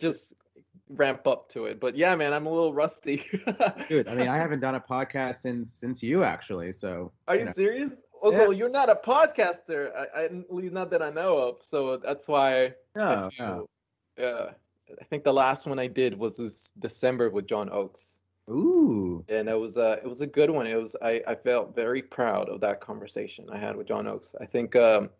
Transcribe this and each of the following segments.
let's just ramp up to it. But yeah, man, I'm a little rusty. Dude, I mean, I haven't done a podcast since since you actually. So are you, know. serious? Oh, yeah. well, you're not a podcaster. I, I, at least not that I know of. So that's why. No, no. Yeah, I think the last one I did was this December with John Oakes. Ooh. And it was a it was a good one. It was I I felt very proud of that conversation I had with John Oakes. I think um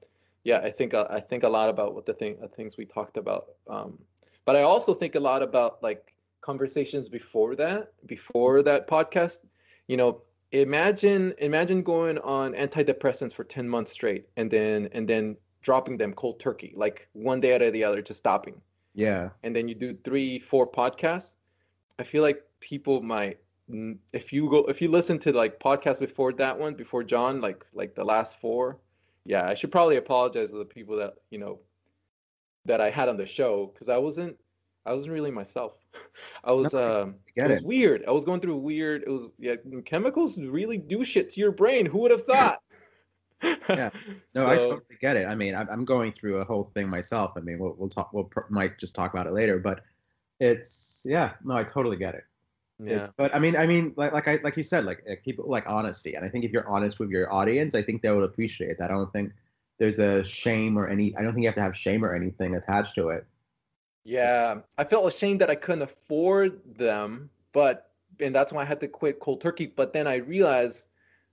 yeah, I think uh, I think a lot about what the thing the things we talked about. Um but I also think a lot about like conversations before that, before that podcast. You know, imagine imagine going on antidepressants for 10 months straight and then and then dropping them cold turkey, like one day out of the other, just stopping. Yeah. And then you do three, four podcasts. I feel like people might if you go if you listen to like podcasts before that one before john like like the last four yeah i should probably apologize to the people that you know that i had on the show because i wasn't i wasn't really myself i was no, um it was it. weird i was going through weird it was yeah chemicals really do shit to your brain who would have thought yeah no so, i totally get it i mean i'm going through a whole thing myself i mean we'll, we'll talk we'll pr- might just talk about it later but it's yeah no i totally get it yeah. It's, but I mean, I mean, like like I like you said, like people like honesty, and I think if you're honest with your audience, I think they will appreciate that. I don't think there's a shame or any. I don't think you have to have shame or anything attached to it. Yeah, I felt ashamed that I couldn't afford them, but and that's why I had to quit cold turkey. But then I realized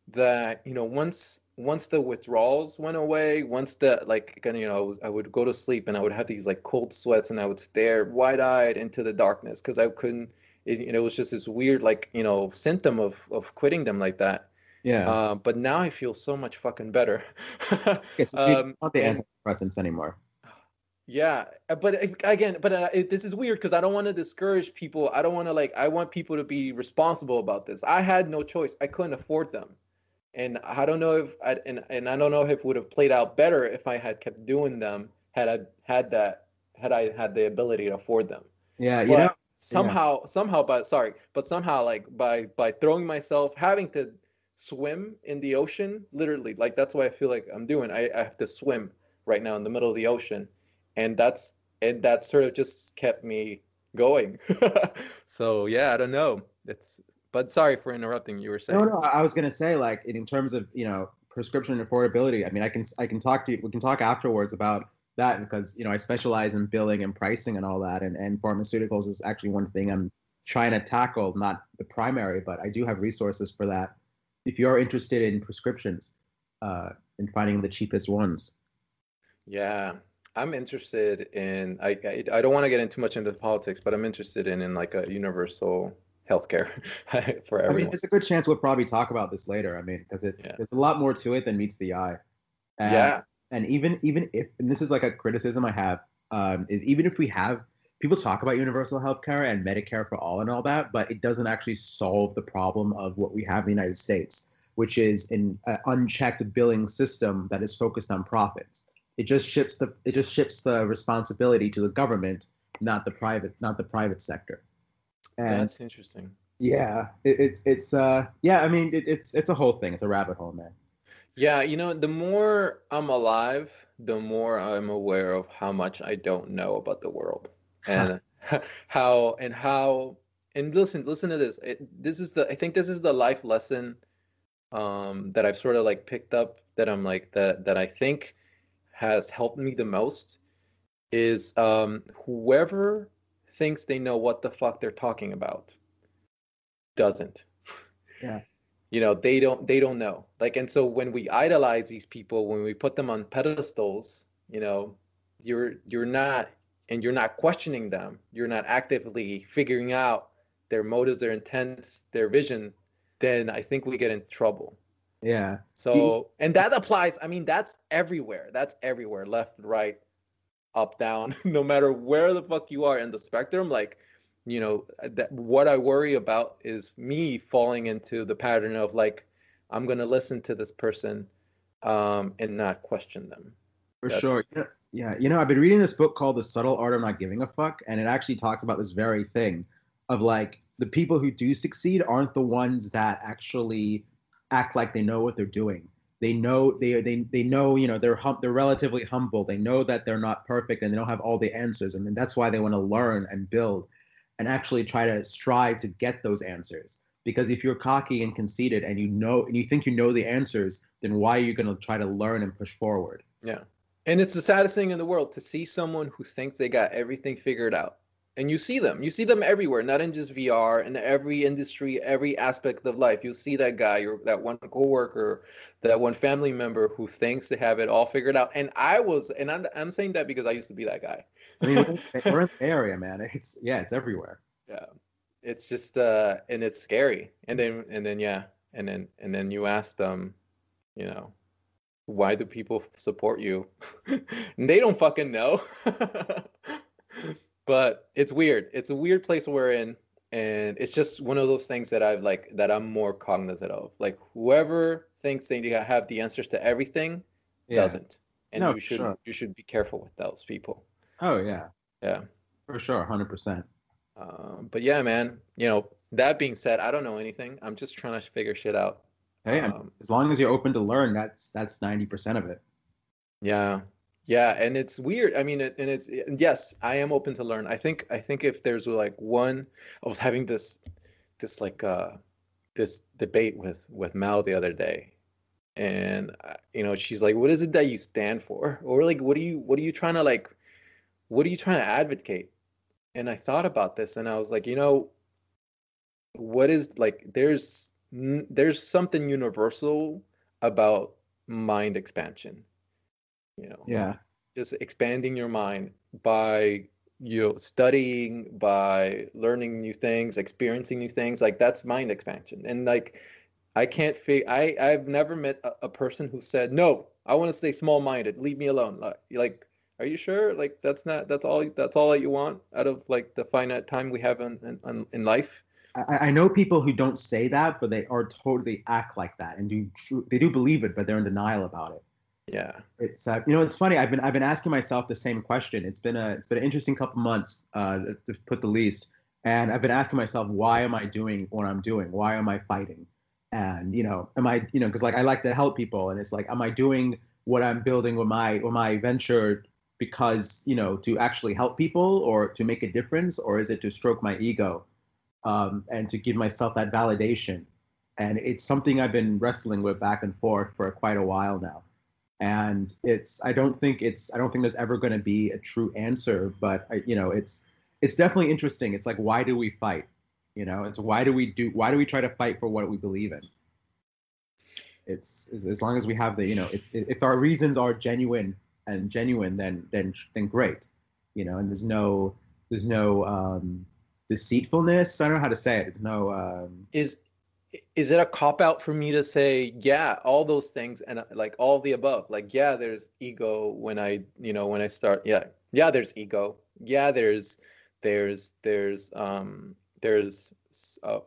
that you know once once the withdrawals went away, once the like you know I would go to sleep and I would have these like cold sweats and I would stare wide eyed into the darkness because I couldn't it, you know, it was just this weird like you know symptom of of quitting them like that. Yeah. Uh, but now I feel so much fucking better. okay, so um, not the antidepressants anymore. Yeah, uh, but again, but uh, it, this is weird because I don't want to discourage people. I don't want to like. I want people to be responsible about this. I had no choice. I couldn't afford them, and I don't know if I and, and I don't know if it would have played out better if I had kept doing them. Had I had that, had I had the ability to afford them. Yeah, you but, know, somehow yeah. somehow but sorry but somehow like by by throwing myself having to swim in the ocean literally like that's what i feel like i'm doing I, I have to swim right now in the middle of the ocean and that's and that sort of just kept me going so yeah i don't know it's but sorry for interrupting you were saying no no i was going to say like in terms of you know prescription affordability i mean i can i can talk to you we can talk afterwards about that because you know I specialize in billing and pricing and all that, and and pharmaceuticals is actually one thing I'm trying to tackle, not the primary, but I do have resources for that. If you are interested in prescriptions, uh, in finding the cheapest ones. Yeah, I'm interested in. I I, I don't want to get into much into politics, but I'm interested in in like a universal healthcare for everyone. I mean, there's a good chance we'll probably talk about this later. I mean, because it, yeah. there's a lot more to it than meets the eye. And yeah and even even if and this is like a criticism I have um, is even if we have people talk about universal health care and Medicare for all and all that, but it doesn't actually solve the problem of what we have in the United States, which is an unchecked billing system that is focused on profits. It just shifts the it just shifts the responsibility to the government, not the private not the private sector. And That's interesting. Yeah, it, it's it's uh yeah I mean it, it's it's a whole thing. It's a rabbit hole, man. Yeah, you know, the more I'm alive, the more I'm aware of how much I don't know about the world and how and how and listen, listen to this. It, this is the I think this is the life lesson um that I've sort of like picked up that I'm like that that I think has helped me the most is um whoever thinks they know what the fuck they're talking about doesn't. Yeah. You know they don't they don't know. Like and so when we idolize these people when we put them on pedestals you know you're you're not and you're not questioning them. You're not actively figuring out their motives their intents their vision then i think we get in trouble yeah. So and that applies i mean that's everywhere that's everywhere left right up down no matter where the fuck you are in the spectrum like you know that what i worry about is me falling into the pattern of like i'm going to listen to this person um, and not question them. For That's... sure yeah, yeah you know i've been reading this book called the subtle art of not giving a fuck and it actually talks about this very thing of like the people who do succeed aren't the ones that actually act like they know what they're doing. They know they they they know you know they're hum, they're relatively humble. They know that they're not perfect and they don't have all the answers and that's why they want to learn and build and actually try to strive to get those answers. Because if you're cocky and conceited and you know and you think you know the answers then why are you going to try to learn and push forward? Yeah. And it's the saddest thing in the world to see someone who thinks they got everything figured out and you see them. You see them everywhere not in just vr in every industry every aspect of life. You'll see that guy or that one coworker that one family member who thinks they have it all figured out. And i was and i'm, I'm saying that because i used to be that guy. I mean we're in the area man. It's yeah it's everywhere. Yeah. It's just uh and it's scary. And then and then yeah. And then and then you ask them you know why do people support you? And they don't fucking know but it's weird. It's a weird place we're in, and it's just one of those things that I've like that I'm more cognizant of. Like whoever thinks they have the answers to everything yeah. doesn't, and no, you should sure. you should be careful with those people. Oh yeah, yeah, for sure, hundred percent. Um, but yeah, man. You know, that being said, I don't know anything. I'm just trying to figure shit out. Hey, um, as long as you're open to learn, that's that's ninety percent of it. Yeah, yeah, and it's weird. I mean, it, and it's yes, I am open to learn. I think I think if there's like one, I was having this this like uh this debate with with Mal the other day, and uh, you know she's like, "What is it that you stand for?" Or like, "What are you what are you trying to like? What are you trying to advocate?" And I thought about this, and I was like, you know, what is like? There's there's something universal about mind expansion you know yeah. just expanding your mind by you know studying by learning new things experiencing new things like that's mind expansion. And like i can't figure i i've never met a, a, person who said no i want to stay small minded leave me alone. Like, like are you sure? Like that's not that's all that's all that you want out of like the finite time we have in in, in life? I, I know people who don't say that but they are totally act like that and do they do believe it but they're in denial about it yeah, it's uh, you know it's funny. I've been I've been asking myself the same question. It's been a it's been an interesting couple months uh, to put the least. And I've been asking myself, why am I doing what I'm doing? Why am I fighting? And you know, am I you know because like I like to help people, and it's like, am I doing what I'm building with my with my venture because you know to actually help people or to make a difference, or is it to stroke my ego um, and to give myself that validation? And it's something I've been wrestling with back and forth for quite a while now and it's i don't think it's i don't think there's ever going to be a true answer but I, you know it's it's definitely interesting. It's like why do we fight? You know it's why do we do why do we try to fight for what we believe in? It's as, as long as we have the you know it's if our reasons are genuine and genuine then then then great. You know and there's no there's no um deceitfulness. I don't know how to say it. There's no um is is it a cop out for me to say yeah all those things and uh, like all the above? Like yeah there's ego when i you know when i start yeah yeah there's ego. Yeah there's there's there's um there's a,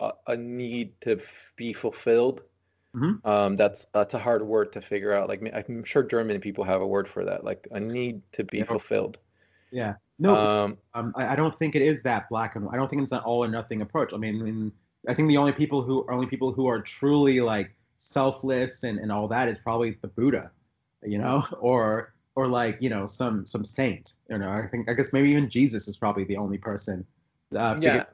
a, a need to f- be fulfilled. Mm-hmm. um that's that's a hard word to figure out. Like i'm sure german people have a word for that like a need to be yeah. fulfilled. Yeah. No um, um I, I, don't think it is that black and white i don't think it's an all or nothing approach. I mean, I mean I think the only people who only people who are truly like selfless and, and all that is probably the Buddha, you know, or or like you know some some saint. You know, I think I guess maybe even Jesus is probably the only person uh, yeah.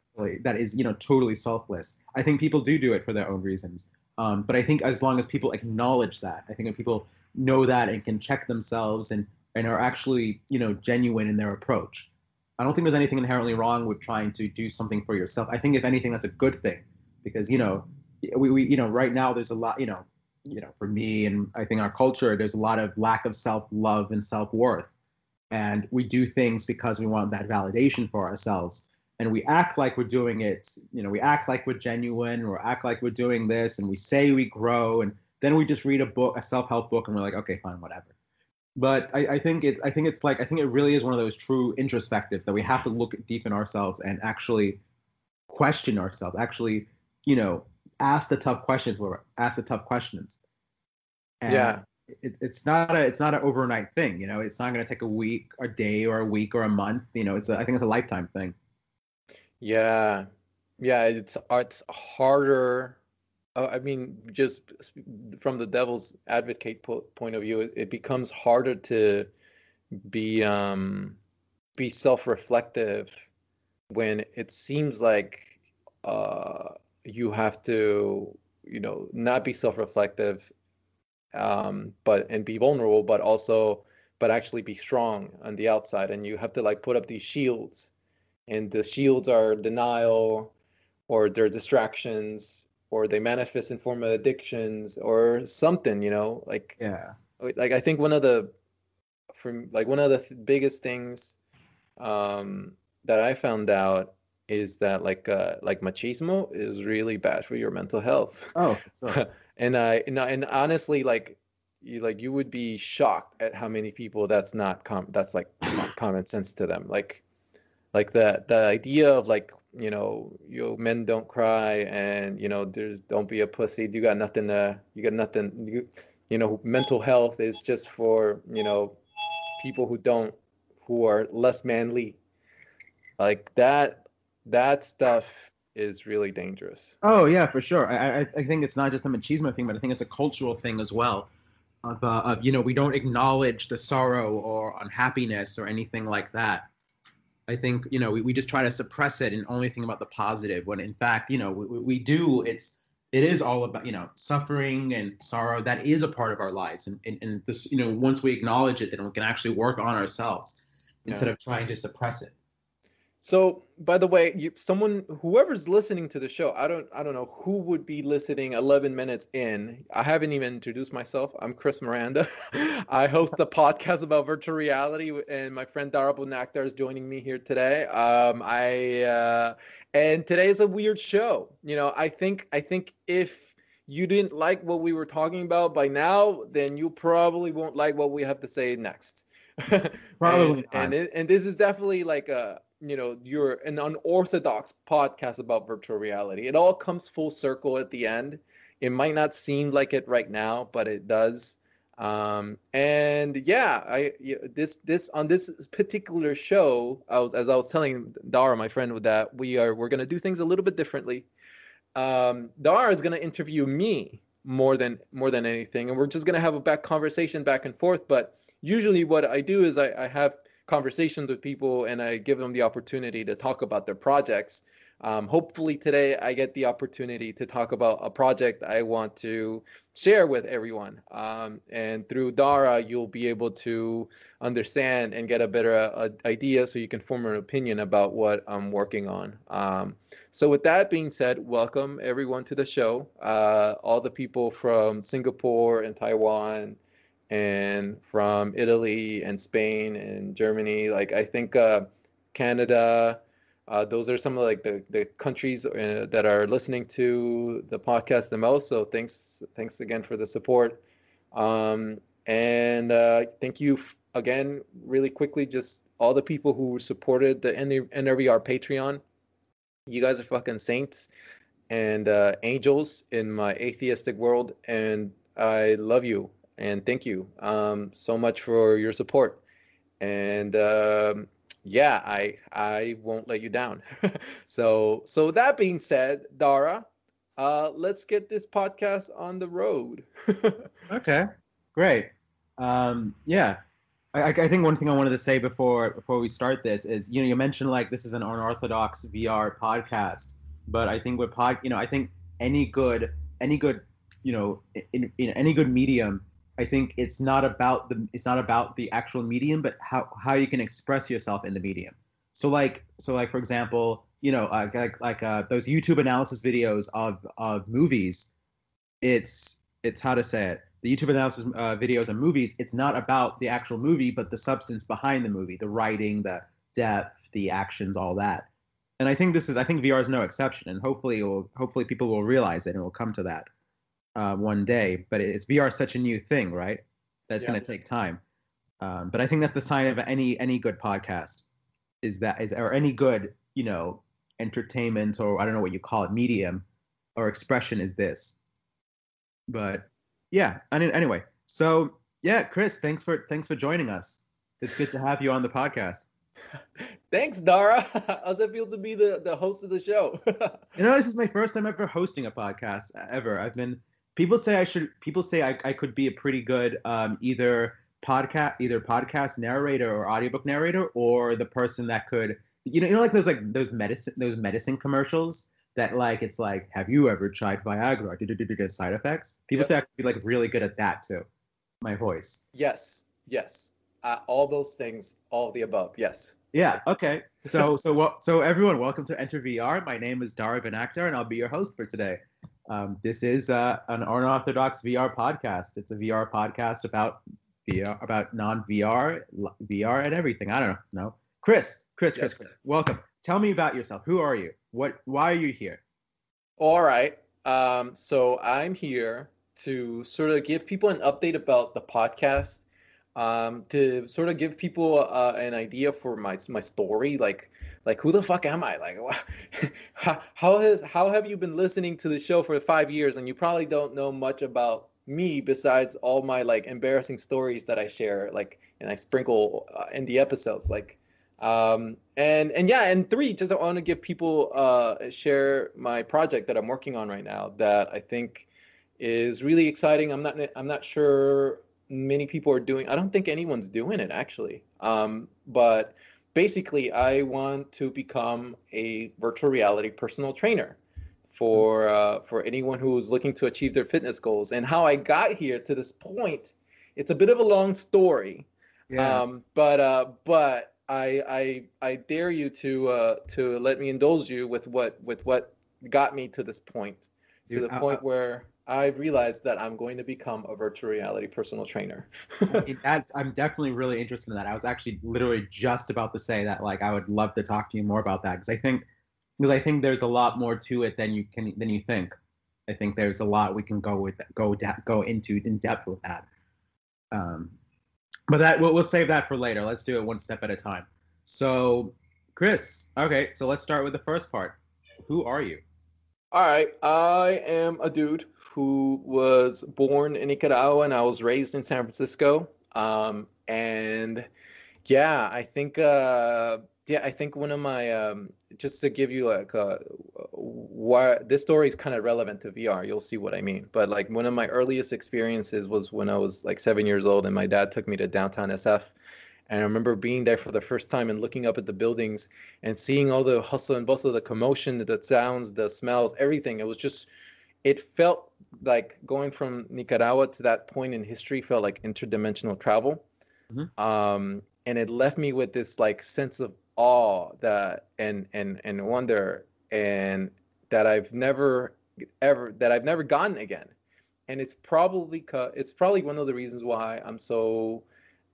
that is you know totally selfless. I think people do do it for their own reasons. Um, but I think as long as people acknowledge that, I think if people know that and can check themselves and and are actually you know genuine in their approach, I don't think there's anything inherently wrong with trying to do something for yourself. I think if anything, that's a good thing, because you know, we, we you know right now there's a lot you know, you know for me and I think our culture there's a lot of lack of self love and self worth, and we do things because we want that validation for ourselves, and we act like we're doing it. You know, we act like we're genuine, or act like we're doing this, and we say we grow, and then we just read a book, a self help book, and we're like, okay, fine, whatever but I, I, think it's I think it's like I think it really is one of those true introspectives that we have to look deep in ourselves and actually question ourselves, actually, you know, ask the tough questions or ask the tough questions. And yeah. It, it's not a it's not an overnight thing, you know. It's not going to take a week, a day, or a week, or a month. You know, it's a, I think it's a lifetime thing. Yeah, yeah. It's it's harder Uh, I mean, just from the devil's advocate po- point of view, it, it, becomes harder to be um, be self-reflective when it seems like uh, you have to, you know, not be self-reflective, um, but and be vulnerable, but also, but actually be strong on the outside, and you have to like put up these shields, and the shields are denial, or they're distractions, or they manifest in form of addictions or something, you know, like yeah, like I think one of the from like one of the th- biggest things um, that I found out is that like uh, like machismo is really bad for your mental health. Oh, and I and, and honestly, like you like you would be shocked at how many people that's not com- that's like common sense to them. Like like the the idea of like you know you men don't cry and you know there's don't be a pussy. You got nothing to you got nothing. You you know mental health is just for you know people who don't who are less manly like that that stuff is really dangerous oh yeah for sure i i, I think it's not just a machismo thing but i think it's a cultural thing as well of, uh, of you know we don't acknowledge the sorrow or unhappiness or anything like that i think you know we, we just try to suppress it and only think about the positive when in fact you know we, we do it's it is all about you know suffering and sorrow. That is a part of our lives. And, and, and this you know once we acknowledge it then we can actually work on ourselves instead of trying to suppress it so, by the way, you, someone whoever's listening to the show, I don't I don't know who would be listening 11 minutes in. I haven't even introduced myself. I'm Chris Miranda. I host the podcast about virtual reality and my friend Darabul Naktar is joining me here today. Um I uh and today is a weird show. You know, I think I think if you didn't like what we were talking about by now, then you probably won't like what we have to say next. probably and and, it, and this is definitely like a you know you're an unorthodox podcast about virtual reality. It all comes full circle at the end. It might not seem like it right now but it does. Um, and yeah i this this on this particular show I was, as i was telling dara my friend with that we are we're going to do things a little bit differently. Um, dara is going to interview me more than more than anything and we're just going to have a back conversation back and forth. But usually what i do is i, I have conversations with people and I give them the opportunity to talk about their projects. Um, hopefully today I get the opportunity to talk about a project I want to share with everyone. Um, and through Dara, you'll be able to understand and get a better uh, idea so you can form an opinion about what I'm working on. Um, so with that being said, welcome everyone to the show. Uh, all the people from Singapore and Taiwan and from Italy and Spain and Germany. Like I think uh, Canada. Uh, those are some of like the, the countries uh, that are listening to the podcast the most. So thanks thanks again for the support. Um, and uh, thank you f- again, really quickly, just all the people who supported the Enter VR Patreon. You guys are fucking saints and uh, angels in my atheistic world, and I love you and thank you um, so much for your support. And um, yeah, I I won't let you down. so so that being said, Dara, uh, let's get this podcast on the road. okay, great. Um, yeah, I, I think one thing I wanted to say before before we start this is you know you mentioned like this is an unorthodox VR podcast, but I think with pod you know I think any good any good you know in, in any good medium I think it's not about the it's not about the actual medium, but how how you can express yourself in the medium. So like so like for example, you know, uh, like like uh, those YouTube analysis videos of of movies. It's it's how to say it. The YouTube analysis uh, videos of movies. It's not about the actual movie, but the substance behind the movie, the writing, the depth, the actions, all that. And I think this is I think VR is no exception, and hopefully will hopefully people will realize it and will come to that uh, one day, but it's VR such a new thing, right? That's yeah. going to take time. Um, but I think that's the sign of any any good podcast is that is or any good you know entertainment or I don't know what you call it medium or expression is this. But yeah, I mean, anyway, so yeah, Chris, thanks for thanks for joining us. It's good to have you on the podcast. Thanks, Dara. How's it feel to be the, the host of the show? you know, this is my first time ever hosting a podcast ever. I've been people say I should people say I, I could be a pretty good um, either podcast either podcast narrator or audiobook narrator or the person that could you know you know like those like those medicine those medicine commercials that like it's like have you ever tried Viagra? Did it get side effects? People yep. say I could be like really good at that too. My voice. Yes. Yes. Uh, all those things, all the above. Yes. Yeah. Okay. So so well, so everyone, welcome to Enter VR. My name is Dara Ben and I'll be your host for today. Um, this is uh, an unorthodox VR podcast. It's a VR podcast about VR, about non VR, VR, and everything. I don't know. Chris, Chris, Chris, yes, Chris. Welcome. Tell me about yourself. Who are you? What? Why are you here? All right. Um, so I'm here to sort of give people an update about the podcast um, to sort of give people uh, an idea for my my story, like like who the fuck am I? Like how, how has how have you been listening to the show for five years and you probably don't know much about me besides all my like embarrassing stories that I share, like and I sprinkle uh, in the episodes, like. Um, and and yeah, and three, just I want to give people uh, share my project that I'm working on right now that I think is really exciting. I'm not I'm not sure many people are doing. I don't think anyone's doing it actually. Um, but basically, I want to become a virtual reality personal trainer for uh, for anyone who's looking to achieve their fitness goals. And how I got here to this point, it's a bit of a long story. Yeah. Um, but uh, but I I I dare you to uh, to let me indulge you with what with what got me to this point, to the point where I realized that I'm going to become a virtual reality personal trainer. that's, I'm definitely really interested in that. I was actually literally just about to say that, like, I would love to talk to you more about that because I think, because I think there's a lot more to it than you can than you think. I think there's a lot we can go with go go into in depth with that. Um, but that we'll, we'll save that for later. Let's do it one step at a time. So, Chris, okay, so let's start with the first part. Who are you? All right, I am a dude who was born in Nicaragua and I was raised in San Francisco. Um, and yeah, I think uh, yeah, I think one of my um, just to give you like uh, why this story is kind of relevant to VR. You'll see what I mean. But like one of my earliest experiences was when I was like seven years old, and my dad took me to downtown SF. And I remember being there for the first time and looking up at the buildings and seeing all the hustle and bustle, the commotion, the sounds, the smells, everything. It was just, it felt like going from Nicaragua to that point in history felt like interdimensional travel. Mm-hmm. Um, and it left me with this like sense of awe that and and and wonder and that I've never ever that I've never gotten again. And it's probably it's probably one of the reasons why I'm so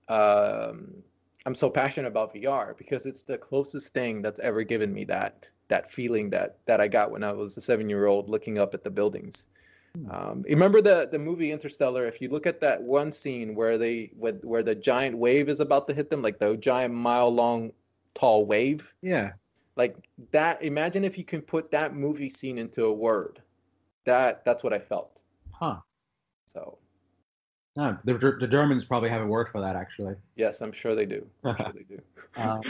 um, I'm so passionate about VR because it's the closest thing that's ever given me that that feeling that that I got when I was a seven year old looking up at the buildings. Hmm. Um, remember the the movie Interstellar? If you look at that one scene where they where, where the giant wave is about to hit them, like the giant mile long tall wave. Yeah. Like that. Imagine if you can put that movie scene into a word. That that's what I felt. Huh. So. No, the, the Germans probably have a word for that actually. Yes, I'm sure they do. I'm sure they do. um,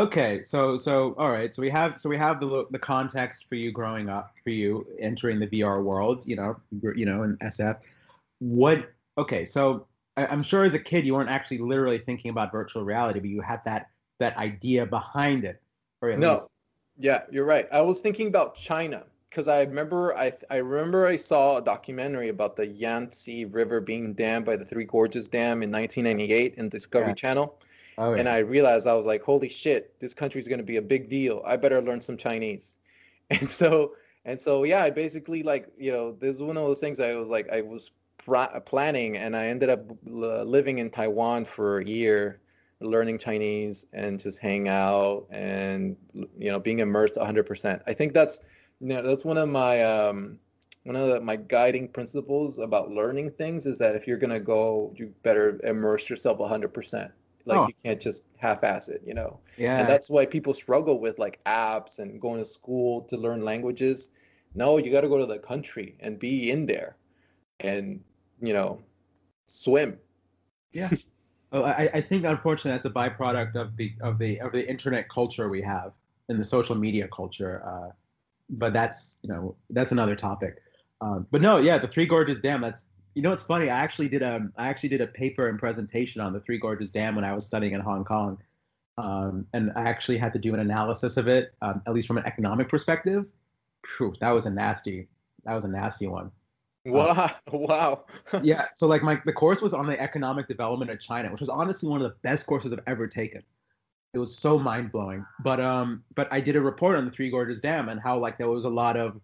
Okay, so so all right, so we have so we have the the context for you growing up, for you entering the VR world, you know, you know, in SF. What? Okay, so I, am sure as a kid you weren't actually literally thinking about virtual reality, but you had that that idea behind it, or no, least... yeah, you're right. I was thinking about China because I remember I I remember I saw a documentary about the Yangtze River being dammed by the Three Gorges Dam in 1998 in Discovery yeah. Channel Oh, yeah. And I realized I was like, holy shit, this country is going to be a big deal. I better learn some Chinese. And so, and so, yeah, I basically like, you know, this is one of those things I was like, I was pr- planning and I ended up living in Taiwan for a year, learning Chinese and just hang out and, you know, being immersed 100%. I think that's, you know, that's one of my, um, one of the, my guiding principles about learning things is that if you're going to go, you better immerse yourself 100%. Like oh. you can't just half-ass it, you know. Yeah. And that's why people struggle with like apps and going to school to learn languages. No, you got to go to the country and be in there, and you know, swim. Yeah. Oh, I, I think unfortunately that's a byproduct of the of the of the internet culture we have and the social media culture. Uh, but that's you know that's another topic. Um, but no, yeah, the Three Gorges Dam. That's you know it's funny. I actually did a I actually did a paper and presentation on the Three Gorges Dam when I was studying in Hong Kong, um, and I actually had to do an analysis of it, um, at least from an economic perspective. Whew, that was a nasty that was a nasty one. Wow! Uh, wow! yeah. So like my the course was on the economic development of China, which was honestly one of the best courses I've ever taken. It was so mind blowing. But um, but I did a report on the Three Gorges Dam and how like there was a lot of,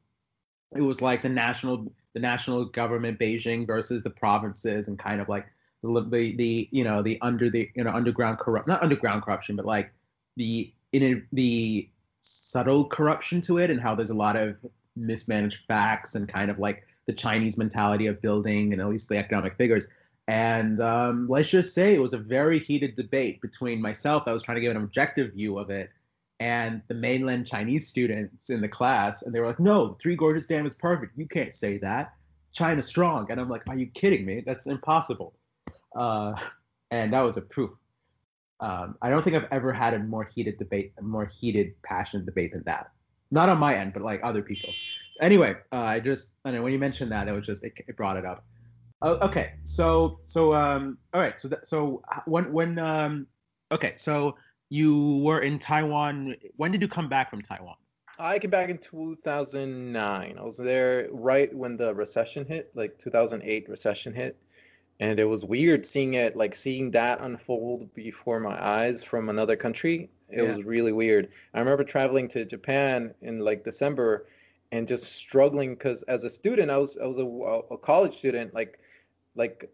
it was like the national the national government Beijing versus the provinces and kind of like the the, you know the under the you know underground corrupt not underground corruption but like the in the subtle corruption to it and how there's a lot of mismanaged facts and kind of like the Chinese mentality of building and at least the economic figures. And um, let's just say it was a very heated debate between myself, I was trying to give an objective view of it, and the mainland Chinese students in the class. And they were like, no, Three Gorges Dam is perfect. You can't say that. China's strong. And I'm like, are you kidding me? That's impossible. Uh, and that was a proof. Um, I don't think I've ever had a more heated debate, a more heated, passionate debate than that. Not on my end, but like other people anyway, uh, I just I know when you mentioned that, it was just it, it brought it up. Oh, okay, so so um, all right, so that, so when when um, okay, so you were in Taiwan. When did you come back from Taiwan? I came back in 2009. I was there right when the recession hit, like 2008 recession hit. And it was weird seeing it, like seeing that unfold before my eyes from another country. It yeah. was really weird. I remember traveling to Japan in like December and just struggling because as a student, I was I was a, a college student. Like like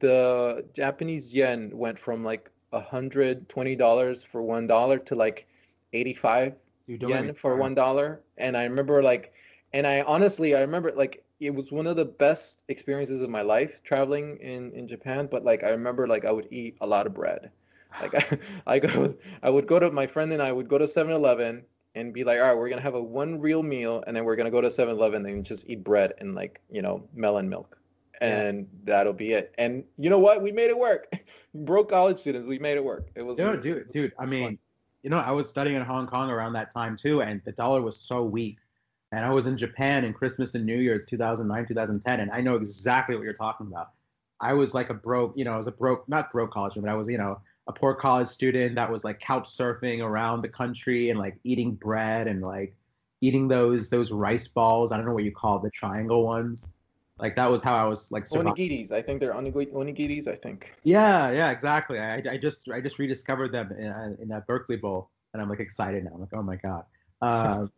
the Japanese yen went from like a hundred twenty dollars for one dollar to like eighty five yen for one dollar. And I remember like, and I honestly I remember like it was one of the best experiences of my life traveling in in Japan. But like I remember like I would eat a lot of bread. Like I, I go, I would go to my friend and I would go to 7-Eleven and be like, all right, we're gonna have a one real meal, and then we're gonna go to 7-Eleven and just eat bread and like you know melon milk, and yeah. that'll be it. And you know what? We made it work. Broke college students, we made it work. It was dude, it was, dude, it was, dude. I mean, fun. you know, I was studying in Hong Kong around that time too, and the dollar was so weak. And I was in Japan in Christmas and New Year's 2009, 2010, and I know exactly what you're talking about. I was like a broke, you know, I was a broke, not broke college, but I was, you know, a poor college student that was like couch surfing around the country and like eating bread and like eating those those rice balls. I don't know what you call the triangle ones. Like that was how I was like onigiris. I think they're onigiris. I think. Yeah, yeah, exactly. I, I just I just rediscovered them in, uh, in that Berkeley Bowl, and I'm like excited now. I'm like, oh my god.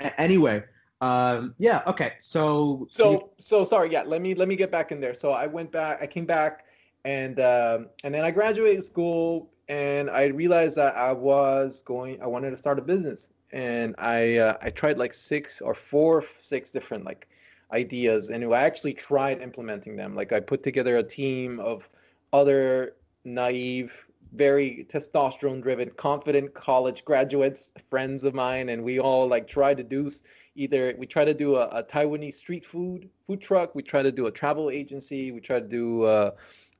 Uh, anyway, um, yeah. Okay. So. So you... so sorry. Yeah. Let me let me get back in there. So I went back. I came back and um, and then I graduated school and I realized that I was going I wanted to start a business and I uh, I tried like six or four six different like ideas and I actually tried implementing them. Like I put together a team of other naive very testosterone driven confident college graduates friends of mine and we all like try to do either we try to do a, a taiwanese street food food truck we try to do a travel agency we try to do uh,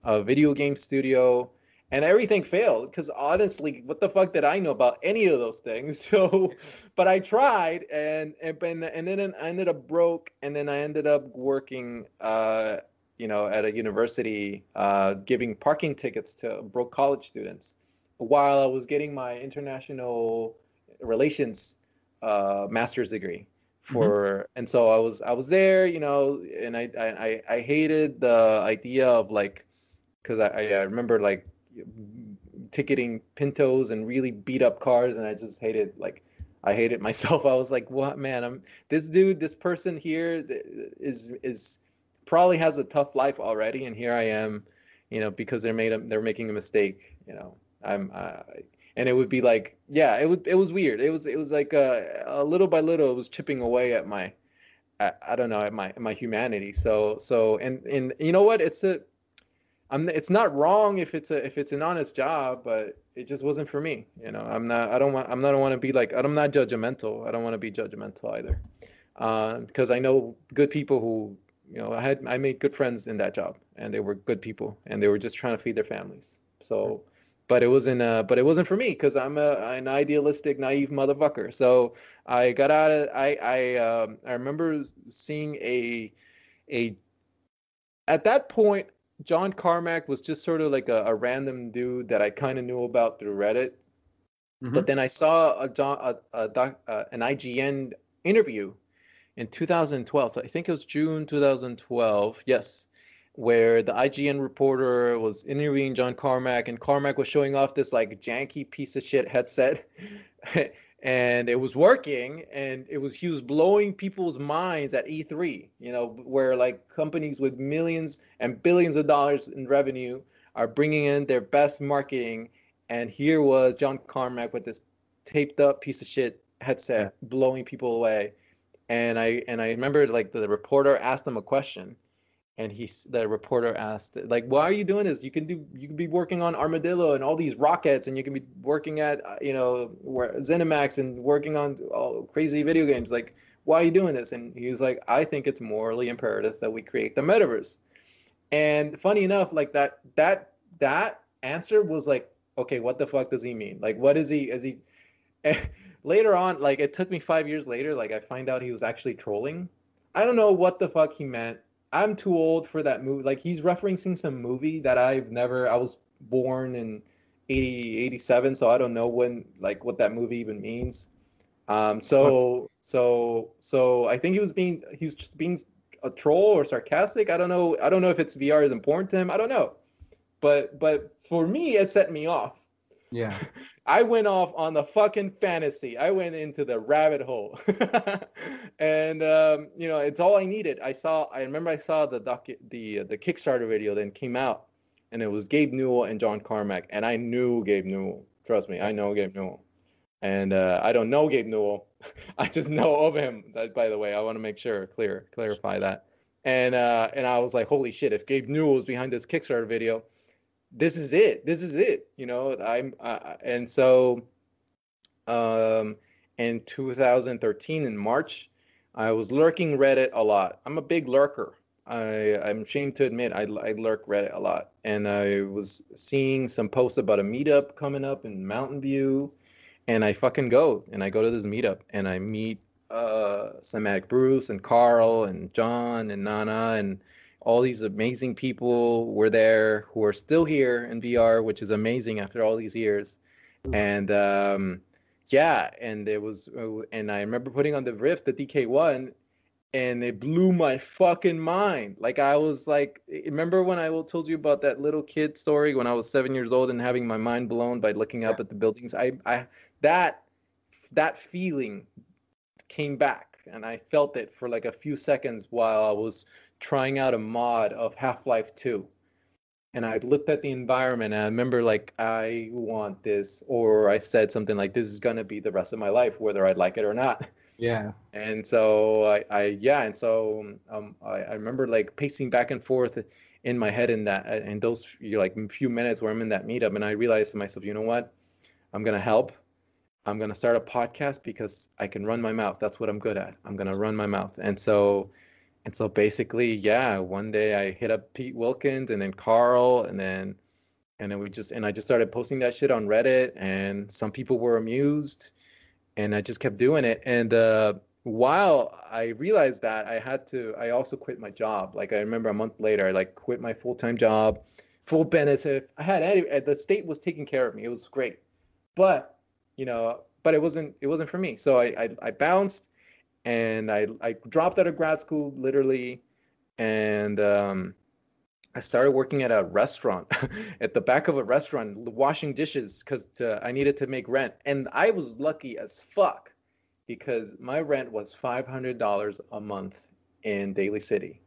a video game studio, and everything failed because honestly, what the fuck did I know about any of those things? So, but I tried, and and and then I ended up broke, and then I ended up working, uh, you know, at a university, uh, giving parking tickets to broke college students, while I was getting my international relations uh, master's degree for mm-hmm. and so I was I was there, you know, and I I I hated the idea of like because I, I remember like ticketing pintos and really beat up cars and i just hated like i hated myself. I was like what man? I'm this dude this person here is is probably has a tough life already and here i am you know because they're made a, they're making a mistake you know. I'm and it would be like yeah it would it was weird. It was it was like a, uh, a little by little it was chipping away at my I, I don't know at my my humanity. So so and and you know what? It's a I'm it's not wrong if it's a if it's an honest job, but it just wasn't for me. You know, I'm not I don't want I'm not want to be like I'm not judgmental. I don't want to be judgmental either, because uh, I know good people who you know I had I made good friends in that job, and they were good people and they were just trying to feed their families. So, but it wasn't uh, but it wasn't for me because I'm a an idealistic, naive motherfucker. So I got out of I I um, I remember seeing a a at that point John Carmack was just sort of like a, a random dude that I kind of knew about through Reddit. Mm-hmm. But then I saw a, a, a doc, uh, an IGN interview in 2012. I think it was June 2012. Yes, where the IGN reporter was interviewing John Carmack, and Carmack was showing off this like janky piece of shit headset. and it was working and it was he was blowing people's minds at E3 you know where like companies with millions and billions of dollars in revenue are bringing in their best marketing. And here was John Carmack with this taped up piece of shit headset blowing people away. And I and I remember like the reporter asked him a question and he the reporter asked like why are you doing this? You can do you can be working on armadillo and all these rockets and you can be working at uh, you know zenimax and working on all crazy video games. Like why are you doing this? And he's like i think it's morally imperative that we create the metaverse. And funny enough like that that that answer was like okay what the fuck does he mean? Like what is he is he later on like it took me five years later like i find out he was actually trolling. I don't know what the fuck he meant I'm too old for that movie. Like he's referencing some movie that I've never. I was born in 80, 87, so I don't know when like what that movie even means. Um, so so so I think he was being he's just being a troll or sarcastic. I don't know. I don't know if it's VR is important to him. I don't know. But but for me, it set me off yeah. I went off on the fucking fantasy. I went into the rabbit hole. and um, you know, it's all I needed. I saw I remember I saw the the the Kickstarter video then came out and it was Gabe Newell and John Carmack and I knew Gabe Newell. Trust me, I know Gabe Newell. And uh, I don't know Gabe Newell. I just know of him. That, by the way, I want to make sure clear clarify that. And uh, and I was like, holy shit! If Gabe Newell was behind this Kickstarter video, this is it. This is it. You know, I'm uh, and so um in 2013 in March, I was lurking Reddit a lot. I'm a big lurker. I I'm ashamed to admit I I lurk Reddit a lot, and I was seeing some posts about a meetup coming up in Mountain View, and I fucking go and I go to this meetup and I meet uh Cymatic Bruce and Carl and John and Nana and all these amazing people were there who are still here in VR, which is amazing after all these years. And um, yeah, and it was, uh, and I remember putting on the Rift, the DK1, and it blew my fucking mind. Like I was like, remember when I told you about that little kid story when I was seven years old and having my mind blown by looking up at the buildings? I, I, that, that feeling came back, and I felt it for like a few seconds while I was trying out a mod of Half-Life 2. And I looked at the environment and I remember like I want this or I said something like this is gonna be the rest of my life, whether I like it or not. Yeah. And so I, I yeah, and so um I, I remember like pacing back and forth in my head in that in those like few minutes where I'm in that meetup and I realized to myself, you know what? I'm gonna help. I'm gonna start a podcast because I can run my mouth. That's what I'm good at. I'm gonna run my mouth. And so and so basically, yeah, one day I hit up Pete Wilkins and then Carl and then and then we just and I just started posting that shit on Reddit and some people were amused and I just kept doing it. And uh, while I realized that I had to I also quit my job. Like I remember a month later I like quit my full-time job, full benefit. I had any the state was taking care of me. It was great. But, you know, but it wasn't it wasn't for me. So I I, I bounced and I I dropped out of grad school literally, and um, I started working at a restaurant, at the back of a restaurant, washing dishes because I needed to make rent, and I was lucky as fuck because my rent was five hundred dollars a month in Daly City,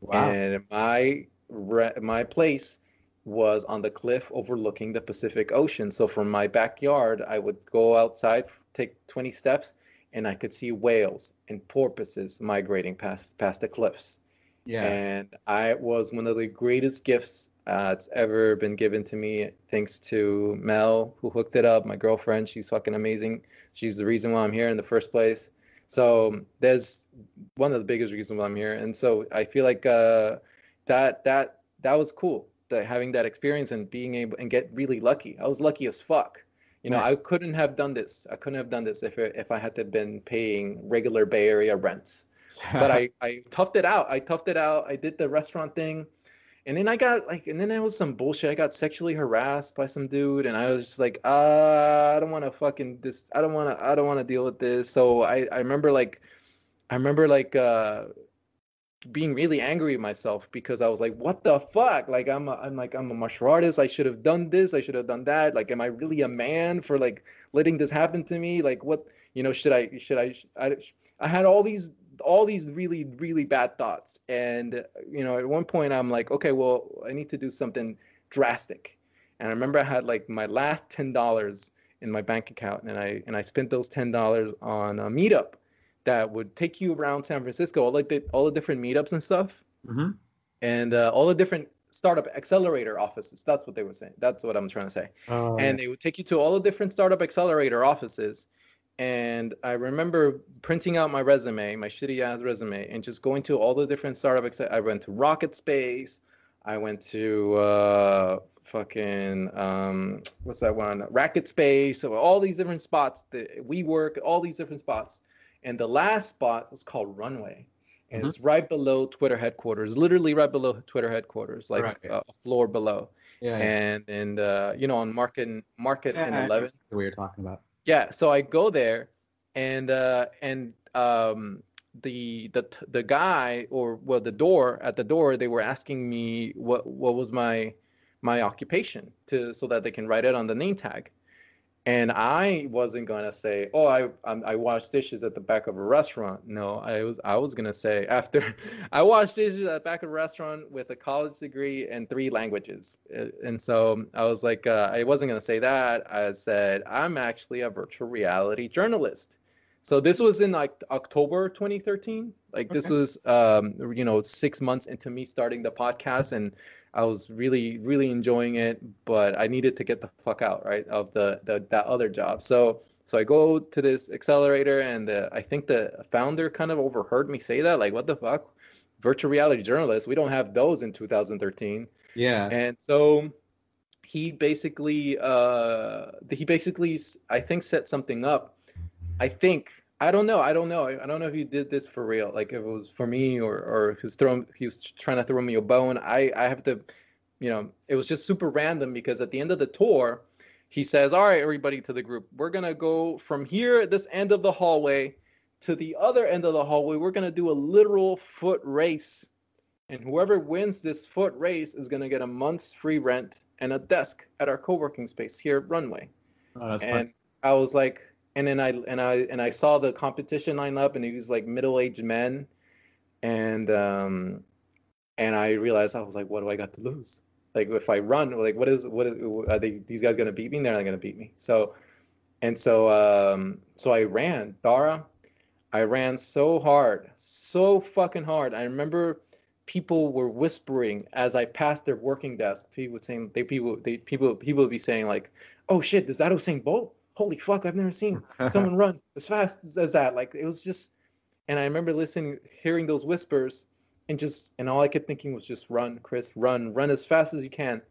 wow. and my re- my place was on the cliff overlooking the Pacific Ocean. So from my backyard, I would go outside, take 20 steps, and I could see whales and porpoises migrating past past the cliffs. Yeah. And I was one of the greatest gifts uh, it's ever been given to me, thanks to Mel, who hooked it up. My girlfriend, she's fucking amazing. She's the reason why I'm here in the first place. So there's one of the biggest reasons why I'm here, and so I feel like uh, that that that was cool. That having that experience and being able and get really lucky. I was lucky as fuck. You know, I couldn't have done this. I couldn't have done this if it, if I had to been paying regular Bay Area rents. but I I toughed it out. I toughed it out. I did the restaurant thing. And then I got like, and then there was some bullshit. I got sexually harassed by some dude, and I was just like, uh, I don't want to fucking this. I don't want to. I don't want to deal with this. So I, I remember like, I remember like, uh, being really angry at myself because I was like, what the fuck? Like I'm a, I'm like I'm a martial artist. I should have done this. I should have done that. Like, am I really a man for like letting this happen to me? Like, what you know? Should I? Should I? I, I had all these all these really really bad thoughts, and you know, at one point I'm like, okay, well, I need to do something drastic. And I remember I had like my last ten dollars in my bank account, and I and I spent those ten dollars on a meetup that would take you around San Francisco, all like the all the different meetups and stuff, mm-hmm. and uh, all the different startup accelerator offices. That's what they were saying. That's what I'm trying to say. Oh, and they would take you to all the different startup accelerator offices. And I remember printing out my resume, my shitty ass resume, and just going to all the different startup. I went to Rocket Space. I went to uh, fucking um, what's that one? Racket Space. So all these different spots. The WeWork, all these different spots and the last spot was called Runway. And mm-hmm. it's right below Twitter headquarters, literally right below Twitter headquarters, like right. uh, a floor below. Yeah. And and uh, you know on Market Market yeah, and Eleven. What you're talking about. Yeah. So I go there, and uh, and um, the the the guy or well the door at the door they were asking me what what was my my occupation to so that they can write it on the name tag and I wasn't gonna say, "Oh, I I'm, i wash dishes at the back of a restaurant." No, I was I was gonna say after I wash dishes at the back of a restaurant with a college degree and three languages, and so I was like, uh, I wasn't gonna say that. I said I'm actually a virtual reality journalist. So this was in like October 2013. Like okay. this was, um, you know, six months into me starting the podcast, and I was really, really enjoying it, but I needed to get the fuck out, right, of the, the that other job. So, so I go to this accelerator, and uh, I think the founder kind of overheard me say that, like, "What the fuck, virtual reality journalists? We don't have those in 2013." Yeah. And so he basically, uh, he basically, I think, set something up. I think I don't know. I don't know. I don't know if he did this for real. Like if it was for me or or he's throwing he was trying to throw me a bone. I I have to, you know, it was just super random because at the end of the tour, he says, "All right, everybody to the group, we're gonna go from here at this end of the hallway to the other end of the hallway. We're gonna do a literal foot race, and whoever wins this foot race is gonna get a month's free rent and a desk at our co-working space here at Runway." Oh, and fun. I was like and then I and I and I saw the competition line up, and it was like middle-aged men, and um, and I realized I was like, what do I got to lose? Like if I run, like what is what are they? These guys gonna beat me? They're not gonna beat me. So, and so um, so I ran, Dara. I ran so hard, so fucking hard. I remember people were whispering as I passed their working desk. People saying they people they people people would be saying like, "Oh shit, is that Usain Bolt?" Holy fuck, I've never seen someone run as fast as that. Like it was just, and I remember listening, hearing those whispers, and just, and all I kept thinking was just run, Chris, run, run as fast as you can,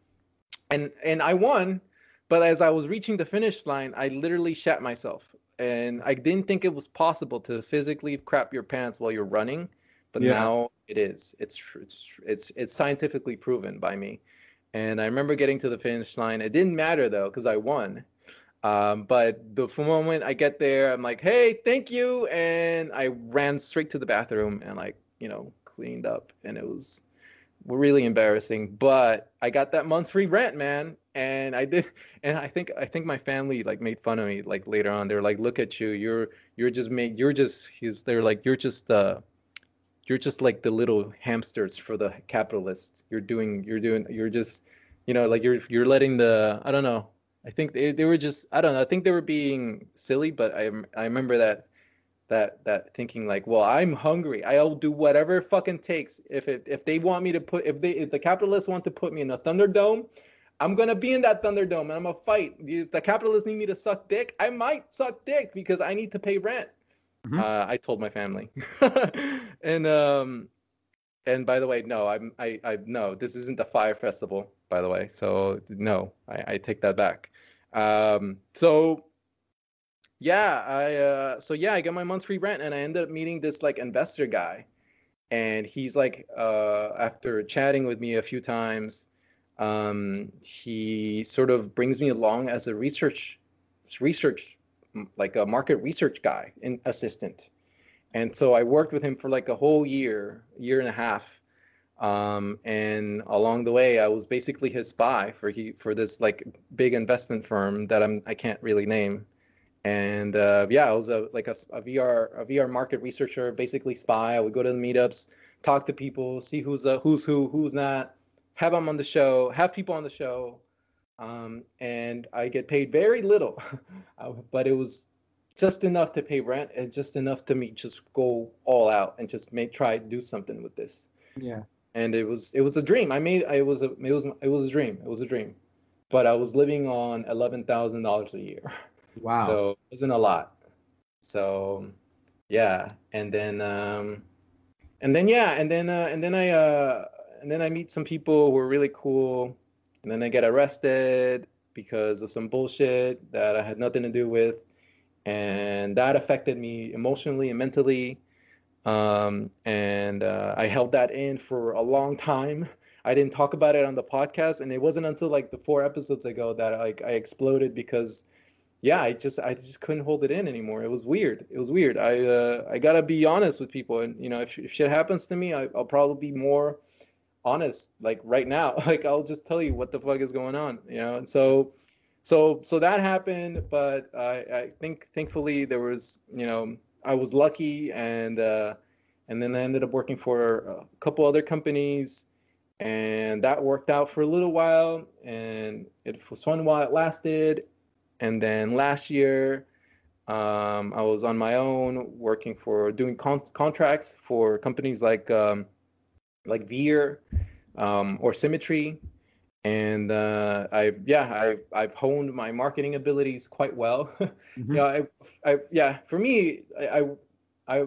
and and I won, but as I was reaching the finish line, I literally shat myself, and I didn't think it was possible to physically crap your pants while you're running, but yeah. now it is. It's it's it's it's scientifically proven by me. And I remember getting to the finish line. It didn't matter though, because I won. Um, but the moment I get there, I'm like, hey, thank you. And I ran straight to the bathroom and like, you know, cleaned up and it was really embarrassing. But I got that month's free rent, man. And I did and I think I think my family like made fun of me like later on. They're like, look at you, you're you're just make you're just he's they're like, you're just uh you're just like the little hamsters for the capitalists. You're doing you're doing you're just you know, like you're you're letting the I don't know I think they, they were just I don't know. I think they were being silly, but I I remember that that that thinking like, well, I'm hungry. I'll do whatever fucking takes. If it if they want me to put if they if the capitalists want to put me in a Thunderdome, I'm gonna be in that Thunderdome and I'm gonna fight. If the capitalists need me to suck dick, I might suck dick because I need to pay rent. Mm-hmm. Uh, I told my family, and um, and by the way, no, I'm I I no, this isn't the Fyre Festival, by the way. So no, I, I take that back. Um, so yeah, I uh, so yeah, I got my month's free rent, and I ended up meeting this like investor guy, and he's like, uh, after chatting with me a few times, um, he sort of brings me along as a research research like a market research guy and assistant. And so i worked with him for like a whole year year and a half um, and along the way i was basically his spy for he for this like big investment firm that i'm i can't really name and uh, yeah i was a like a, a vr a vr market researcher basically spy i would go to the meetups talk to people see who's uh, who's who who's not have them on the show have people on the show um, and I get paid very little, uh, but it was just enough to pay rent and just enough to me just go all out and just make try do something with this. Yeah. And it was it was a dream. I made it was a it was it was a dream. It was a dream, but I was living on eleven thousand dollars a year. Wow. So it wasn't a lot. So yeah, and then um, and then yeah, and then uh, and then I uh, and then I meet some people who are really cool and then I get arrested because of some bullshit that I had nothing to do with, and that affected me emotionally and mentally. Um, and uh, I held that in for a long time. I didn't talk about it on the podcast, and it wasn't until like the four episodes ago that like I exploded because, yeah, I just I just couldn't hold it in anymore. It was weird. It was weird. I uh, I gotta be honest with people, and you know, if, if shit happens to me, I, I'll probably be more honest like right now like i'll just tell you what the fuck is going on you know and so so so that happened but i i think thankfully there was you know i was lucky and uh and then i ended up working for a couple other companies and that worked out for a little while and it was fun while it lasted and then last year um, i was on my own working for doing con- contracts for companies like um, like Veer um, or Symmetry. And uh, I, yeah, I, I've honed my marketing abilities quite well. mm-hmm. you know, I, I, yeah, for me, I, I, I,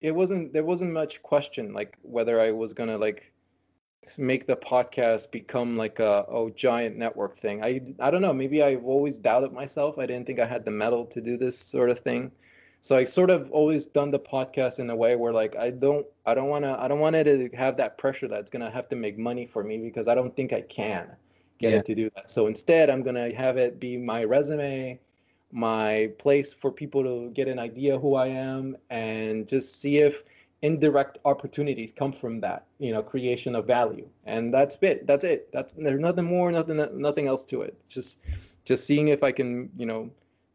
it wasn't, there wasn't much question like whether I was gonna like make the podcast become like a oh giant network thing. I, I don't know. Maybe I've always doubted myself. I didn't think I had the mettle to do this sort of thing so I sort of always done the podcast in a way where like I don't I don't want to I don't want it to have that pressure that's gonna have to make money for me because I don't think I can get yeah. it to do that. So instead, I'm gonna have it be my resume, my place for people to get an idea who I am, and just see if indirect opportunities come from that you know creation of value and that's it that's it that's there's nothing more nothing nothing else to it just just seeing if i can you know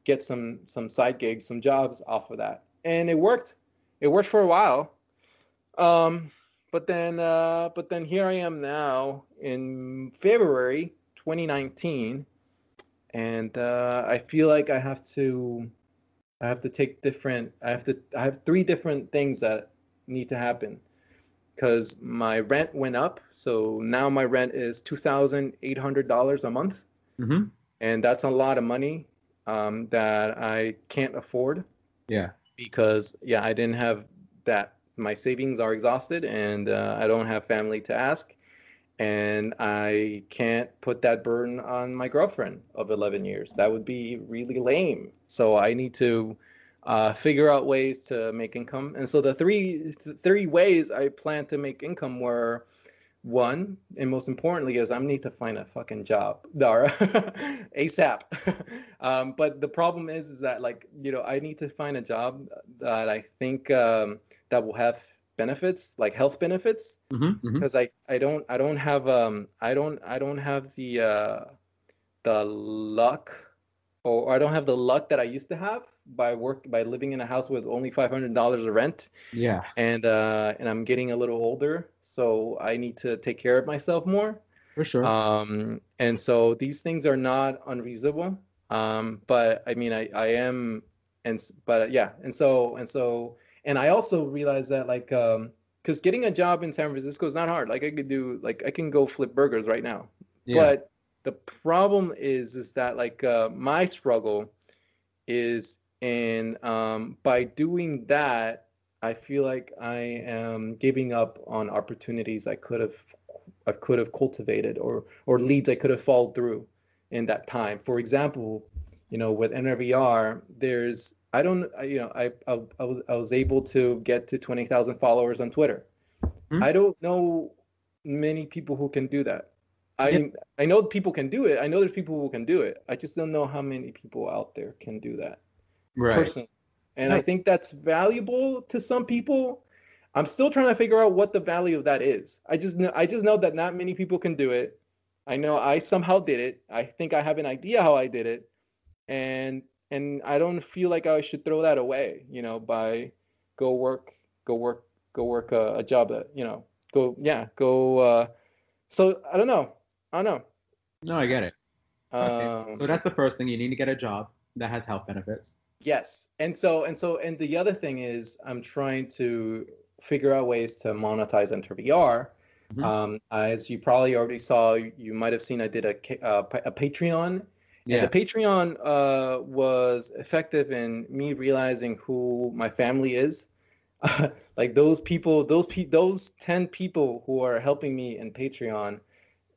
get some some side gigs, some jobs off of that, and it worked. It worked for a while, um, but then uh, but then here I am now in February 2019, and uh, I feel like I have to I have to take different. I have to. I have three different things that need to happen because my rent went up. So now my rent is two thousand eight hundred dollars a month, mm-hmm. and that's a lot of money um, that I can't afford. Yeah. Because yeah, I didn't have that. My savings are exhausted, and uh, I don't have family to ask, and I can't put that burden on my girlfriend of 11 years. That would be really lame. So I need to uh, figure out ways to make income. And so the three three ways I plan to make income were one and most importantly is i need to find a fucking job dara asap um, but the problem is is that like you know i need to find a job that i think um, that will have benefits like health benefits. Because mm-hmm, mm-hmm. i i don't i don't have um i don't i don't have the uh the luck or i don't have the luck that i used to have by work by living in a house with only five hundred dollars of rent. Yeah. And uh, and I'm getting a little older, so I need to take care of myself more. For sure. Um, and so these things are not unreasonable. Um, but I mean, I I am, and but yeah, and so and so, and I also realize that like um, because getting a job in San Francisco is not hard. Like I could do like I can go flip burgers right now. Yeah. But the problem is is that like uh, my struggle is and um, by doing that I feel like I am giving up on opportunities I could have I could have cultivated or or leads I could have followed through in that time. For example, you know, with Enter VR, there's I don't you know I I, I was I was able to get to twenty thousand followers on Twitter. Mm-hmm. I don't know many people who can do that. I yeah. I know people can do it. I know there's people who can do it. I just don't know how many people out there can do that. Right. Personally. And I think that's valuable to some people. I'm still trying to figure out what the value of that is. I just know I just know that not many people can do it. I know I somehow did it. I think I have an idea how I did it. And and I don't feel like I should throw that away, you know, by go work, go work, go work a, a job that, you know, go yeah, go uh so I don't know. I don't know. No, I get it. Okay. Um, so that's the first thing. You need to get a job that has health benefits. Yes. And so and so and the other thing is I'm trying to figure out ways to monetize Enter VR. Mm-hmm. Um, as you probably already saw, you might have seen I did a, uh, a Patreon. Yeah. And the Patreon uh, was effective in me realizing who my family is. like those people, those pe- those ten people who are helping me in Patreon,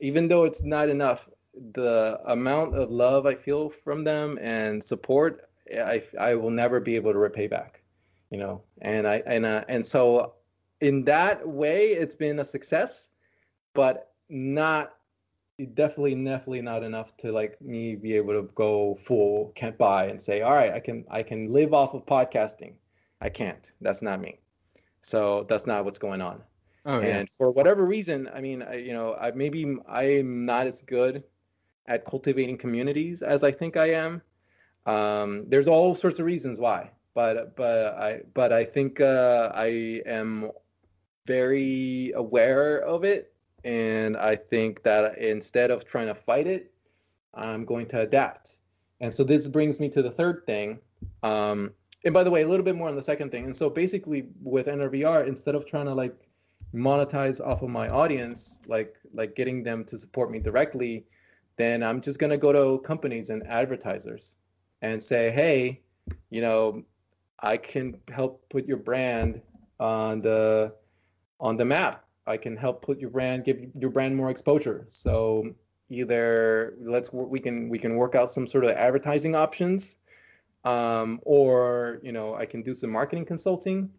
even though it's not enough, the amount of love I feel from them and support I I will never be able to repay back, you know. And I and uh, and so in that way, it's been a success, but not definitely definitely not enough to like me be able to go full can't buy and say all right i can i can live off of podcasting i can't that's not me so that's not what's going on oh, yeah. and for whatever reason i mean I, you know i maybe i'm not as good at cultivating communities as i think i am um, there's all sorts of reasons why, but but I but I think uh, I am very aware of it, and I think that instead of trying to fight it, I'm going to adapt. And so this brings me to the third thing. Um, and by the way, a little bit more on the second thing. And so basically with Enter VR, instead of trying to like monetize off of my audience, like like getting them to support me directly, then I'm just gonna go to companies and advertisers and say, hey, you know, I can help put your brand on the on the map. I can help put your brand, give your brand more exposure. So either let's we can we can work out some sort of advertising options, um, or you know I can do some marketing consulting.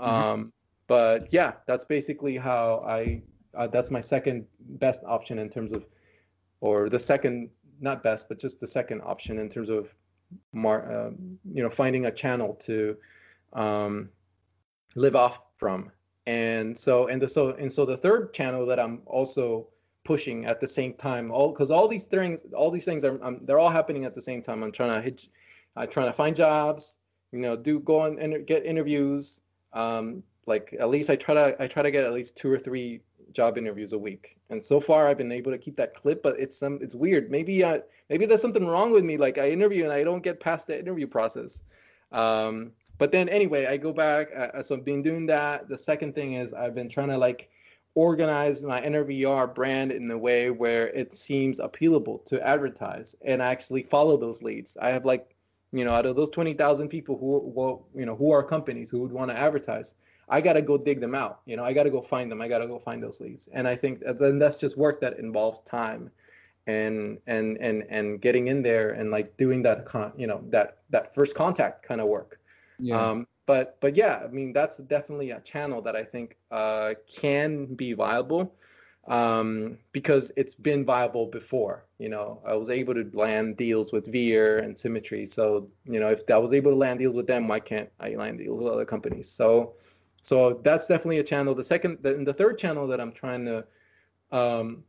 Mm-hmm. Um, but yeah, that's basically how I. Uh, that's my second best option in terms of, or the second not best, but just the second option in terms of mar- uh, you know finding a channel to um, live off from. And so and the so and so the third channel that i'm also pushing at the same time all because all these things all these things are I'm, they're all happening at the same time. I'm trying to hit i'm trying to find jobs you know do go and get interviews. Um like at least i try to i try to get at least two or three job interviews a week and so far i've been able to keep that clip but it's some it's weird. Maybe i maybe there's something wrong with me. Like i interview and i don't get past the interview process. Um, but then anyway i go back uh, so i've been doing that. The second thing is i've been trying to like organize my Enter VR brand in a way where it seems appealable to advertise and actually follow those leads. I have like, you know, out of those 20,000 people who, who, you know, who are companies who would want to advertise, I got to go dig them out. You know, I got to go find them. I got to go find those leads. And I think then that's just work that involves time and and and and getting in there and like doing that con you know that that first contact kind of work yeah. um but but yeah i mean that's definitely a channel that i think uh can be viable um because it's been viable before you know i was able to land deals with veer and symmetry so you know if i was able to land deals with them why can't i land deals with other companies so so that's definitely a channel the second the, the third channel that i'm trying to um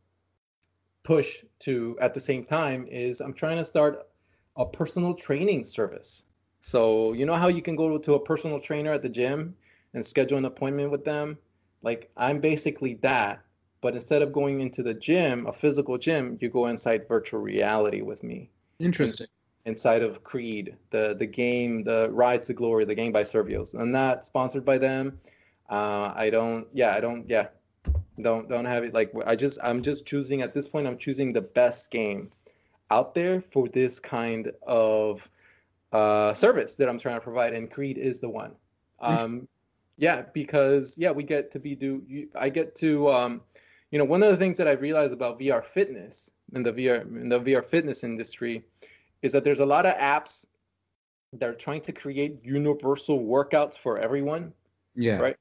push to at the same time is I'm trying to start a personal training service. So you know how you can go to a personal trainer at the gym and schedule an appointment with them? Like I'm basically that, but instead of going into the gym, a physical gym, you go inside virtual reality with me. Interesting. Inside of Creed, the the game, the Rise to Glory, the game by Survios. I'm not sponsored by them. Uh, I don't. Yeah, I don't. Yeah, don't don't have it like I just I'm just choosing at this point I'm choosing the best game out there for this kind of uh, service that I'm trying to provide, and Creed is the one. Um, yeah, because yeah, we get to be do. I get to, um, you know, one of the things that I realized about VR fitness in the VR in the VR fitness industry is that there's a lot of apps that are trying to create universal workouts for everyone. Yeah. Right.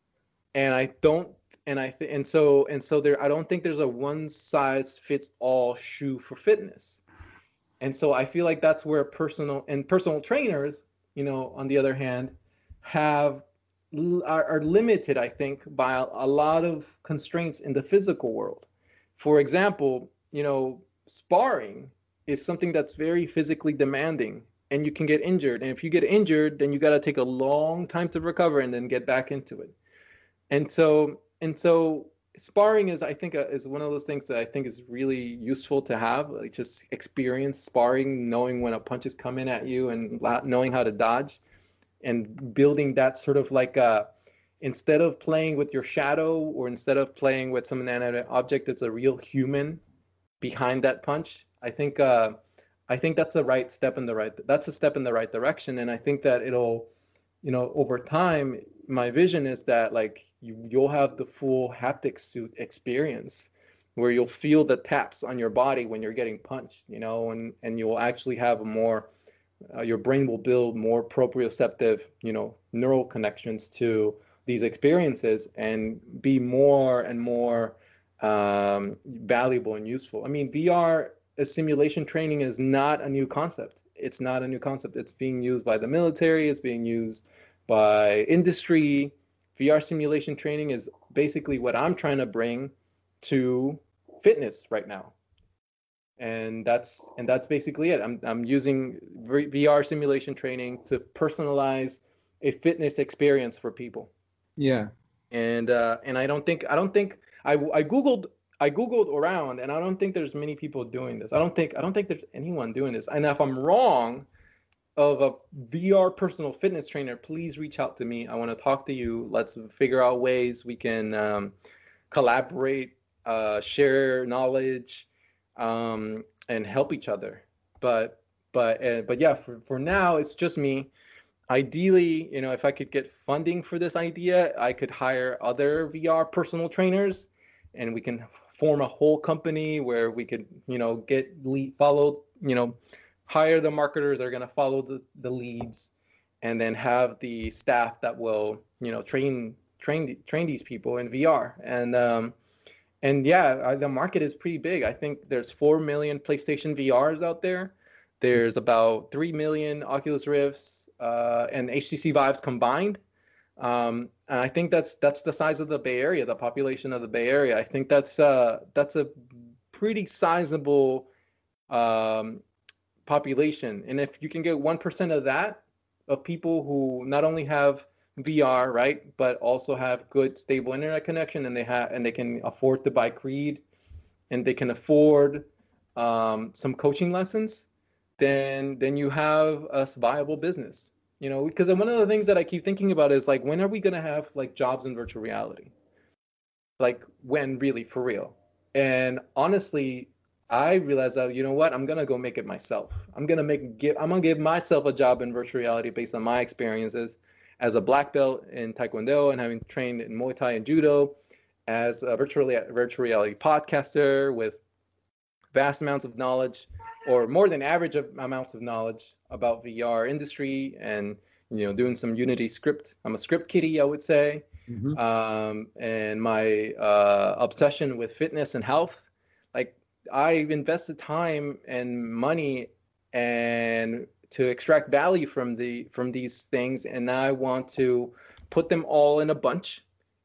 And I don't and I th- and so and so there I don't think there's a one size fits all shoe for fitness. And so I feel like that's where personal and personal trainers, you know, on the other hand, have are, are limited, I think, by a, a lot of constraints in the physical world. For example, you know, sparring is something that's very physically demanding and you can get injured. And if you get injured, then you got to take a long time to recover and then get back into it. And so, and so sparring is, I think, is one of those things that I think is really useful to have. Like just experience sparring, knowing when a punch is coming at you and knowing how to dodge and building that sort of like a, uh, instead of playing with your shadow or instead of playing with some inanimate object that's a real human behind that punch i think uh, i think that's a right step in the right that's a step in the right direction and i think that it'll you know over time my vision is that like you, you'll have the full haptic suit experience where you'll feel the taps on your body when you're getting punched you know and and you'll actually have a more uh, your brain will build more proprioceptive, you know, neural connections to these experiences and be more and more um, valuable and useful. I mean, VR simulation training is not a new concept. It's not a new concept. It's being used by the military. It's being used by industry. VR simulation training is basically what I'm trying to bring to fitness right now and that's and that's basically it. I'm I'm using VR simulation training to personalize a fitness experience for people. Yeah. And uh, and I don't think I don't think I I googled I googled around and I don't think there's many people doing this. I don't think I don't think there's anyone doing this. And if I'm wrong of a VR personal fitness trainer, please reach out to me. I want to talk to you. Let's figure out ways we can um, collaborate, uh, share knowledge, um, and help each other. But but uh, but yeah, for, for now it's just me. Ideally, you know, if I could get funding for this idea, I could hire other VR personal trainers, and we can form a whole company where we could, you know, get lead follow, you know, hire the marketers that are going to follow the, the leads, and then have the staff that will, you know, train train train these people in VR. And um, and yeah, the market is pretty big. I think there's four million PlayStation VRs out there. There's about three million Oculus Rifts uh, and HTC Vives combined. Um, and I think that's that's the size of the Bay Area, the population of the Bay Area. I think that's uh, that's a pretty sizable um, population. And if you can get one percent of that of people who not only have VR, right? But also have good stable internet connection, and they have and they can afford to buy Creed, and they can afford um, some coaching lessons. Then then you have a viable business. You know, because one of the things that I keep thinking about is like, when are we gonna have like jobs in virtual reality? Like when, really, for real? And honestly, I realized that you know what, I'm gonna go make it myself. I'm gonna make give I'm gonna give myself a job in virtual reality based on my experiences as a black belt in Taekwondo and having trained in Muay Thai and Judo, as a virtual, virtual reality podcaster with vast amounts of knowledge or more than average amounts of knowledge about VR industry and you know doing some Unity script. I'm a script kiddie, I would say. Mm-hmm. Um, and my uh, obsession with fitness and health, like I've invested time and money and to extract value from the from these things and now i want to put them all in a bunch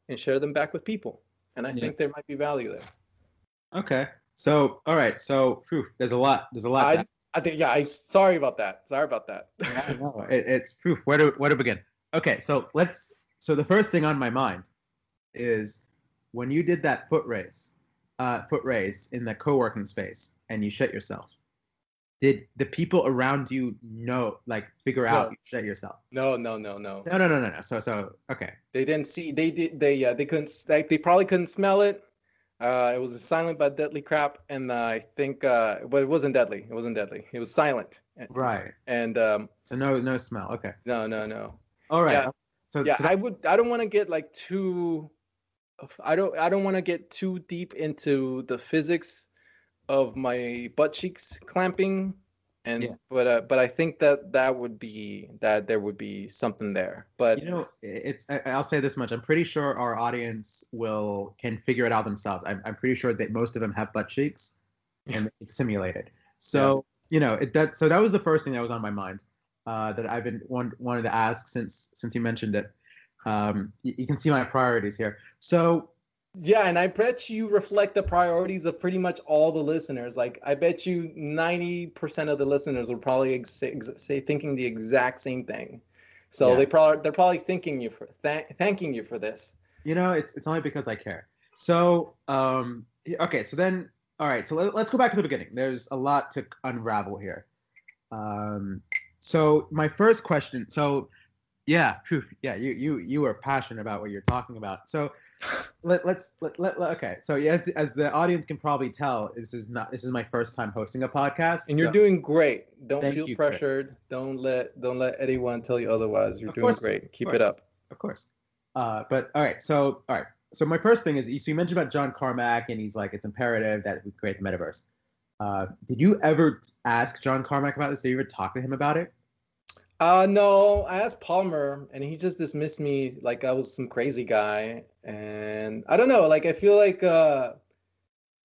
and share them back with people and i yeah. think there might be value there okay so all right so whew, there's a lot there's a lot I, I think yeah i sorry about that sorry about that. Yeah, no, it, it's proof where to where to begin? Okay so let's so the first thing on my mind is when you did that foot race uh, foot race in the co-working space and you shut yourself did the people around you know like figure out you shut yourself? No no no no. No no no no no so so okay. They didn't see they did they yeah they couldn't like they probably couldn't smell it uh it was a silent but deadly crap and uh, i think uh but it wasn't deadly it wasn't deadly it was silent right and um so no no smell okay no no no all right yeah. So yeah, so I would. I don't want to get like too. I don't. I don't want to get too deep into the physics of my butt cheeks clamping, and Yeah. but uh, but I think that that would be that there would be something there. But you know, it's. I, I'll say this much: I'm pretty sure our audience will can figure it out themselves. I'm, I'm pretty sure that most of them have butt cheeks, and it's simulated. So you know, it that. So that was the first thing that was on my mind uh, that I've been want, wanted to ask since since you mentioned it. Um, you, you can see my priorities here. So Yeah, and I bet you reflect the priorities of pretty much all the listeners. Like, I bet you ninety percent of the listeners were probably ex- ex- say thinking the exact same thing. So Yeah. they probably they're probably thanking you for th- thanking you for this. You know, it's it's only because I care. So, um, okay, so then, all right, so let, us go back to the beginning. There's a lot to unravel here. Um, so my first question, so yeah, phew, yeah, you you you are passionate about what you're talking about. So let, let's let, let, let- okay. So yes, as the audience can probably tell, this is not this is my first time hosting a podcast, And you're doing great. Don't Thank feel you, Chris. pressured. Don't let don't let anyone tell you otherwise. You're Of doing course, great. Keep it up. Of course. Uh, but all right, so all right, so my first thing is, so you mentioned about John Carmack, and he's like, it's imperative that we create the metaverse. Uh, did you ever ask John Carmack about this? Did you ever talk to him about it? Uh no, I asked Palmer and he just dismissed me like I was some crazy guy. And I don't know, like I feel like uh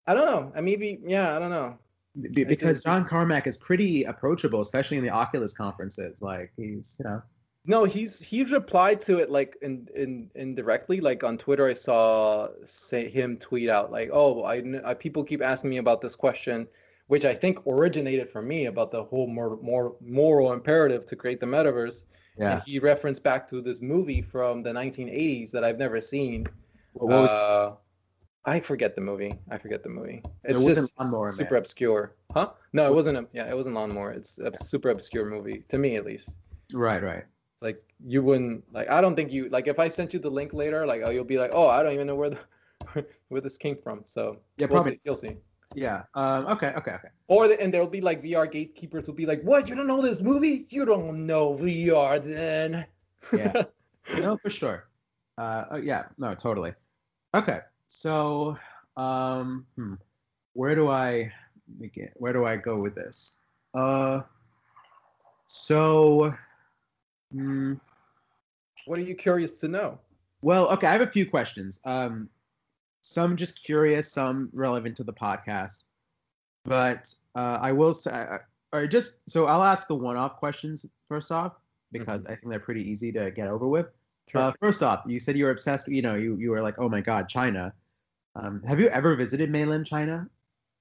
I don't know. I maybe yeah, I don't know. Because just- John Carmack is pretty approachable, especially in the Oculus conferences. Like he's, you know, No, he's he's replied to it like in in indirectly. Like on Twitter, I saw say him tweet out like, "Oh, I, I people keep asking me about this question, which I think originated from me about the whole more more moral imperative to create the metaverse." And he referenced back to this movie from the 1980s that I've never seen. What was uh, I forget the movie. I forget the movie. It's wasn't just Lawnmower super Man. obscure, huh? No, it wasn't. A, yeah, it wasn't Lawnmower. It's a super obscure movie to me, at least. right, right. Like you wouldn't like. I don't think you like. If I sent you the link later, like, oh, you'll be like, oh, I don't even know where the where this came from. So Yeah, we'll probably. see. You'll see. Yeah. Um, okay, okay, okay. Or the, and there'll be like VR gatekeepers will be like, what? You don't know this movie? You don't know VR then. Yeah. no, for sure. Uh, oh, yeah, no, totally. Okay, so um, hmm, where do I begin? Where do I go with this? Uh, so, hmm, what are you curious to know? well, okay, I have a few questions. Um, some just curious, some relevant to the podcast. But uh, I will say, or just so I'll ask the one-off questions first off because I think they're pretty easy to get over with. Sure. Uh, first off, you said you were obsessed. You know, you you were like, oh my god, China. Um, have you ever visited mainland China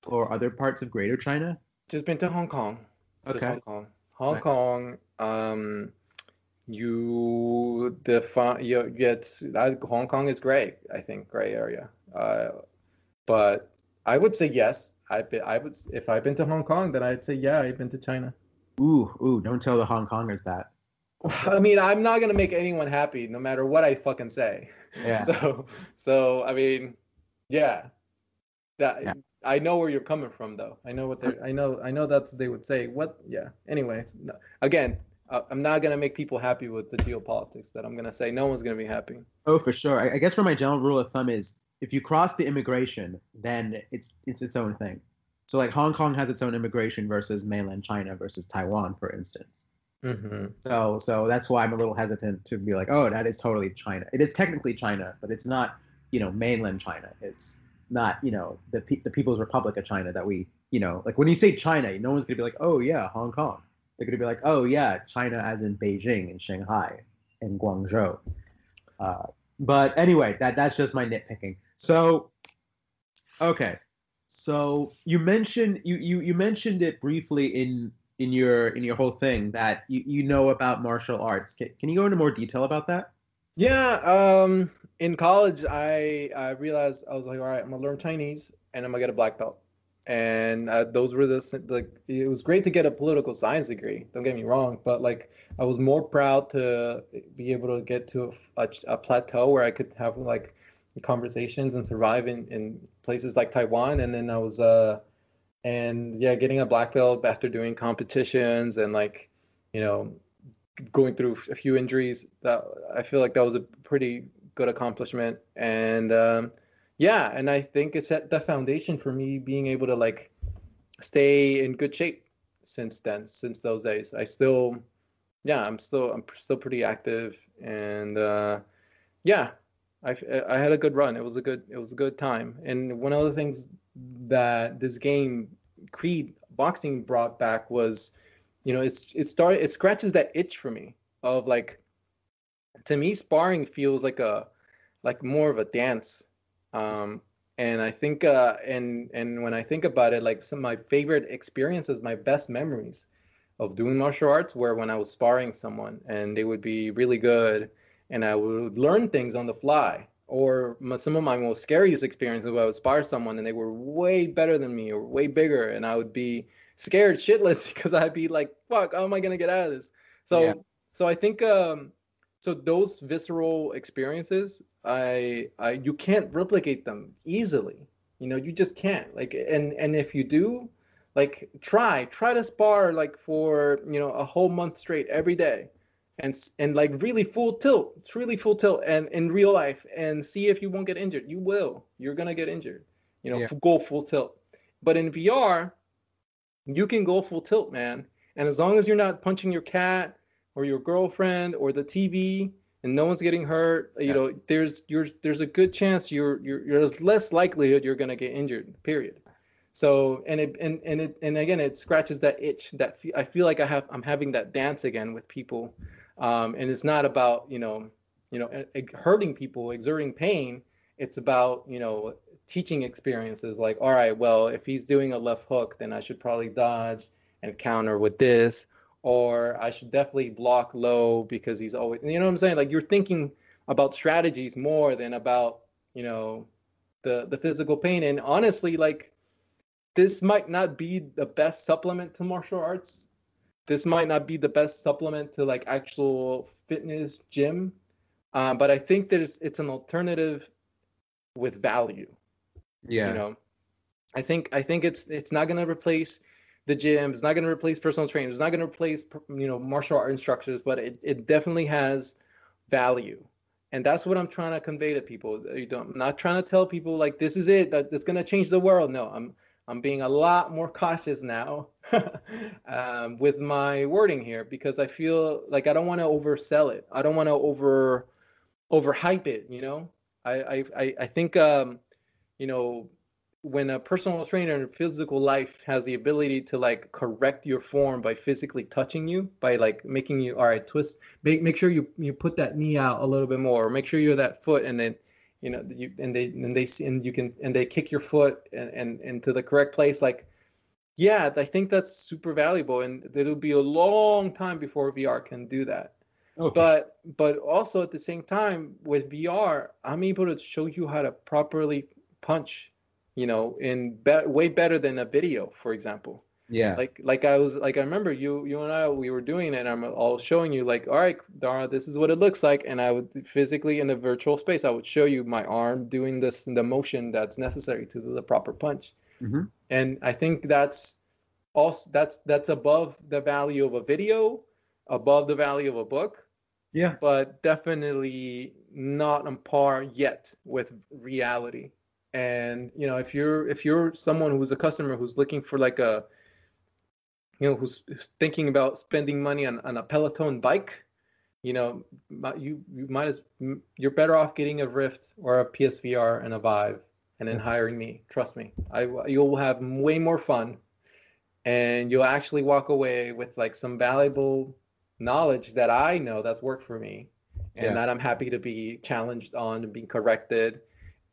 or other parts of Greater China? Just been to Hong Kong. Just Okay. Hong Kong. Hong Right. Kong. Um, you define you get that Hong Kong is great. I think great area. Uh, but I would say yes. Been. I would. If I've been to Hong Kong, then I'd say yeah. I've been to China. Ooh, ooh, don't tell the Hong Kongers that. I mean, I'm not gonna make anyone happy, no matter what I fucking say. Yeah. So, so I mean, yeah. That Yeah. I know where you're coming from, though. I know what they're. I know. I know that's what they would say. What? Yeah. Anyway, no, again, uh, I'm not gonna make people happy with the geopolitics. That I'm gonna say no one's gonna be happy. Oh, for sure. I, I guess for my general rule of thumb is if you cross the immigration, then it's it's its own thing. So like Hong Kong has its own immigration versus mainland China versus Taiwan, for instance. Mm-hmm. So so that's why I'm a little hesitant to be like, oh, that is totally China. It is technically China, but it's not, you know, mainland China. It's not, you know, the the People's Republic of China that we, you know, like when you say China, no one's gonna be like, oh yeah, Hong Kong. They're gonna be like, oh yeah, China as in Beijing and Shanghai and Guangzhou. Uh, but anyway, that that's just my nitpicking. So, okay, so you mentioned you you you mentioned it briefly in in your in your whole thing that you, you know about martial arts. Can, can you go into more detail about that? Yeah. Um. In college, I I realized I was like, all right, I'm gonna learn Chinese and I'm gonna get a black belt. And uh, those were the like it was great to get a political science degree. Don't get me wrong, but like I was more proud to be able to get to a, a a plateau where I could have like conversations and survive in in places like Taiwan. And then I was uh and yeah, getting a black belt after doing competitions and like you know going through a few injuries. That I feel like that was a pretty good accomplishment, and um, yeah, and I think it set the foundation for me being able to like stay in good shape since then. Since those days, I still, yeah, I'm still I'm still pretty active, and uh, yeah, I I had a good run. It was a good it was a good time, and one of the things that this game Creed boxing brought back was, you know, it's it started it scratches that itch for me of like, to me sparring feels like a like more of a dance, um, and I think uh, and and when I think about it, like some of my favorite experiences, my best memories of doing martial arts were when I was sparring someone and they would be really good, and I would learn things on the fly or some of my most scariest experiences where I would spar someone and they were way better than me or way bigger, and I would be scared shitless because I'd be like, "Fuck, how am I gonna get out of this?" So, yeah. so I think, um, so those visceral experiences, I, I, you can't replicate them easily. You know, you just can't. Like, and and if you do, like, try try to spar like for you know a whole month straight every day and and like really full tilt, it's really full tilt, and in real life, and see if you won't get injured. You will. You're gonna get injured. You know, yeah. go full tilt. But in VR, you can go full tilt, man. And as long as you're not punching your cat or your girlfriend or the TV, and no one's getting hurt, you know, there's you're there's a good chance you're you're you're less likelihood you're gonna get injured. Period. So and it and and it and again it scratches that itch that I feel like I have I'm having that dance again with people um, and it's not about you know you know hurting people exerting pain. It's about you know teaching experiences like all right well if he's doing a left hook then i should probably dodge and counter with this or i should definitely block low because he's always you know what i'm saying? Like you're thinking about strategies more than about you know the the physical pain. And honestly like this might not be the best supplement to martial arts this might not be the best supplement to like actual fitness gym, um, but I think there's it's an alternative with value. Yeah. You know, I think I think it's it's not going to replace the gym. It's not going to replace personal trainers. It's not going to replace you know martial art instructors, but it, it definitely has value. And that's what I'm trying to convey to people. You don't, I'm not trying to tell people like this is it that it's going to change the world. No, I'm I'm being a lot more cautious now um, with my wording here because I feel like I don't want to oversell it. I don't want to over overhype it. You know, I I I think um, you know when a personal trainer in physical life has the ability to like correct your form by physically touching you by like making you all right twist make, make sure you you put that knee out a little bit more or make sure you're that foot and then you know you and they and they see and you can and they kick your foot and, and into the correct place like yeah i think that's super valuable and it'll be a long time before vr can do that okay. but but also at the same time with vr i'm able to show you how to properly punch you know in be- way better than a video for example yeah. Like like i was like i remember you you and i we were doing it and i'm all showing you like all right dara this is what it looks like and i would physically in the virtual space i would show you my arm doing this the motion that's necessary to do the proper punch. Mm-hmm. and i think that's also that's that's above the value of a video above the value of a book. Yeah. But definitely not on par yet with reality. And you know if you're if you're someone who's a customer who's looking for like a you know who's, thinking about spending money on, on a peloton bike you know you you might as you're better off getting a rift or a psvr and a vive and then mm-hmm. hiring me. Trust me. I you'll have way more fun and you'll actually walk away with like some valuable knowledge that i know that's worked for me and yeah. that i'm happy to be challenged on and being corrected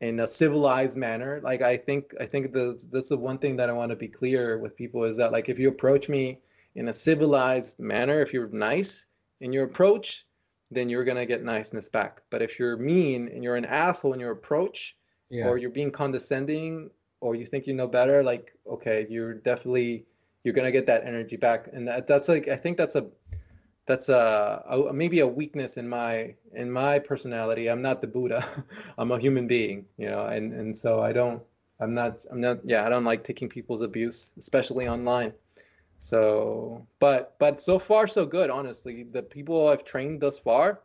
in a civilized manner. Like i think i think the, that's the one thing that i want to be clear with people is that like if you approach me in a civilized manner if you're nice in your approach then you're going to get niceness back. But if you're mean and you're an asshole in your approach yeah. or you're being condescending or you think you know better like okay you're definitely you're going to get that energy back. And that, that's like i think that's a that's a, a, maybe a weakness in my in my personality. I'm not the Buddha. I'm a human being, you know, and and so I don't. I'm not. I'm not. Yeah, I don't like taking people's abuse, especially online. So, but but so far so good. Honestly, the people I've trained thus far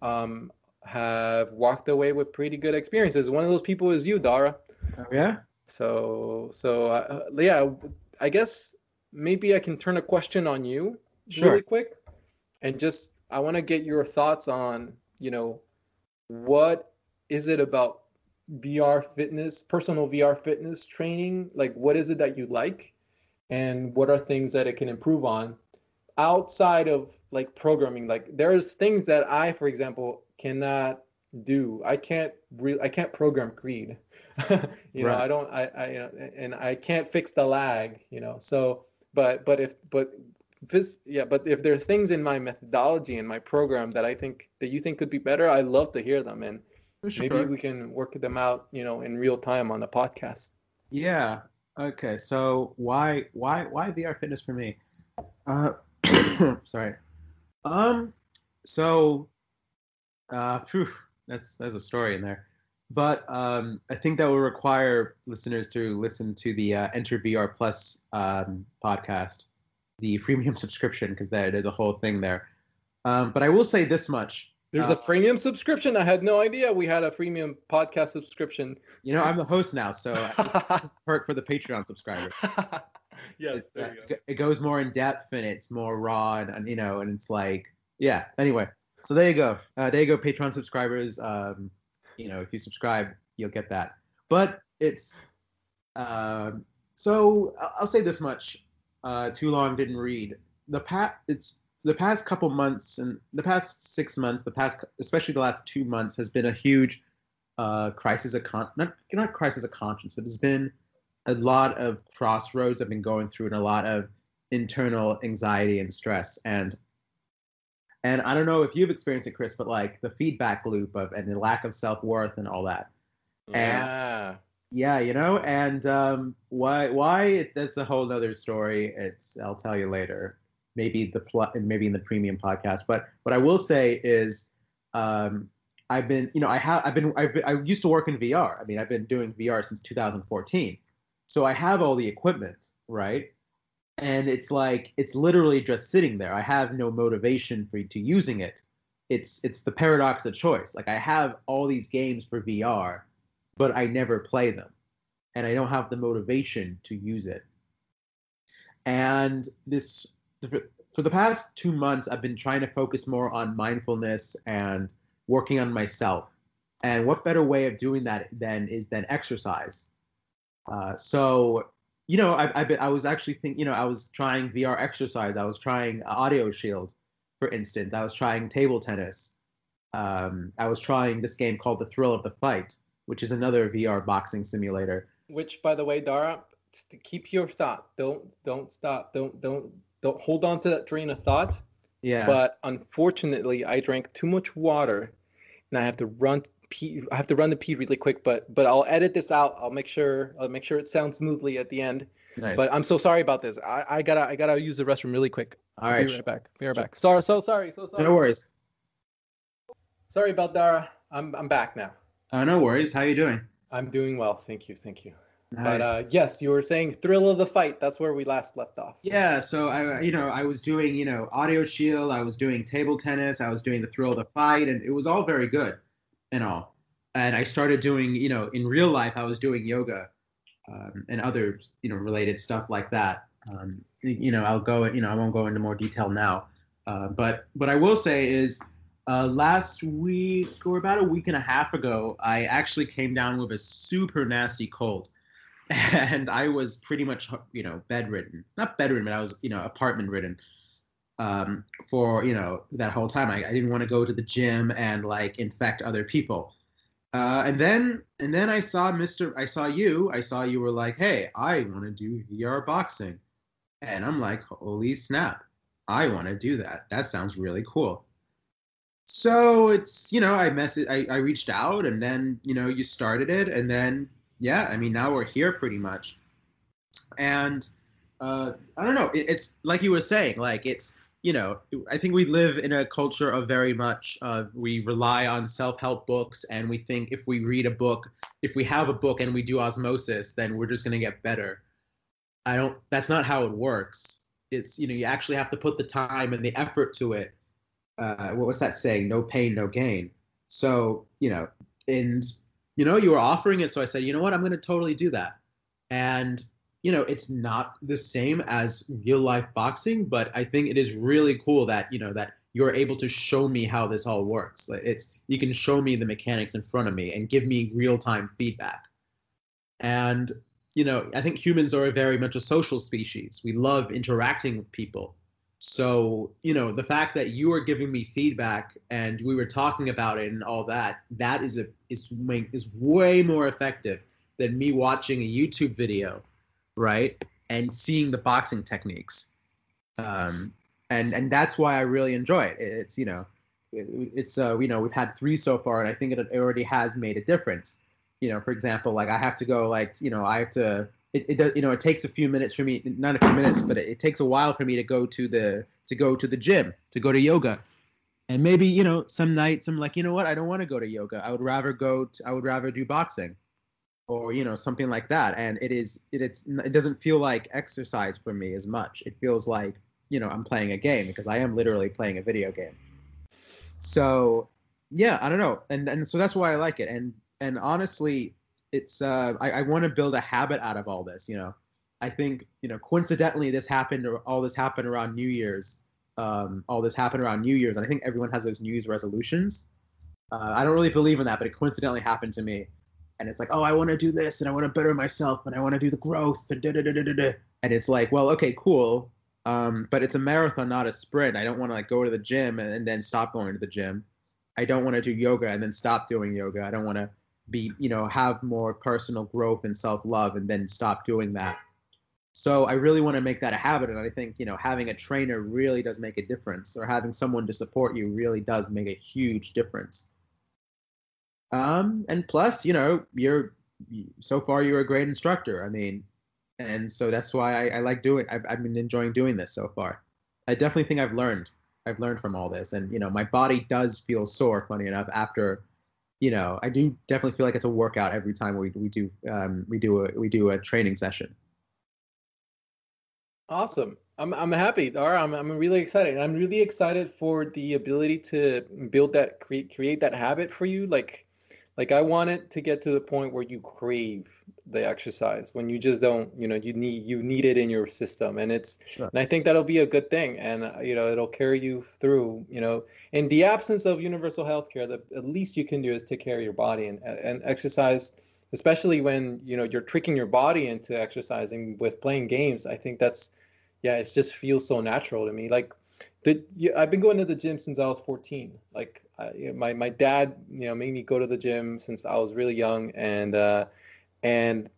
um, have walked away with pretty good experiences. One of those people is you, Dara. Oh yeah. So so uh, yeah, I guess maybe I can turn a question on you Sure. really quick, and just I want to get your thoughts on you know what is it about VR fitness, personal VR fitness training? Like, what is it that you like, and what are things that it can improve on outside of like programming? Like, there's things that I, for example, cannot do. I can't re- I can't program Creed. you know, I don't. I, I know, and I can't fix the lag. You know, so but but if but this yeah but if there are things in my methodology and my program that i think that you think could be better i love to hear them and For maybe we can work them out you know in real time on the podcast Yeah. Okay. So why why why VR fitness for me? Uh, sorry. Um. So, uh, phew, that's that's a story in there, but um, I think that will require listeners to listen to the uh, Enter VR Plus um, podcast, the premium subscription, because there there's a whole thing there. Um, but I will say this much. there's Uh, a premium subscription? I had no idea we had a premium podcast subscription. You know, I'm the host now, so is perk for the Patreon subscribers. yes there uh, you go. it goes more in depth and it's more raw and, and, you know and it's like yeah anyway. So there you go. Uh, there you go patreon subscribers. Um you know if you subscribe you'll get that. But it's um so i'll say this much uh too long didn't read. The pat it's the past couple months and the past six months the past especially the last two months has been a huge uh crisis of con not not crisis of conscience but it's been a lot of crossroads I've been going through and a lot of internal anxiety and stress. And and I don't know if you've experienced it, Chris, but like the feedback loop of and the lack of self worth and all that. yeah Yeah, you know, and um, why why that's a whole other story. It's I'll tell you later. Maybe the pl- maybe in the premium podcast. But what I will say is, um, I've been you know I have I've been I've been, I used to work in VR. I mean I've been doing VR since 2014, so I have all the equipment right, and it's like it's literally just sitting there. I have no motivation for to using it. It's it's the paradox of choice. Like I have all these games for VR but I never play them. And I don't have the motivation to use it. And this, for the past two months, I've been trying to focus more on mindfulness and working on myself. And what better way of doing that than is than exercise? Uh, so, you know, I, been, I was actually thinking, you know, I was trying VR exercise. I was trying Audioshield, for instance. I was trying table tennis. Um, I was trying this game called The Thrill of the Fight which is another VR boxing simulator. which by the way dara to keep your thought. Don't don't stop. Don't don't don't hold on to that train of thought. Yeah. but unfortunately i drank too much water and i have to run pee i have to run the pee really quick but but i'll edit this out. I'll make sure i'll make sure it sounds smoothly at the end. Nice. but i'm so sorry about this. I, I gotta i gotta use the restroom really quick. All right. be right. back. Be right back. Sorry so sorry so sorry. No worries. sorry about dara. I'm i'm back now Uh, no worries. How are you doing? i'm doing well thank you thank you Nice. but uh yes you were saying thrill of the fight that's where we last left off yeah. So I, you know, I was doing, you know, Audioshield. I was doing table tennis. I was doing the Thrill of the Fight, and it was all very good, and all. And I started doing, you know, in real life, I was doing yoga, um, and other, you know, related stuff like that. Um, you know, I'll go, you know, I won't go into more detail now, uh, but what I will say is, uh, last week or about a week and a half ago, I actually came down with a super nasty cold, and I was pretty much, you know, bedridden. Not bedridden, but I was, you know, apartment ridden. Um, for you know that whole time, I, I didn't want to go to the gym and like infect other people. Uh, and then and then I saw Mr. I saw you. I saw you were like, hey, I want to do VR boxing, and I'm like, holy snap, I want to do that. That sounds really cool. So it's you know I messaged I, I reached out and then you know you started it and then yeah I mean now we're here pretty much, and uh, I don't know it, it's like you were saying like it's you know I think we live in a culture of very much of we rely on self help books and we think if we read a book if we have a book and we do osmosis then we're just gonna get better. I don't that's not how it works. it's you know you actually have to put the time and the effort to it. Uh, what was that saying? No pain, no gain. So you know, and you know you were offering it, so I said, you know what, I'm going to totally do that. And you know, it's not the same as real life boxing, but I think it is really cool that you know that you're able to show me how this all works. Like it's you can show me the mechanics in front of me and give me real time feedback. And you know, I think humans are very much a social species. We love interacting with people. So, you know, the fact that you are giving me feedback and we were talking about it and all that, that is a is way, is way more effective than me watching a YouTube video, right? And seeing the boxing techniques. Um, and and that's why I really enjoy it. It's you know, it, it's uh, you know, we've had three so far, and I think it already has made a difference you know, for example, like I have to go, like, you know, I have to, it, it does, you know, it takes a few minutes for me, not a few minutes, but it, it takes a while for me to go to the, to go to the gym, to go to yoga. And maybe, you know, some nights I'm like, you know what, I don't want to go to yoga. I would rather go, to, I would rather do boxing or, you know, something like that. And it is, it, it's, it doesn't feel like exercise for me as much. It feels like, you know, I'm playing a game because I am literally playing a video game. So yeah, I don't know. And, and so that's why I like it. And and honestly, it's uh, I, I want to build a habit out of all this. You know, I think you know coincidentally this happened or all this happened around New Year's. Um, all this happened around New Year's, and I think everyone has those New Year's resolutions. Uh, I don't really believe in that, but it coincidentally happened to me. And it's like, oh, I want to do this, and I want to better myself, and I want to do the growth, and da da da da da. And it's like, well, okay, cool, um, but it's a marathon, not a sprint. I don't want to like go to the gym and, and then stop going to the gym. I don't want to do yoga and then stop doing yoga. I don't want to be you know have more personal growth and self-love and then stop doing that. So i really want to make that a habit and i think you know having a trainer really does make a difference or having someone to support you really does make a huge difference. Um and plus you know you're so far you're a great instructor i mean and so that's why i, I like doing I've, I've been enjoying doing this so far. I definitely think i've learned i've learned from all this and you know my body does feel sore funny enough after you know, I do definitely feel like it's a workout every time we we do um, we do a we do a training session. Awesome. I'm I'm happy. All right, I'm I'm really excited. I'm really excited for the ability to build that create create that habit for you. Like like I want it to get to the point where you crave the exercise when you just don't you know you need you need it in your system and it's sure. and i think that'll be a good thing and uh, you know it'll carry you through you know in the absence of universal health care the at least you can do is take care of your body and and exercise especially when you know you're tricking your body into exercising with playing games i think that's yeah it just feels so natural to me like the, I've been going to the gym since I was 14. Like I, my my dad, you know, made me go to the gym since I was really young, and uh, and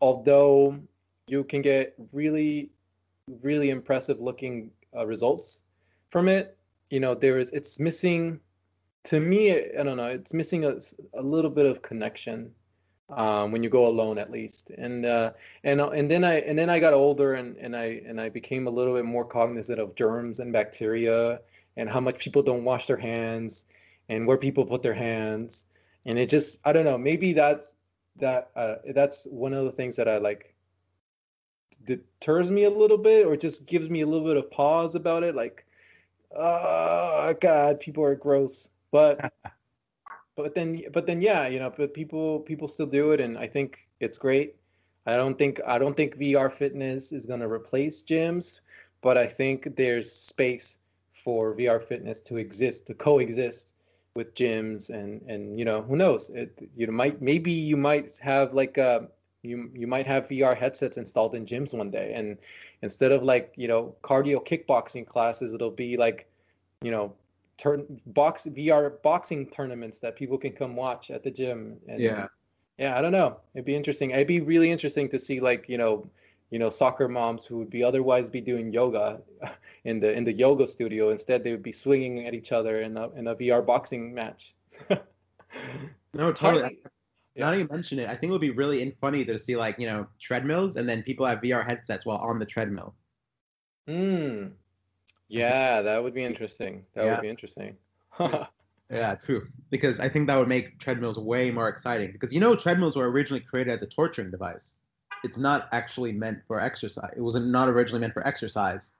although you can get really, really impressive looking uh, results from it, you know, there is, it's missing, to me, I don't know, it's missing a, a little bit of connection um, when you go alone at least. And uh, and and then I and then I got older and and I and I became a little bit more cognizant of germs and bacteria and how much people don't wash their hands and where people put their hands. And it just I don't know maybe that's that uh, that's one of the things that I like deters me a little bit or just gives me a little bit of pause about it like oh god people are gross. But but then but then yeah you know but people people still do it and i think it's great. I don't think i don't think vr fitness is going to replace gyms but i think there's space for vr fitness to exist to coexist with gyms and and you know who knows? It you might maybe you might have like uh you you might have VR headsets installed in gyms one day. And instead of like you know cardio kickboxing classes it'll be like you know turn box VR boxing tournaments that people can come watch at the gym. And yeah. yeah I don't know. It'd be interesting. It'd be really interesting to see like you know you know soccer moms who would be otherwise be doing yoga in the in the yoga studio instead they would be swinging at each other in a in a VR boxing match. no, totally. Partly, yeah. Now you mention it, I think it would be really in- funny to see like you know treadmills and then people have VR headsets while on the treadmill. Hmm. Yeah, that would be interesting. That yeah. would be interesting. yeah, true. Because I think that would make treadmills way more exciting. Because you know treadmills were originally created as a torturing device. It's not actually meant for exercise. It was not originally meant for exercise.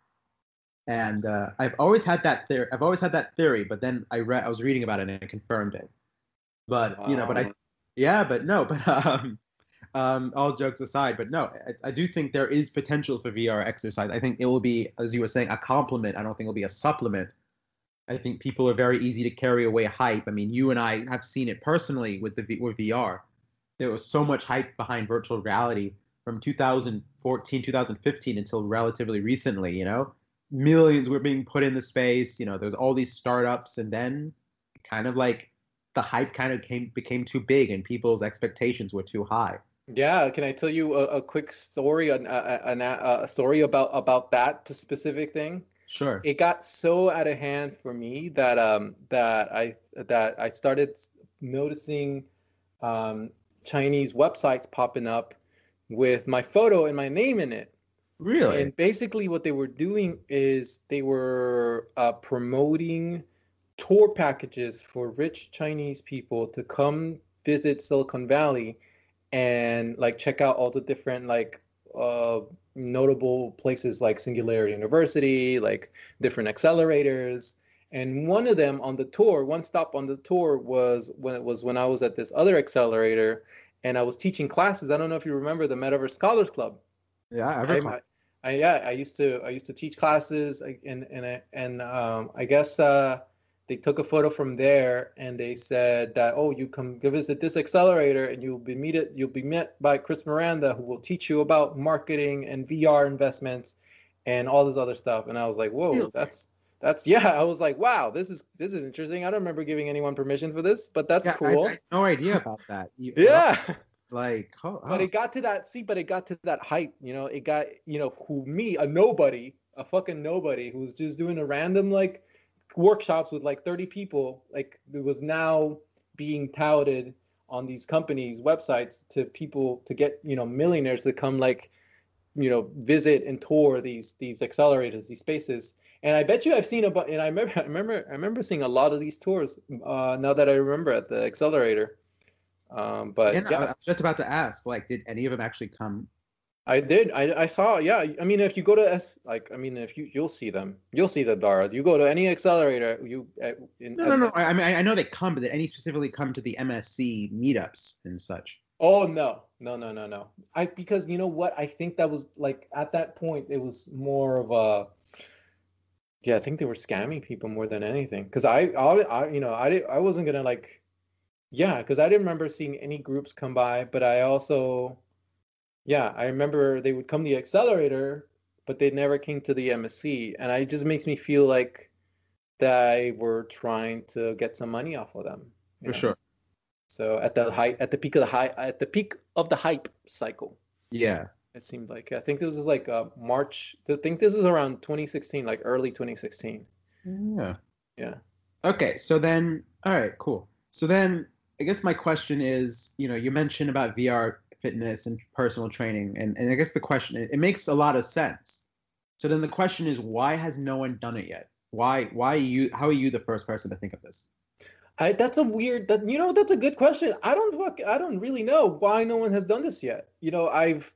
And uh, I've always had that theory. I've always had that theory, but then I read, I was reading about it and it confirmed it. But wow. you know, but I, yeah, but no, but um, um, all jokes aside, but no, I, I, do think there is potential for VR exercise. I think it will be, as you were saying, a complement. I don't think it'll be a supplement. I think people are very easy to carry away hype. I mean, you and I have seen it personally with the with VR. There was so much hype behind virtual reality from 2014, 2015 until relatively recently. You know, millions were being put in the space. You know, there's all these startups, and then kind of like the hype kind of came became too big, and people's expectations were too high. Yeah, can I tell you a, a quick story, a, a, a, story about about that specific thing? Sure. It got so out of hand for me that um that I that I started noticing um, Chinese websites popping up with my photo and my name in it. Really? And basically, what they were doing is they were uh, promoting tour packages for rich Chinese people to come visit Silicon Valley and like check out all the different like uh, notable places like Singularity University, like different accelerators. And one of them on the tour, one stop on the tour was when it was when I was at this other accelerator and I was teaching classes. I don't know if you remember the Metaverse Scholars Club. Yeah, I remember. I, I, yeah, I used to I used to teach classes and and and um, I guess uh, they took a photo from there and they said that oh you come visit this accelerator and you'll be meet it you'll be met by Chris Miranda who will teach you about marketing and VR investments and all this other stuff and I was like whoa that's that's yeah I was like wow this is this is interesting. I don't remember giving anyone permission for this but that's yeah, cool I, I no idea about that. You, yeah. Like oh, oh. but it oh. got to that see but it got to that height you know it got you know who me a nobody a fucking nobody who's just doing a random like workshops with like 30 people like it was now being touted on these companies websites to people to get you know millionaires to come like you know visit and tour these these accelerators these spaces and i bet you i've seen about and i remember i remember i remember seeing a lot of these tours uh now that i remember at the accelerator um but yeah, yeah. i was just about to ask like did any of them actually come I did. I, I saw. Yeah. I mean, if you go to S, like, I mean, if you you'll see them, you'll see them, Dara. You go to any accelerator. You uh, in no, no, no. I mean, I know they come, but did any specifically come to the MSC meetups and such? Oh no, no, no, no, no. I because you know what? I think that was like at that point it was more of a. Yeah, I think they were scamming people more than anything. Because I, I, I, you know, I, I wasn't gonna like, yeah, because I didn't remember seeing any groups come by, but I also yeah, I remember they would come to the accelerator, but they never came to the MSC, and it just makes me feel like that they were trying to get some money off of them. For know? sure. So at the height, at the peak of the high, at the peak of the hype cycle. Yeah. It seemed like I think this was like uh, March. I think this was around 2016, like early 2016. Yeah. Yeah. Okay, so then, all right, cool. So then, I guess my question is, you know, you mentioned about VR fitness and personal training. And, and I guess the question, it, it makes a lot of sense. So then the question is, why has no one done it yet? Why, why you, how are you the first person to think of this? I, that's a weird that you know that's a good question. I don't fuck I don't really know why no one has done this yet. You know, I've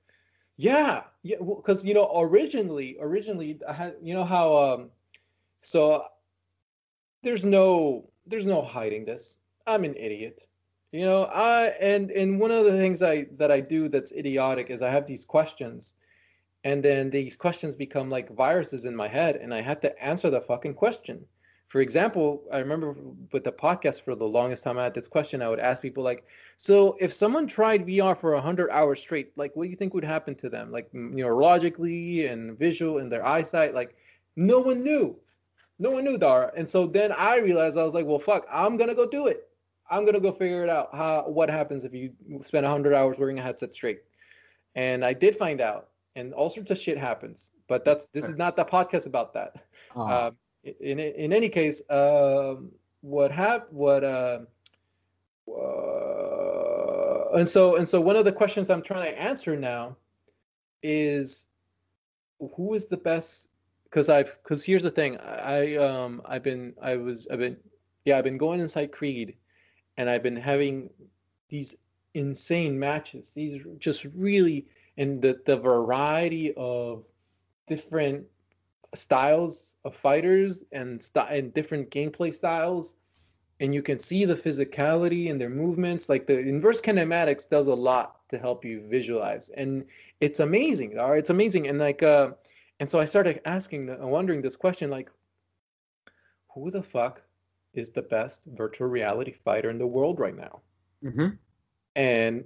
yeah, yeah cuz you know originally originally I had you know how um so there's no there's no hiding this. I'm an idiot. You know, I and and one of the things I that I do that's idiotic is I have these questions, and then these questions become like viruses in my head, and I have to answer the fucking question. For example, I remember with the podcast for the longest time I had this question. I would ask people like, "So if someone tried VR for hundred hours straight, like, what do you think would happen to them, like neurologically and visual and their eyesight?" Like, no one knew, no one knew, Dara. And so then I realized I was like, "Well, fuck, I'm gonna go do it." I'm gonna go figure it out. How what happens if you spend hundred hours wearing a headset straight? And I did find out, and all sorts of shit happens. But that's this is not the podcast about that. Uh-huh. Um, in in any case, um, what hap what uh, uh, and so and so one of the questions I'm trying to answer now is who is the best because I've because here's the thing I um I've been I was I've been yeah I've been going inside Creed and I've been having these insane matches. These just really and the the variety of different styles of fighters and st- and different gameplay styles and you can see the physicality and their movements like the inverse kinematics does a lot to help you visualize and it's amazing all right? It's amazing and like uh and so i started asking the, wondering this question like who the fuck is the best virtual reality fighter in the world right now? Mm-hmm. and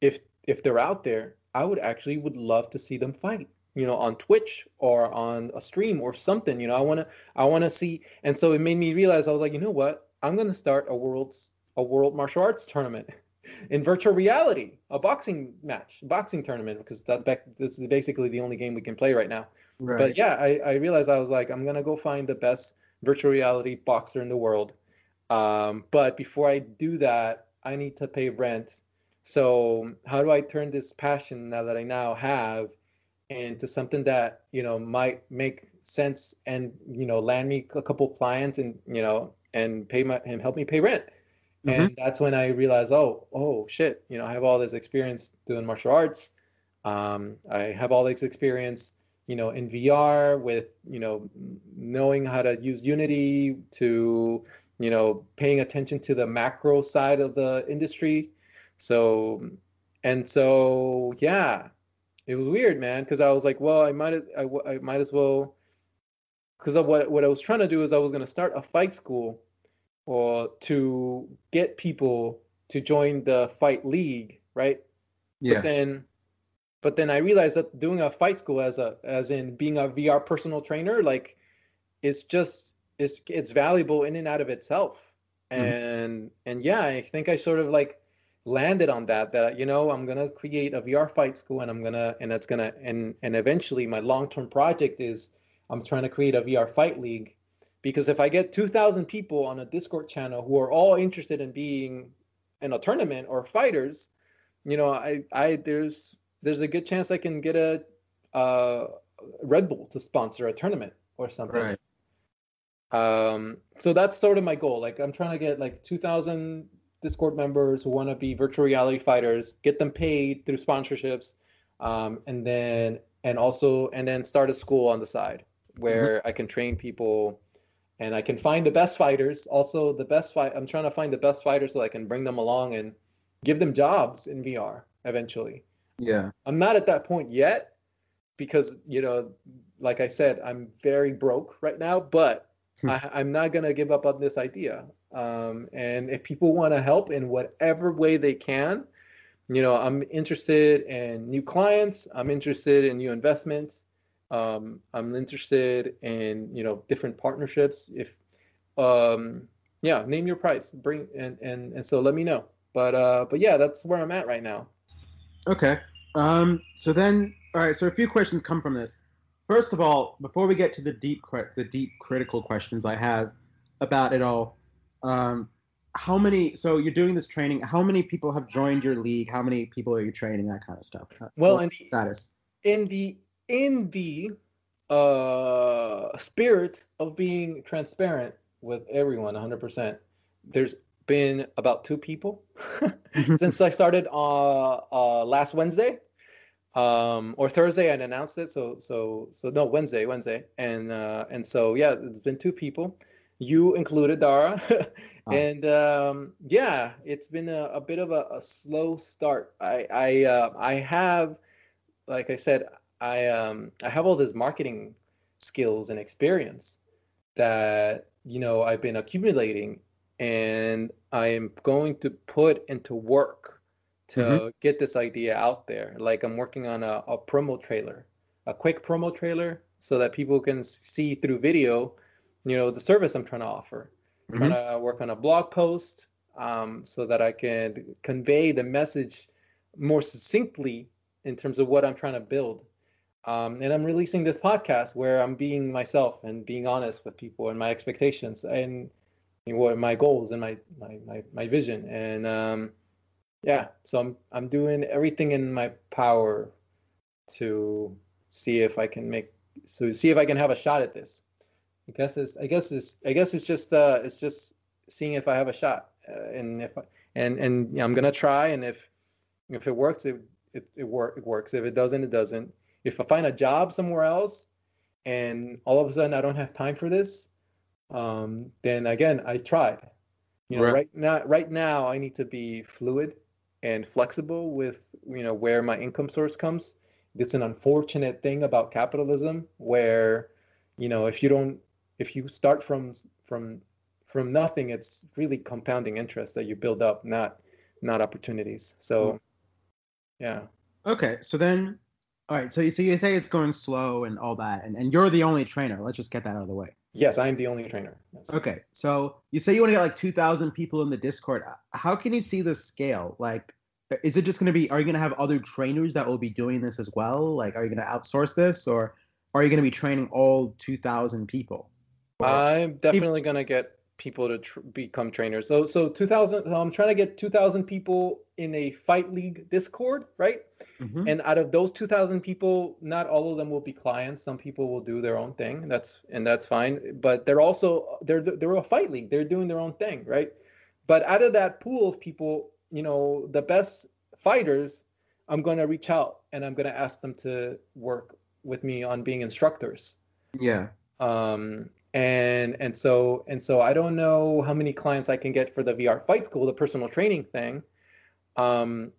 if if they're out there i would actually would love to see them fight you know on twitch or on a stream or something you know i want to i want to see and so it made me realize i was like you know what? I'm going to start a world's a world martial arts tournament in virtual reality a boxing match boxing tournament because that's back this is basically the only game we can play right now. Right. but yeah I, I realized i was like i'm going to go find the best virtual reality boxer in the world. Um, but before i do that i need to pay rent. So how do i turn this passion now that i now have into something that you know might make sense and you know land me a couple clients and you know and pay my and help me pay rent. And that's when i realized oh oh shit you know i have all this experience doing martial arts. Um, i have all this experience you know in vr with you know knowing how to use unity to you know paying attention to the macro side of the industry. So and so yeah it was weird man because i was like well i might I, I might as well because what what i was trying to do is i was going to start a fight school or to get people to join the fight league right yeah. but then but then i realized that doing a fight school as a as in being a vr personal trainer like it's just it's it's valuable in and out of itself Mhm. and and yeah i think i sort of like landed on that that you know i'm gonna create a vr fight school and i'm gonna and it's gonna and and eventually my long-term project is i'm trying to create a vr fight league. Because if i get 2000 people on a discord channel who are all interested in being in a tournament or fighters you know i i there's there's a good chance i can get a uh red bull to sponsor a tournament or something. Right. um so that's sort of my goal. Like i'm trying to get like 2000 discord members who want to be virtual reality fighters get them paid through sponsorships um and then and also and then start a school on the side where i can train people and i can find the best fighters also the best fight i'm trying to find the best fighters so i can bring them along and give them jobs in vr eventually Yeah. I'm not at that point yet because you know, like I said, I'm very broke right now. But Hmm. I, I'm not gonna give up on this idea. Um, and if people want to help in whatever way they can, you know, I'm interested in new clients. I'm interested in new investments. Um, I'm interested in you know different partnerships. If um, yeah, name your price, bring and and and so let me know. But uh, but yeah, that's where I'm at right now. Okay. Um, so then, all right. So a few questions come from this. First of all, before we get to the deep, the deep critical questions I have about it all, um, how many? So you're doing this training. How many people have joined your league? How many people are you training? That kind of stuff. Well, and the status. in the in the uh spirit of being transparent with everyone 100% there's been about two people since i started uh, uh last wednesday um or thursday i announced it so so so no wednesday wednesday and uh and so yeah it's been two people you included dara Ah. and um yeah it's been a, a bit of a, a slow start i i uh i have like i said I um I have all this marketing skills and experience that you know I've been accumulating and I am going to put into work to Mhm. get this idea out there. Like I'm working on a, a promo trailer, a quick promo trailer so that people can see through video, you know, the service I'm trying to offer. I'm Mhm. trying to work on a blog post um, so that I can convey the message more succinctly in terms of what I'm trying to build. Um, and I'm releasing this podcast where I'm being myself and being honest with people and my expectations and what my goals and my my my, my vision. And um, yeah, so I'm I'm doing everything in my power to see if I can make so see if I can have a shot at this. I guess it's I guess it's I guess it's just uh it's just seeing if I have a shot uh, and if I, and and yeah, I'm gonna try and if if it works it it it, work, it works. If it doesn't, it doesn't. If I find a job somewhere else, and all of a sudden I don't have time for this, um, then again I tried. You know, right. right now, right now I need to be fluid and flexible with you know where my income source comes. It's an unfortunate thing about capitalism where you know if you don't if you start from from from nothing, it's really compounding interest that you build up, not not opportunities. So, hmm. yeah. Okay, so then, all right. So you so you say it's going slow and all that, and, and you're the only trainer. Let's just get that out of the way. Yes, I'm the only trainer. Yes. Okay, so you say you want to get like two thousand people in the Discord. How can you see the scale? Like, is it just going to be? Are you going to have other trainers that will be doing this as well? Like, are you going to outsource this, or are you going to be training all two thousand people? I'm definitely going to get people to tr- become trainers. So so 2000 I'm trying to get 2000 people in a fight league discord, right? Mm-hmm. And out of those 2000 people, not all of them will be clients. Some people will do their own thing. That's and that's fine, but they're also they're they're a fight league. They're doing their own thing, right? But out of that pool of people, you know, the best fighters, I'm going to reach out and I'm going to ask them to work with me on being instructors. Yeah. Um, and and so and so I don't know how many clients I can get for the VR Fight School, the personal training thing, um,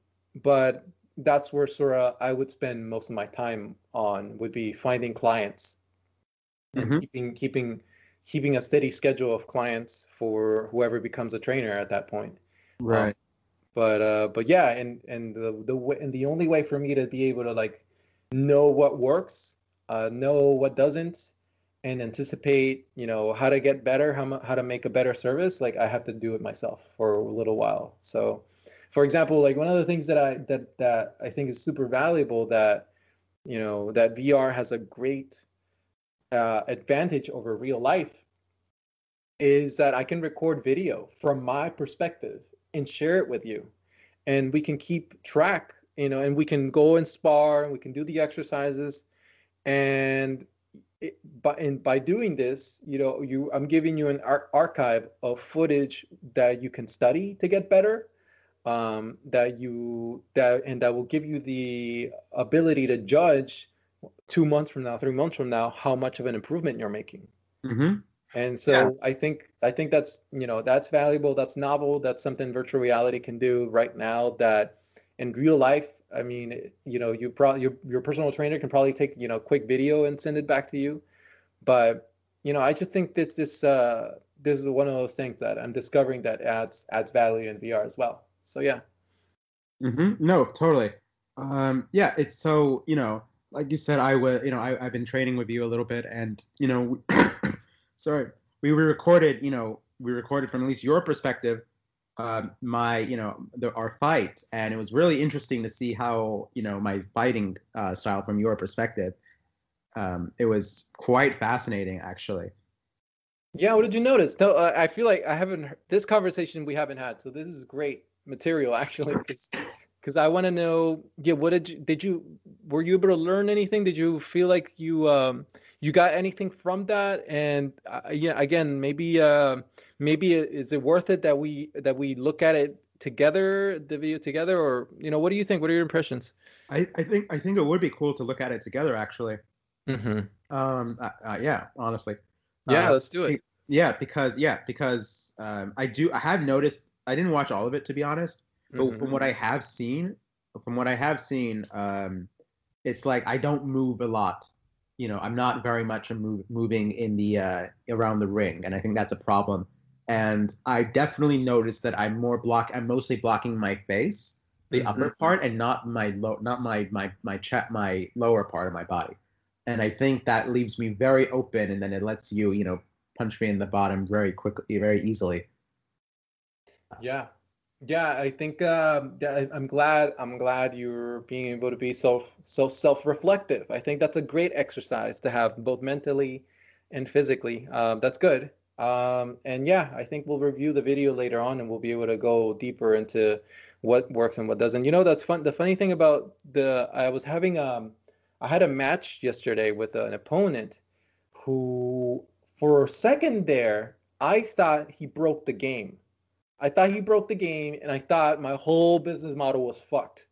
but that's where sort of I would spend most of my time on would be finding clients and mm-hmm. keeping keeping keeping a steady schedule of clients for whoever becomes a trainer at that point. Um, right. Um, but uh, but yeah, and and the the and the only way for me to be able to like know what works, uh, know what doesn't, and anticipate you know how to get better how, how to make a better service like i have to do it myself for a little while. So for example like one of the things that i that that i think is super valuable that you know that vr has a great uh, advantage over real life is that i can record video from my perspective and share it with you. And we can keep track you know and we can go and spar and we can do the exercises. And it, by and by doing this, you know, you I'm giving you an ar- archive of footage that you can study to get better. Um, that you that and that will give you the ability to judge two months from now, three months from now, how much of an improvement you're making. Mm-hmm. And so yeah. I think I think that's you know that's valuable, that's novel, that's something virtual reality can do right now that in real life I mean, you know, you probably your your personal trainer can probably take you know quick video and send it back to you, but you know, I just think that this uh, this is one of those things that I'm discovering that adds adds value in VR as well. So yeah. Mm-hmm. No, totally. Um, yeah, it's so you know, like you said, I was you know I, I've been training with you a little bit, and you know, sorry, we recorded you know we recorded from at least your perspective uh, my you know the, our fight. And it was really interesting to see how you know my fighting uh, style from your perspective um, it was quite fascinating actually. Yeah what did you notice? So, uh, i feel like i haven't this conversation we haven't had so this is great material actually because i want to know yeah what did you did you were you able to learn anything? Did you feel like you um you got anything from that? And uh, yeah again maybe uh maybe is it worth it that we that we look at it together the video together? Or you know what do you think? What are your impressions? I, I think i think it would be cool to look at it together actually. Mm-hmm. um uh, uh, yeah honestly. Yeah uh, let's do it. yeah because yeah because um i do i have noticed i didn't watch all of it to be honest. But mm-hmm. from what i have seen from what i have seen um it's like i don't move a lot you know, I'm not very much move, moving in the uh, around the ring, and I think that's a problem. And I definitely noticed that I'm more block. I'm mostly blocking my face, the mm-hmm. upper part, and not my low, not my my my chat, my lower part of my body. And I think that leaves me very open, and then it lets you, you know, punch me in the bottom very quickly, very easily. Yeah, yeah, I think uh, I'm glad. I'm glad you're being able to be so so self-reflective. I think that's a great exercise to have both mentally and physically. Um, that's good. Um, and yeah, I think we'll review the video later on, and we'll be able to go deeper into what works and what doesn't. You know, that's fun. The funny thing about the I was having um, I had a match yesterday with an opponent who, for a second there, I thought he broke the game I thought he broke the game, and I thought my whole business model was fucked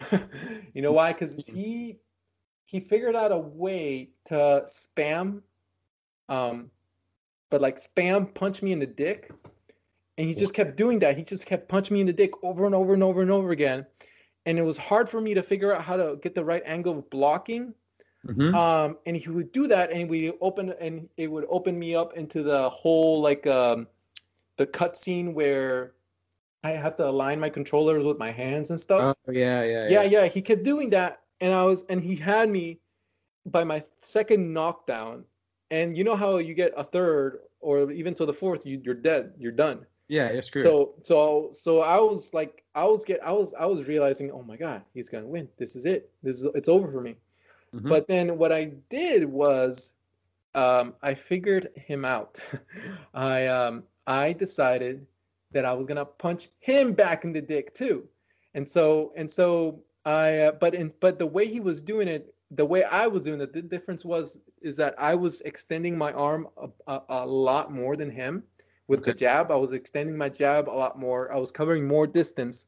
you know why? Because he he figured out a way to spam, um, but like spam punch me in the dick, and he just kept doing that. He just kept punching me in the dick over and over and over and over again, and it was hard for me to figure out how to get the right angle of blocking. Mhm. Um, and he would do that, and we open, and it would open me up into the whole like um, the cutscene where I have to align my controllers with my hands and stuff Oh yeah, yeah, yeah, yeah, he kept doing that, and I was, and he had me by my second knockdown, and you know how you get a third or even to the fourth, you, you're dead, you're done. Yeah, you're screwed. So, so, so I was like, I was get, I was, I was realizing, oh my god, he's gonna win. This is it. This is, it's over for me. Mhm. But then what I did was, um, I figured him out. I, um, I decided that I was gonna punch him back in the dick too, and so and so I. Uh, but in but the way he was doing it, the way I was doing it, the difference was is that I was extending my arm a, a, a lot more than him with the jab. I was extending my jab a lot more. I was covering more distance,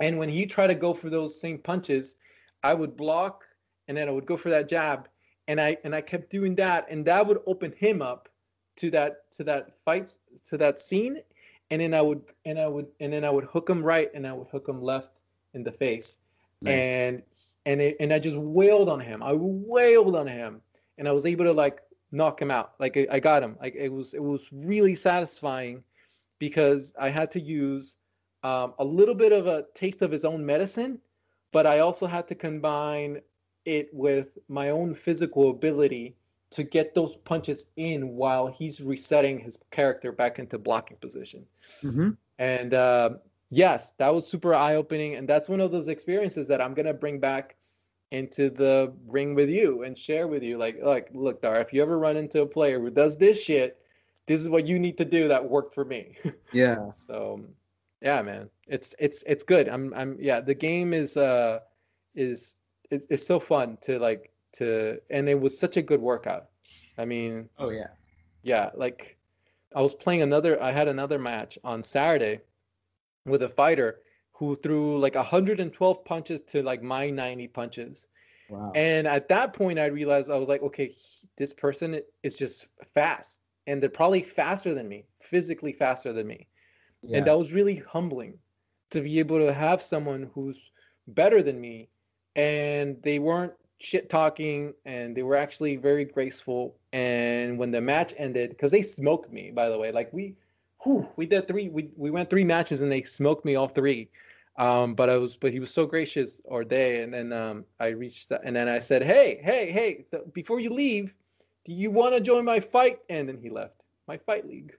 and when he tried to go for those same punches, I would block, and then I would go for that jab, and I and I kept doing that, and that would open him up to that to that fight to that scene and then i would and i would and then i would hook him right and i would hook him left in the face. Nice. and and it, and i just wailed on him. I wailed on him and i was able to like knock him out. Like i, I got him. Like it was it was really satisfying because i had to use um, a little bit of a taste of his own medicine but i also had to combine it with my own physical ability to get those punches in while he's resetting his character back into blocking position. Mhm. And uh, yes, that was super eye opening. And that's one of those experiences that I'm going to bring back into the ring with you and share with you. Like, like, look, Dar, if you ever run into a player who does this shit, this is what you need to do that worked for me. Yeah. so yeah man it's it's it's good i'm i'm yeah the game is uh is it's, it's so fun to like to and it was such a good workout i mean Oh yeah. yeah like i was playing another i had another match on saturday with a fighter who threw like 112 punches to like my 90 punches Wow. and at that point, I realized I was like, okay, this person is just fast, and they're probably faster than me, physically faster than me. yeah. And that was really humbling to be able to have someone who's better than me, and they weren't shit talking, and they were actually very graceful. And when the match ended, because they smoked me, by the way, like we, whew, we did three, we we went three matches, and they smoked me all three. Um, but I was, but he was so gracious or they, and then um, I reached, the, and then I said, hey, hey, hey, th- before you leave, do you want to join my fight? And then he left my fight league.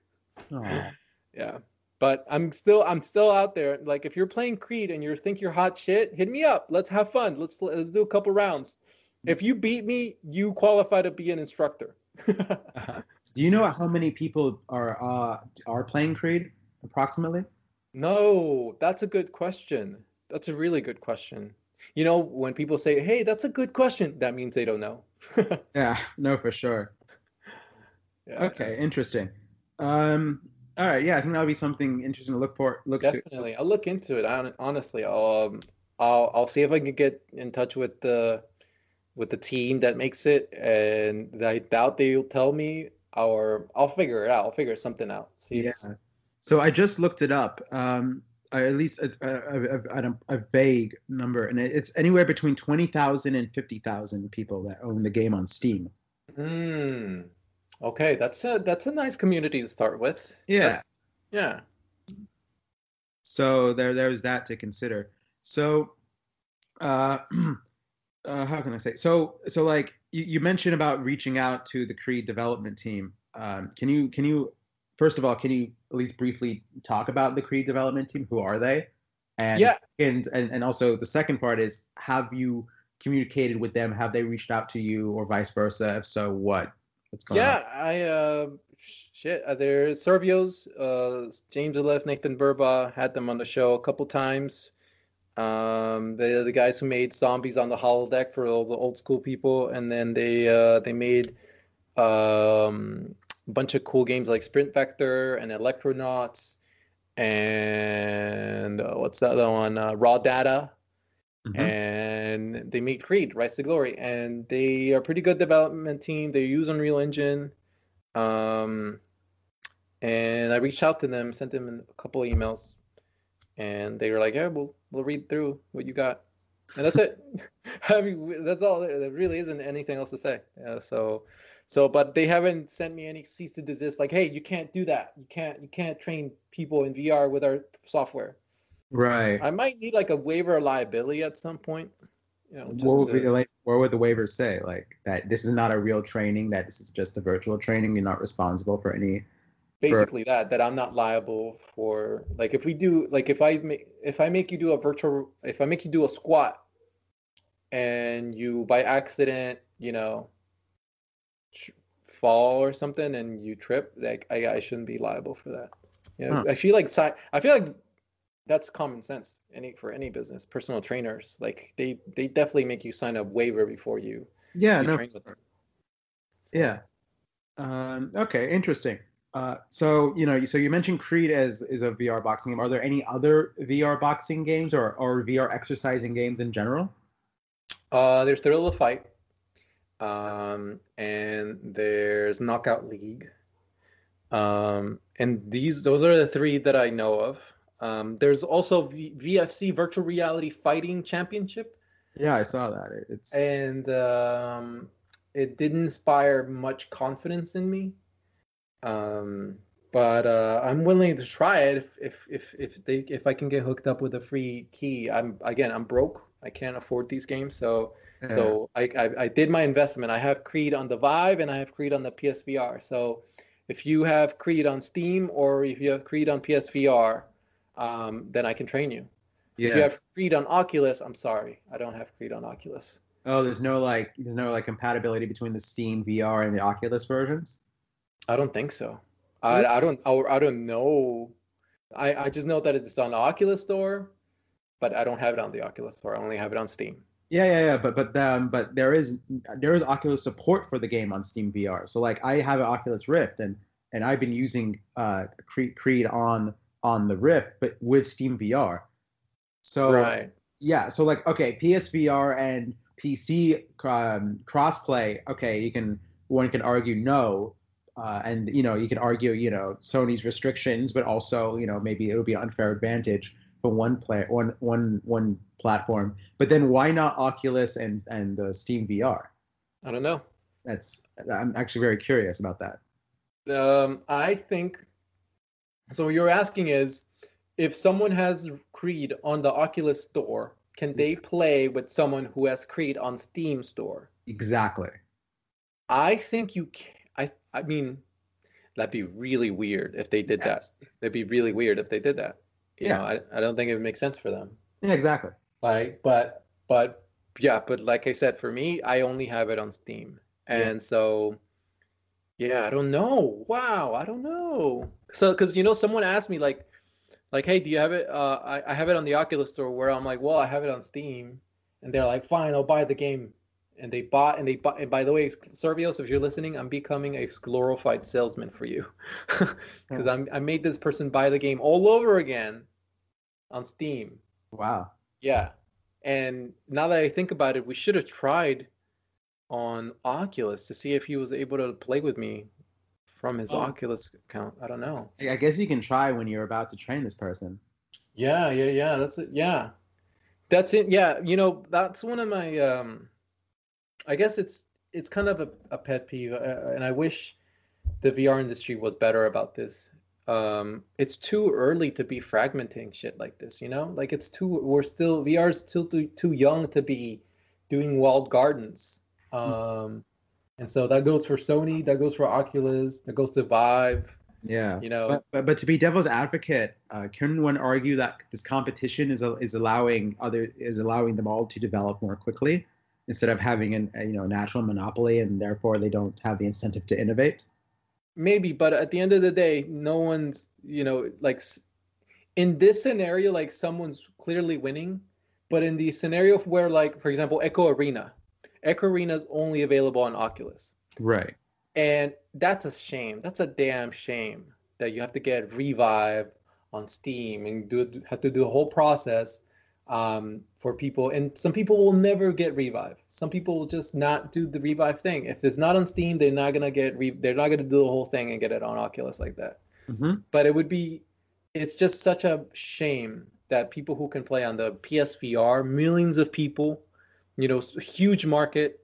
Aw. Yeah, but I'm still, I'm still out there. Like if you're playing Creed and you think you're hot shit, hit me up. Let's have fun. Let's let's do a couple rounds. If you beat me, you qualify to be an instructor. Do you know how many people are uh, are playing Creed approximately? No, that's a good question. That's a really good question. You know, when people say, "Hey, that's a good question," that means they don't know. Yeah, no, for sure. Yeah, Okay, interesting. Um, all right, yeah, I think that would be something interesting to look for. Look to. definitely. I'll look into it. Honestly, I'll um, I'll I'll see if I can get in touch with the with the team that makes it, and I doubt they'll tell me, or I'll figure it out. I'll figure something out. See, Yeah. So I just looked it up. Um, at least a, a, a, a, a vague number, and it's anywhere between 20,000 and 50,000 people that own the game on Steam. Hmm. Okay, that's a that's a nice community to start with. Yeah. That's- yeah. So there, there's that to consider. So, uh, uh, how can I say? So, so like you, you mentioned about reaching out to the Creed development team. Um, can you, can you, first of all, can you at least briefly talk about the Creed development team? Who are they? And Yeah. and and, and also the second part is, have you communicated with them? Have they reached out to you, or vice versa? If so, what? What's going Yeah, I uh, shit. There, Survios, uh, James Iliff, Nathan Burba had them on the show a couple times. Um, they're the guys who made Zombies on the holodeck for all the old school people, and then they uh, they made um, a bunch of cool games like Sprint Vector and Electronauts, and uh, what's the other one? Uh, Raw Data. Mm-hmm. and they made Creed Rise to Glory, and they are a pretty good development team. They use Unreal Engine, um, and I reached out to them, sent them a couple of emails, and they were like, "Yeah, we'll we'll read through what you got." and that's it. I mean, that's all. There really isn't anything else to say. Yeah, so, so, but they haven't sent me any cease to desist. Like, hey, you can't do that. You can't. You can't train people in VR with our software. Right. I might need like a waiver of liability at some point. You know, what would to, be like? What would the waiver say? Like that this is not a real training. That this is just a virtual training. You're not responsible for any basically for... that that i'm not liable for like if we do like if i make if i make you do a virtual if i make you do a squat and you by accident you know fall or something and you trip like i, I shouldn't be liable for that you know huh. i feel like i feel like that's common sense any for any business personal trainers like they they definitely make you sign a waiver before you yeah you no. train with them so. yeah um okay interesting uh, so you know, so you mentioned Creed as is a VR boxing game. Are there any other VR boxing games or or VR exercising games in general? Uh, there's Thrill of the Fight, um, and there's Knockout League, um, and these those are the three that I know of. Um, there's also v- VFC Virtual Reality Fighting Championship. Yeah, I saw that. It's and um, it didn't inspire much confidence in me. Um, but uh, I'm willing to try it if if if if they if I can get hooked up with a free key. I'm again I'm broke. I can't afford these games, so yeah. so I, I, I did my investment. I have Creed on the Vive and I have Creed on the PSVR. So if you have Creed on Steam or if you have Creed on PSVR, um, then I can train you. Yeah. If you have Creed on Oculus, I'm sorry, I don't have Creed on Oculus. Oh, there's no like there's no like compatibility between the Steam VR and the Oculus versions. I don't think so. I, I don't I, I don't know. I, I just know that it's on the Oculus Store, but I don't have it on the Oculus Store. I only have it on Steam. Yeah, yeah, yeah. But but um, but there is there is Oculus support for the game on Steam VR. So like I have an Oculus Rift and and I've been using uh Creed, Creed on on the Rift, but with Steam VR. So right. yeah, so like okay, PSVR and PC um, crossplay. Okay, you can one can argue no, uh, and you know, you can argue, you know, Sony's restrictions, but also, you know, maybe it would be an unfair advantage for one player, one one one platform. But then why not Oculus and and uh, Steam VR? I don't know. That's I'm actually very curious about that. Um, I think so. What you're asking is if someone has Creed on the Oculus Store, can they play with someone who has Creed on Steam Store? Exactly. I think you can I mean, that'd be really weird if they did yes. that. That'd be really weird if they did that. You yeah. know, I, I don't think it would make sense for them. Yeah, exactly. Like, but but yeah, but like I said, for me, I only have it on Steam, and yeah. so yeah, I don't know. Wow, I don't know. So, because you know, someone asked me like, like, hey, do you have it? Uh, I, I have it on the Oculus Store. Where I'm like, well, I have it on Steam, and they're like, fine, I'll buy the game and they bought and they bought and by the way Survios if you're listening i'm becoming a glorified salesman for you because i'm i made this person buy the game all over again on steam wow yeah and now that i think about it we should have tried on oculus to see if he was able to play with me from his oh. oculus account i don't know i guess you can try when you're about to train this person yeah yeah yeah that's it yeah that's it yeah you know that's one of my um I guess it's it's kind of a, a pet peeve, uh, and I wish the VR industry was better about this. Um, it's too early to be fragmenting shit like this, you know. Like it's too we're still VR is still too too young to be doing walled gardens. Hmm. Um, and so that goes for Sony, that goes for Oculus, that goes to Vive. Yeah, you know. But, but, but to be devil's advocate, uh, can one argue that this competition is is allowing other is allowing them all to develop more quickly? instead of having an, a you know natural monopoly and therefore they don't have the incentive to innovate maybe but at the end of the day no one's you know like in this scenario like someone's clearly winning but in the scenario where like for example echo arena echo arena is only available on oculus right and that's a shame that's a damn shame that you have to get revive on steam and do have to do a whole process um, for people. And some people will never get revive. Some people will just not do the revive thing. If it's not on Steam, they're not gonna get re- they're not gonna do the whole thing and get it on Oculus like that. Mm-hmm. But it would be, it's just such a shame that people who can play on the PSVR, millions of people, you know, huge market,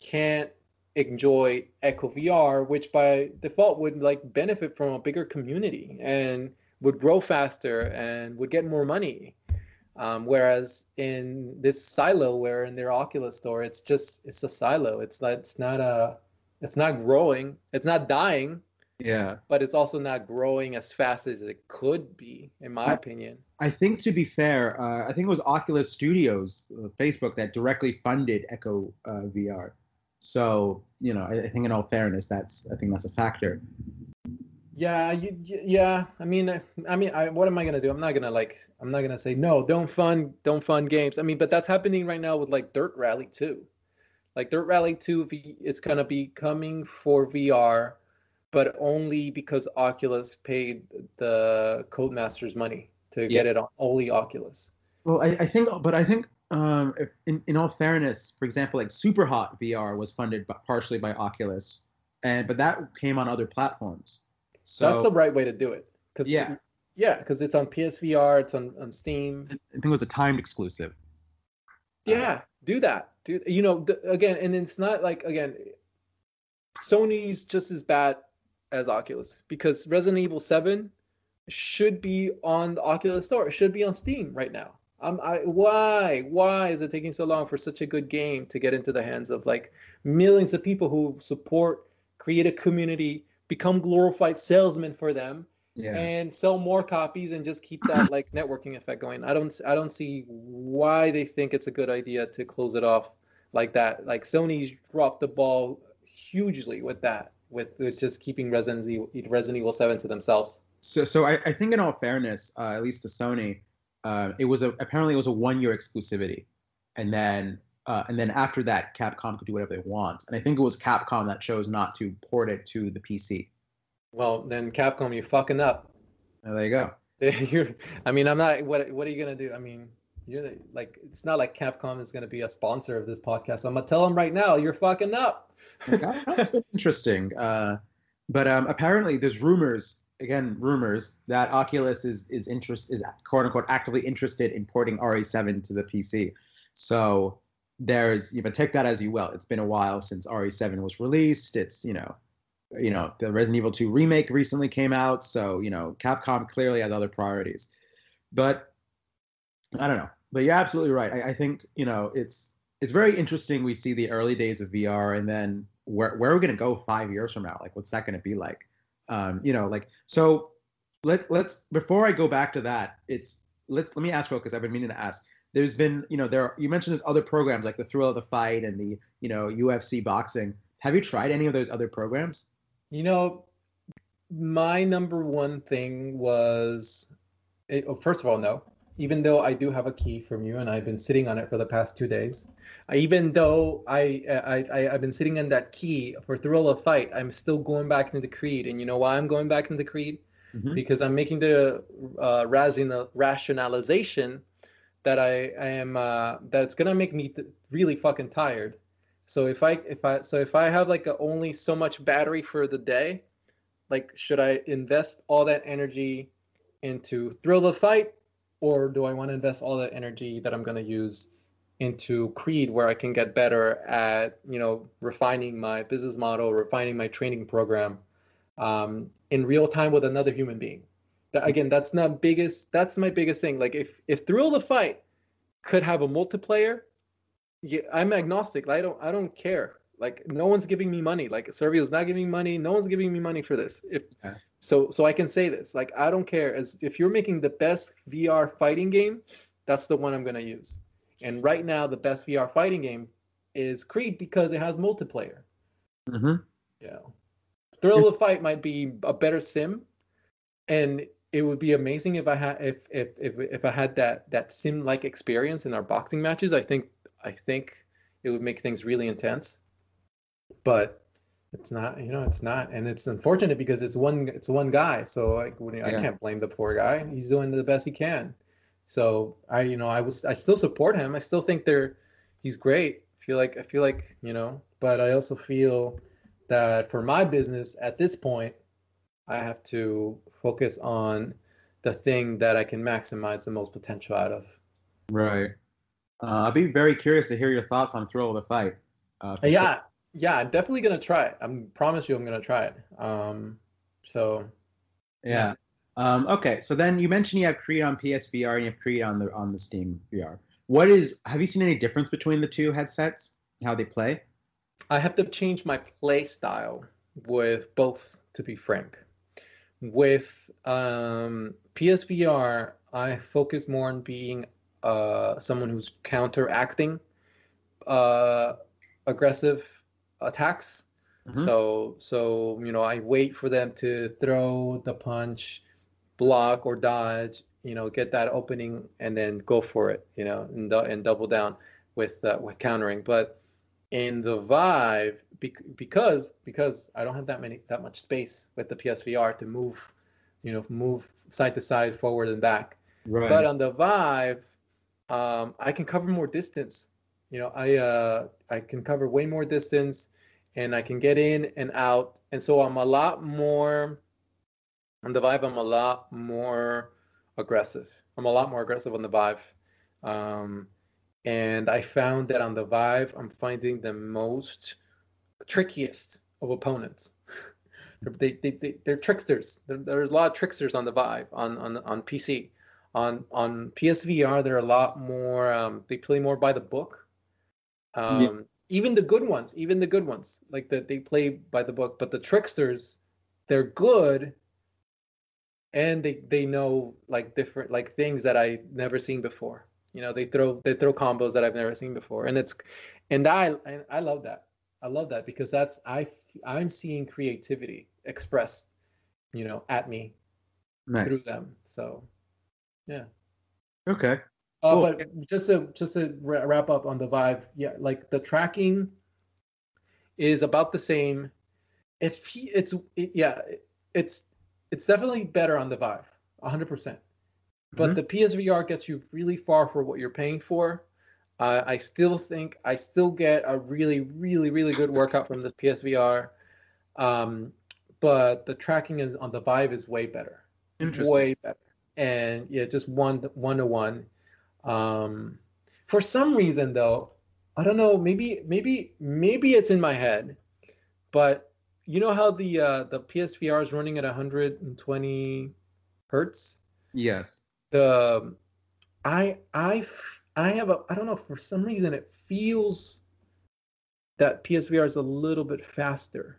can't enjoy Echo VR, which by default would like benefit from a bigger community and would grow faster and would get more money. Um, whereas in this silo, where in their Oculus store, it's just it's a silo. It's not it's not a it's not growing. It's not dying. Yeah, but it's also not growing as fast as it could be, in my I, opinion. I think to be fair, uh, I think it was Oculus Studios, uh, Facebook, that directly funded Echo uh, VR. So you know, I, I, think in all fairness, that's I think that's a factor. Yeah, you, yeah. I mean, I, I mean, I, what am I gonna do? I'm not gonna like, I'm not gonna say no. Don't fund, don't fund games. I mean, but that's happening right now with like Dirt Rally 2. Like Dirt Rally 2, it's gonna be coming for VR, but only because Oculus paid the Codemasters money to yeah. get it on only Oculus. Well, I, I think, but I think um, in, in all fairness, for example, like Super Hot VR was funded by, partially by Oculus, and but that came on other platforms. So that's the right way to do it. Cause yeah, yeah, because it's on PSVR, it's on, on Steam. I think it was a timed exclusive. Yeah, uh, do that. Do you know again? And it's not like again, Sony's just as bad as Oculus because Resident Evil Seven should be on the Oculus Store. It should be on Steam right now. Um, I, why why is it taking so long for such a good game to get into the hands of like millions of people who support, create a community, become glorified salesmen for them, yeah. and sell more copies and just keep that like networking effect going. I don't I don't see why they think it's a good idea to close it off like that. Like Sony dropped the ball hugely with that, with, with just keeping Resident Evil, Resident Evil Seven to themselves. So so I, I think in all fairness, uh, at least to Sony uh, it was a apparently it was a one year exclusivity, and then uh, and then after that, Capcom could do whatever they want. And I think it was Capcom that chose not to port it to the PC. Well, then Capcom, you're fucking up. There you go. I mean, I'm not. What What are you gonna do? I mean, you're like, it's not like Capcom is gonna be a sponsor of this podcast. I'm gonna tell them right now, you're fucking up. That's interesting. Uh, but um, apparently, there's rumors again rumors that Oculus is is interest is quote unquote actively interested in porting RE7 to the PC. So there's you know take that as you will. It's been a while since RE7 was released. It's you know you know the Resident Evil 2 remake recently came out, so you know Capcom clearly has other priorities. But I don't know. But you're absolutely right. I, I think you know it's it's very interesting. We see the early days of VR, and then where where are we going to go five years from now? Like, what's that going to be like? um, you know like so let let's before i go back to that it's let's let me ask real because i've been meaning to ask there's been you know there are, you mentioned there's other programs like the thrill of the fight and the you know ufc boxing have you tried any of those other programs you know my number one thing was it, oh, first of all no even though I do have a key from you and I've been sitting on it for the past two days, even though I, I, I have been sitting on that key for Thrill of Fight, I'm still going back into Creed. And you know why I'm going back into Creed? Mm-hmm. Because I'm making the uh, rationalization that I, I am uh, that it's gonna make me th- really fucking tired. So if I if I so if I have like a, only so much battery for the day, like should I invest all that energy into Thrill of Fight or do I want to invest all that energy that I'm going to use into Creed where I can get better at, you know, refining my business model, refining my training program um, in real time with another human being. That, again, that's not biggest. That's my biggest thing. Like if if Thrill the Fight could have a multiplayer, yeah, I'm agnostic. I don't I don't care. Like no one's giving me money. Like Survios not giving me money. No one's giving me money for this. If okay. so, so I can say this. Like I don't care. As if you're making the best VR fighting game, that's the one I'm gonna use. And right now, the best VR fighting game is Creed because it has multiplayer. Mm-hmm. Yeah, Thrill of Fight might be a better sim, and it would be amazing if I had if if if, if I had that that sim like experience in our boxing matches. I think I think it would make things really intense but it's not you know it's not and it's unfortunate because it's one it's one guy so like yeah. i can't blame the poor guy he's doing the best he can So I, you know, I was, I still support him. I still think they're, he's great. I feel like, I feel like, you know, but I also feel that for my business at this point, I have to focus on the thing that I can maximize the most potential out of. Right. Uh, i'd be very curious to hear your thoughts on Thrill of the Fight. Uh, yeah, sure. Yeah, I'm definitely gonna try it. I promise you, I'm gonna try it. Um, so, yeah. yeah. Um, okay, so then you mentioned you have Creed on PSVR and you have Creed on the on the Steam VR. What is? Have you seen any difference between the two headsets? How they play? I have to change my play style with both, to be frank. With um, PSVR, I focus more on being uh, someone who's counteracting uh, aggressive attacks. Mm-hmm. So, so you know, I wait for them to throw the punch, block or dodge. You know, get that opening and then go for it. You know, and and double down with uh, with countering. But in the Vive, because because I don't have that many that much space with the PSVR to move, you know, move side to side, forward and back. Right. But on the Vive, um, I can cover more distance. You know, I uh, I can cover way more distance, and I can get in and out, and so I'm a lot more. On the Vive, I'm a lot more aggressive. I'm a lot more aggressive on the Vive. Um, and I found that on the Vive, I'm finding the most trickiest of opponents. they, they, they, they're tricksters. There, there's a lot of tricksters on the Vive, on, on, on PC. On, on PSVR, they're a lot more, um, they play more by the book. Um, yeah. Even the good ones, even the good ones, like that they play by the book. But the tricksters, they're good, and they they know like different like things that I never seen before. You know, they throw they throw combos that I've never seen before, and it's and I and I love that. I love that because that's I I'm seeing creativity expressed, you know, at me nice. through them. So, yeah. Okay. Uh, cool. But just to just to wrap up on the Vive, yeah, like the tracking is about the same. If it's it, yeah, it's it's definitely better on the Vive, hundred percent but mm-hmm. the PSVR gets you really far for what you're paying for. Uh, I still think I still get a really, really, really good workout from the PSVR, um, but the tracking is on the Vive is way better, way better, and yeah, just one one to one. Um, for some reason, though, I don't know. Maybe, maybe, maybe it's in my head, but you know how the uh, the PSVR is running at 120 hertz. Yes the I I I have a I don't know for some reason it feels that PSVR is a little bit faster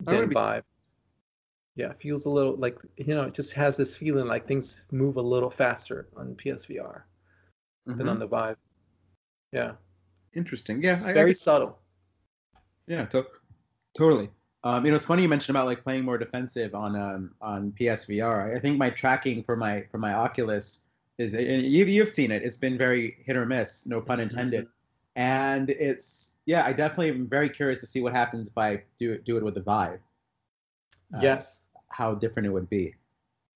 than. Vive. Yeah, feels a little like you know it just has this feeling like things move a little faster on PSVR mm-hmm. than on mm-hmm. the Vive. Yeah. Interesting. Yeah, it's I, very I... subtle. Yeah, to- totally. Um, you know, it's funny you mentioned about like playing more defensive on um, on PSVR. I think my tracking for my for my Oculus is you you've seen it. It's been very hit or miss, no pun intended. And it's yeah, I definitely am very curious to see what happens if I do do it with the Vive. Uh, yes. How different it would be.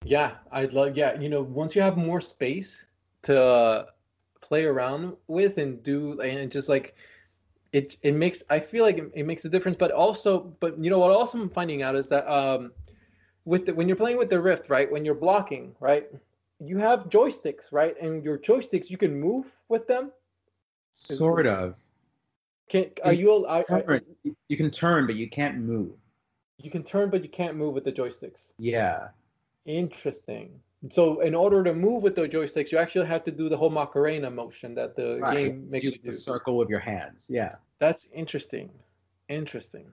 Yeah, I'd love. Yeah, you know, once you have more space to play around with and do and just like it it makes I feel like it, it, makes a difference. But also, but you know what? Also, I'm finding out is that um, with the, when you're playing with the Rift, right? When you're blocking, right? You have joysticks, right? And your joysticks, you can move with them. Sort of. Can are you? You can turn, but you can't move. You can turn, but you can't move with the joysticks. Yeah. Interesting. So in order to move with the joysticks, you actually have to do the whole Macarena motion that the right. game makes you, you do. circle with your hands. Yeah. That's interesting. Interesting.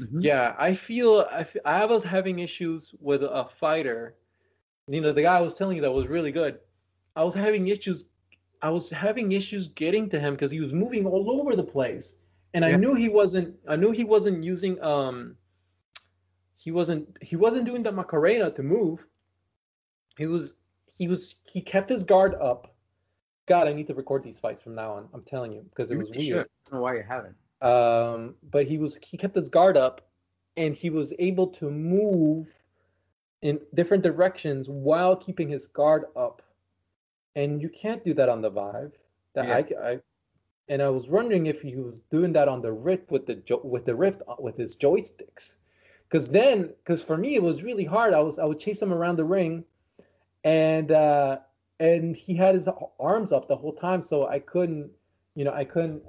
Mm-hmm. Yeah, I feel I, feel, I was having issues with a fighter. You know, the guy I was telling you that was really good. I was having issues. I was having issues getting to him because he was moving all over the place, and yeah. I knew he wasn't. I knew he wasn't using. Um, he wasn't. He wasn't doing the Macarena to move. He was. He was. He kept his guard up God, I need to record these fights from now on. I'm telling you because it was weird. Should. I don't know why you haven't. Um, but he was he kept his guard up, and he was able to move in different directions while keeping his guard up. and you can't do that on the Vive. That Yeah. I, I, and I was wondering if he was doing that on the Rift with the jo- with the Rift uh, with his joysticks, because then, because for me it was really hard. I was I would chase him around the ring, and uh, and he had his arms up the whole time, so I couldn't, you know, I couldn't.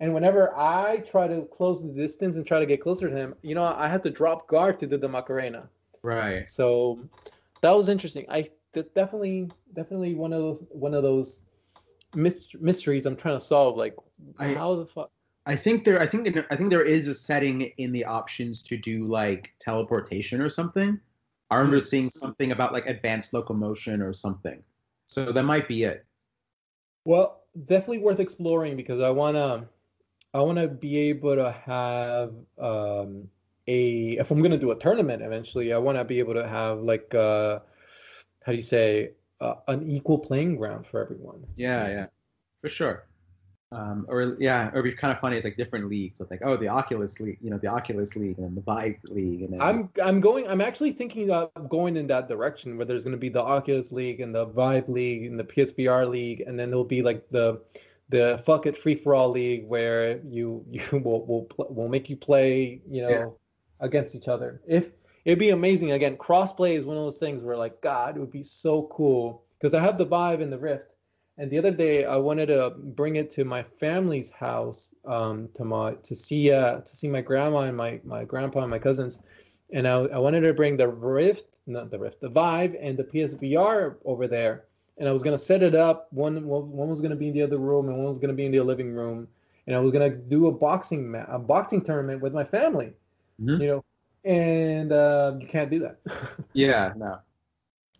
And whenever I try to close the distance and try to get closer to him, you know, I have to drop guard to do the Macarena. Right. So that was interesting. I definitely, definitely one of those one of those mysteries I'm trying to solve. Like, I- how the fuck? I think there. I think I think there is a setting in the options to do like teleportation or something. I remember seeing something about like advanced locomotion or something. So that might be it. Well, definitely worth exploring because I wanna, I wanna be able to have um a if I'm gonna do a tournament eventually, I wanna be able to have like uh, how do you say uh, an equal playing ground for everyone. Yeah, yeah, for sure. Um, or yeah, or be kind of funny. It's like different leagues. It's like oh, the Oculus League, you know, the Oculus League and the Vive League, and then I'm I'm going. I'm actually thinking of going in that direction where there's going to be the Oculus League and the Vive League and the PSVR League, and then there'll be like the the fuck it free for all league where you you will will pl- will make you play you know Yeah. against each other. If it'd be amazing. Again, crossplay is one of those things where like God, it would be so cool because I have the Vive and the Rift. And the other day, I wanted to bring it to my family's house um, to my to see uh, to see my grandma and my my grandpa and my cousins, and I, I wanted to bring the Rift, not the Rift, the Vive and the PSVR over there, and I was gonna set it up. One one was gonna be in the other room, and one was gonna be in the living room, and I was gonna do a boxing ma- a boxing tournament with my family, Mhm. you know, and uh, you can't do that. yeah, no,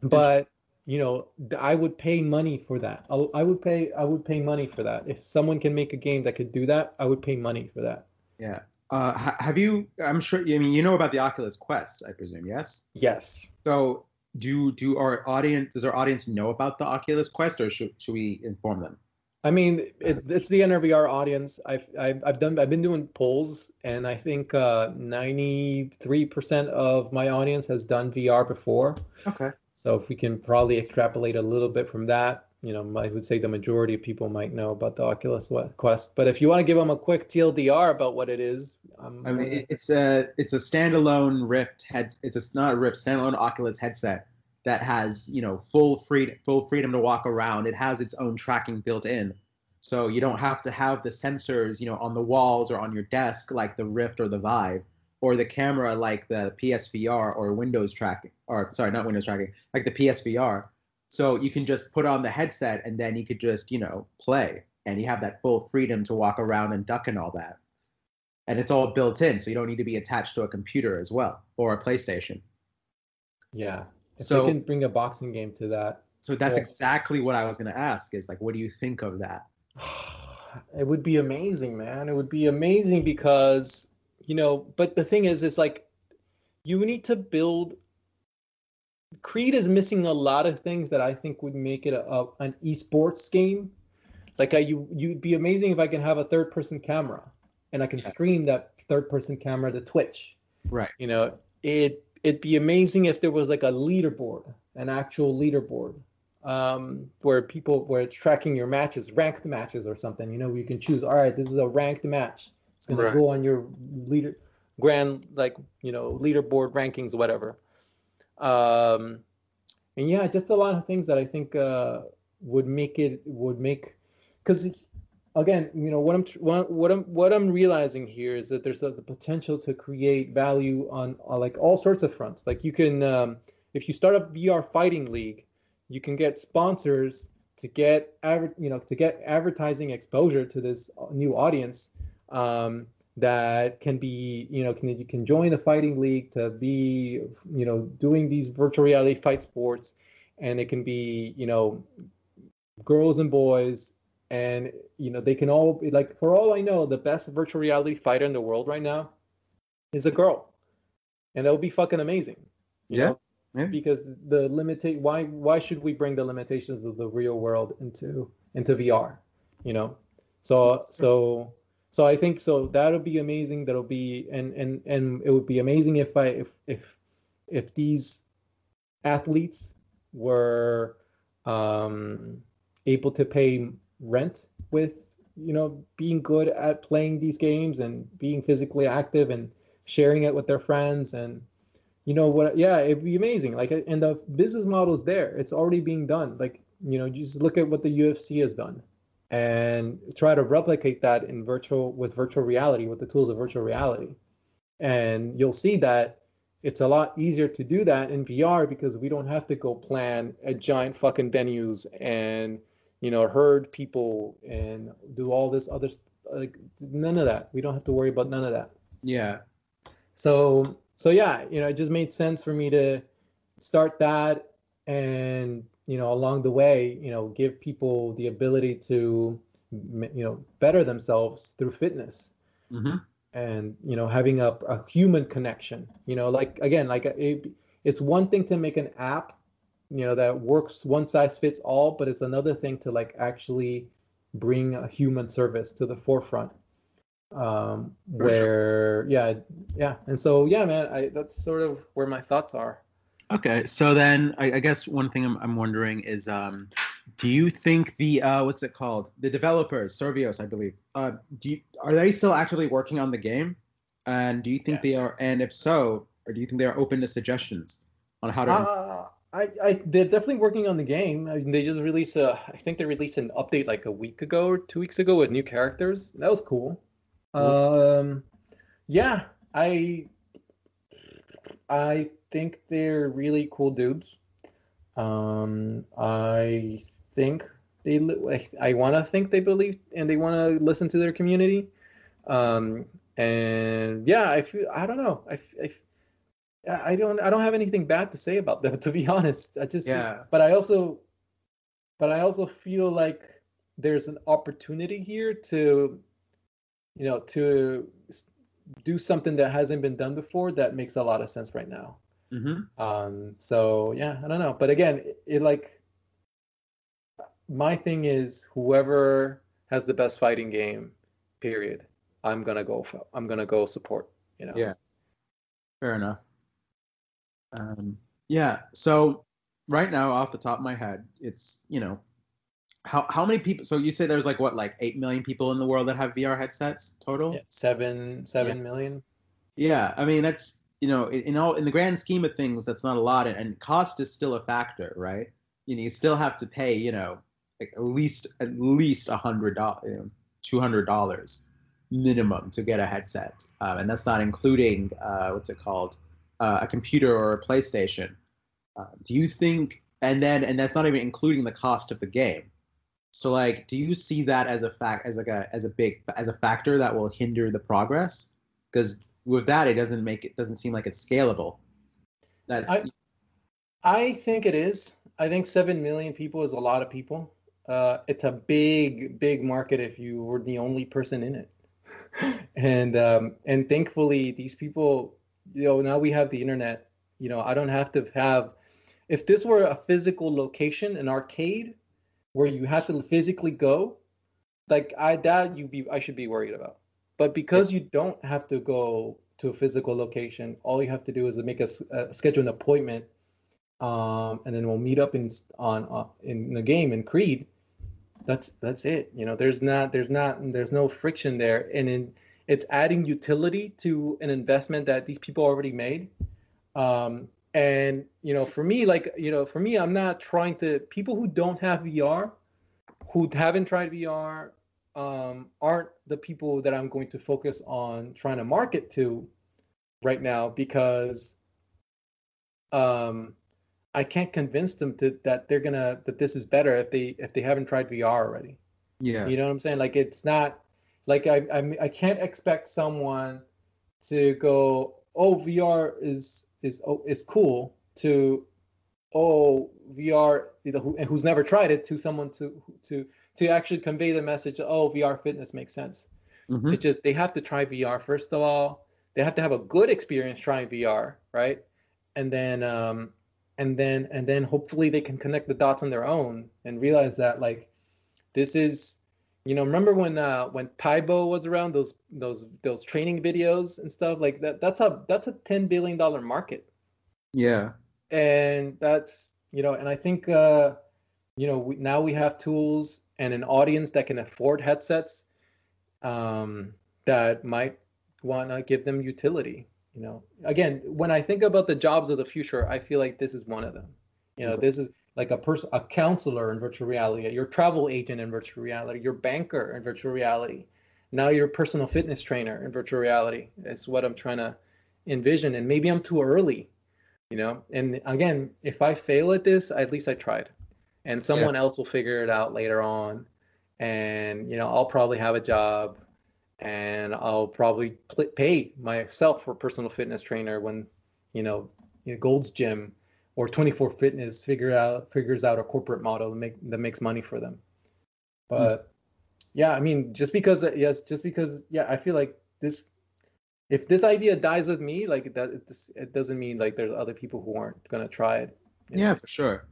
but you know i would pay money for that I'll, would pay i would pay money for that if someone can make a game that could do that i would pay money for that yeah. Uh, have you? I'm sure. I mean, you know about the Oculus Quest, I presume. Yes. yes So do do our audience? Does our audience know about the Oculus Quest, or should should we inform them? i mean it, it's the Enter VR audience I've, I've i've done i've been doing polls and i think uh 93% of my audience has done vr before Okay. So if we can probably extrapolate a little bit from that you know i would say the majority of people might know about the oculus quest but if you want to give them a quick tldr about what it is I mean, it's a it's a standalone Rift head. It's a, not a Rift standalone Oculus headset that has you know full free full freedom to walk around. It has its own tracking built in, so you don't have to have the sensors you know on the walls or on your desk like the Rift or the Vive, or the camera like the PSVR or Windows tracking or sorry not Windows tracking like the PSVR. So you can just put on the headset and then you could just you know play and you have that full freedom to walk around and duck and all that and it's all built in, so you don't need to be attached to a computer as well or a PlayStation. Yeah. If So- they can bring a boxing game to that, So that's Yeah. exactly what I was going to ask. Is like, what do you think of that? it would be amazing, man. It would be amazing because, you know, but the thing is, is like you need to build. Creed is missing a lot of things that I think would make it a, a- an esports game. Like I, you, you'd be amazing if I can have a third person camera and I can Yeah. stream that third person camera to Twitch. Right. You know, it it'd be amazing if there was like a leaderboard, an actual leaderboard, um, where people where it's tracking your matches, ranked matches or something. You know, you can choose. All right, this is a ranked match. It's gonna go on your leader grand like you know leaderboard rankings, whatever. Um, and yeah, just a lot of things that I think uh, would make it would make because again, you know what I'm what, what I'm what I'm realizing here is that there's a, the potential to create value on, on like all sorts of fronts. Like you can um, if you start a VR fighting league, you can get sponsors to get you know to get advertising exposure to this uh, new audience um, that can be you know can you can join a fighting league to be you know doing these virtual reality fight sports. And it can be you know girls and boys. And you know they can all be like for all i know the best virtual reality fighter in the world right now is a girl. And that would be fucking amazing Yeah, know? yeah. because the limitate why why should we bring the limitations of the real world into into vr you know? So so so i think so that'll be amazing that'll be and and and it would be amazing if i if if if these athletes were um able to pay rent with you know being good at playing these games and being physically active and sharing it with their friends and you know what yeah it'd be amazing. Like and the business model is there. It's already being done. Like you know just look at what the ufc has done and try to replicate that in virtual with virtual reality with the tools of virtual reality and you'll see that it's a lot easier to do that in VR because we don't have to go plan a giant fucking venues and you know herd people and do all this other like none of that. We don't have to worry about none of that. Yeah. So so yeah, you know, it just made sense for me to start that and you know along the way, you know, give people the ability to you know better themselves through fitness. Mm-hmm and you know having a, a human connection you know like again like it, it's one thing to make an app you know that works one size fits all but it's another thing to like actually bring a human service to the forefront um For where sure. yeah yeah and so yeah man i that's sort of where my thoughts are okay so then i, I guess one thing I'm, I'm wondering is um do you think the uh, what's it called? The developers, Survios, I believe. Uh, do you, are they still actively working on the game? And do you think yeah. they are? And if so, or do you think they are open to suggestions on how to? Uh, I, I, they're definitely working on the game. I mean, they just released a. I think they released an update like a week ago or two weeks ago with new characters. That was cool. Um, yeah, I, I think they're really cool dudes. Um, I think they I want to think they believe and they want to listen to their community. Um, and yeah, I feel I don't know. I, I I don't I don't have anything bad to say about them to be honest. I just yeah. But I also but I also feel like there's an opportunity here to you know to do something that hasn't been done before that makes a lot of sense right now. Mm-hmm. Um, so yeah, I don't know, but again, it, it like my thing is whoever has the best fighting game, period. I'm gonna go. For, I'm gonna go support. You know. Yeah. Fair enough. Um, yeah. So right now, off the top of my head, it's you know, how how many people? So you say there's like what, like eight million people in the world that have VR headsets total? Yeah, seven seven yeah. million. Yeah, I mean that's you know in all in the grand scheme of things, that's not a lot, and cost is still a factor, right? You know, you still have to pay, you know, like at least at least a hundred dollars, you know, two hundred dollars minimum to get a headset, um, and that's not including uh, what's it called, uh, a computer or a PlayStation. Uh, do you think? And then, and that's not even including the cost of the game. So, like, do you see that as a fact, as like a as a big as a factor that will hinder the progress? Because with that, it doesn't make it doesn't seem like it's scalable. That's. I, I think it is. I think seven million people is a lot of people uh, it's a big, big market if you were the only person in it. and um, and thankfully, these people, you know, now we have the internet. You know, I don't have to have. If this were a physical location, an arcade, where you have to physically go, like I that you be I should be worried about. But because you don't have to go to a physical location, all you have to do is make a, a schedule an appointment, um, and then we'll meet up in on uh, in the game in Creed. That's that's it you know there's not there's not there's no friction there. And in it's adding utility to an investment that these people already made. Um, and you know for me like you know for me i'm not trying to people who don't have vr who haven't tried vr um, aren't the people that i'm going to focus on trying to market to right now because um, I can't convince them to that they're gonna that this is better if they if they haven't tried VR already. Yeah. You know what I'm saying? Like it's not like I I I can't expect someone to go, oh VR is is oh is cool to oh VR you know, who, who's never tried it to someone to to to actually convey the message oh VR fitness makes sense. Mm-hmm. It's just they have to try VR first of all. They have to have a good experience trying VR, right? And then um and then and then hopefully they can connect the dots on their own and realize that like this is you know remember when uh when Tae Bo was around those those those training videos and stuff like that that's a that's a 10 billion dollar market yeah and that's you know and i think uh you know, we, now we have tools and an audience that can afford headsets um, that might want to give them utility. You know, again, when I think about the jobs of the future, I feel like this is one of them. You know, this is like a person, a counselor in virtual reality, your travel agent in virtual reality, your banker in virtual reality. Now your personal fitness trainer in virtual reality. It's what I'm trying to envision. And maybe I'm too early, you know. And again, if I fail at this, at least I tried. And someone yeah. else will figure it out later on. And you know, I'll probably have a job and I'll probably pay myself for personal fitness trainer when, you know, you know Gold's Gym or 24 Fitness figure out figures out a corporate model that make that makes money for them. Hmm. But mm. yeah, I mean, just because yes, just because yeah, I feel like this. If this idea dies with me, like that, it, it doesn't mean like there's other people who aren't gonna try it. Yeah, know? for sure.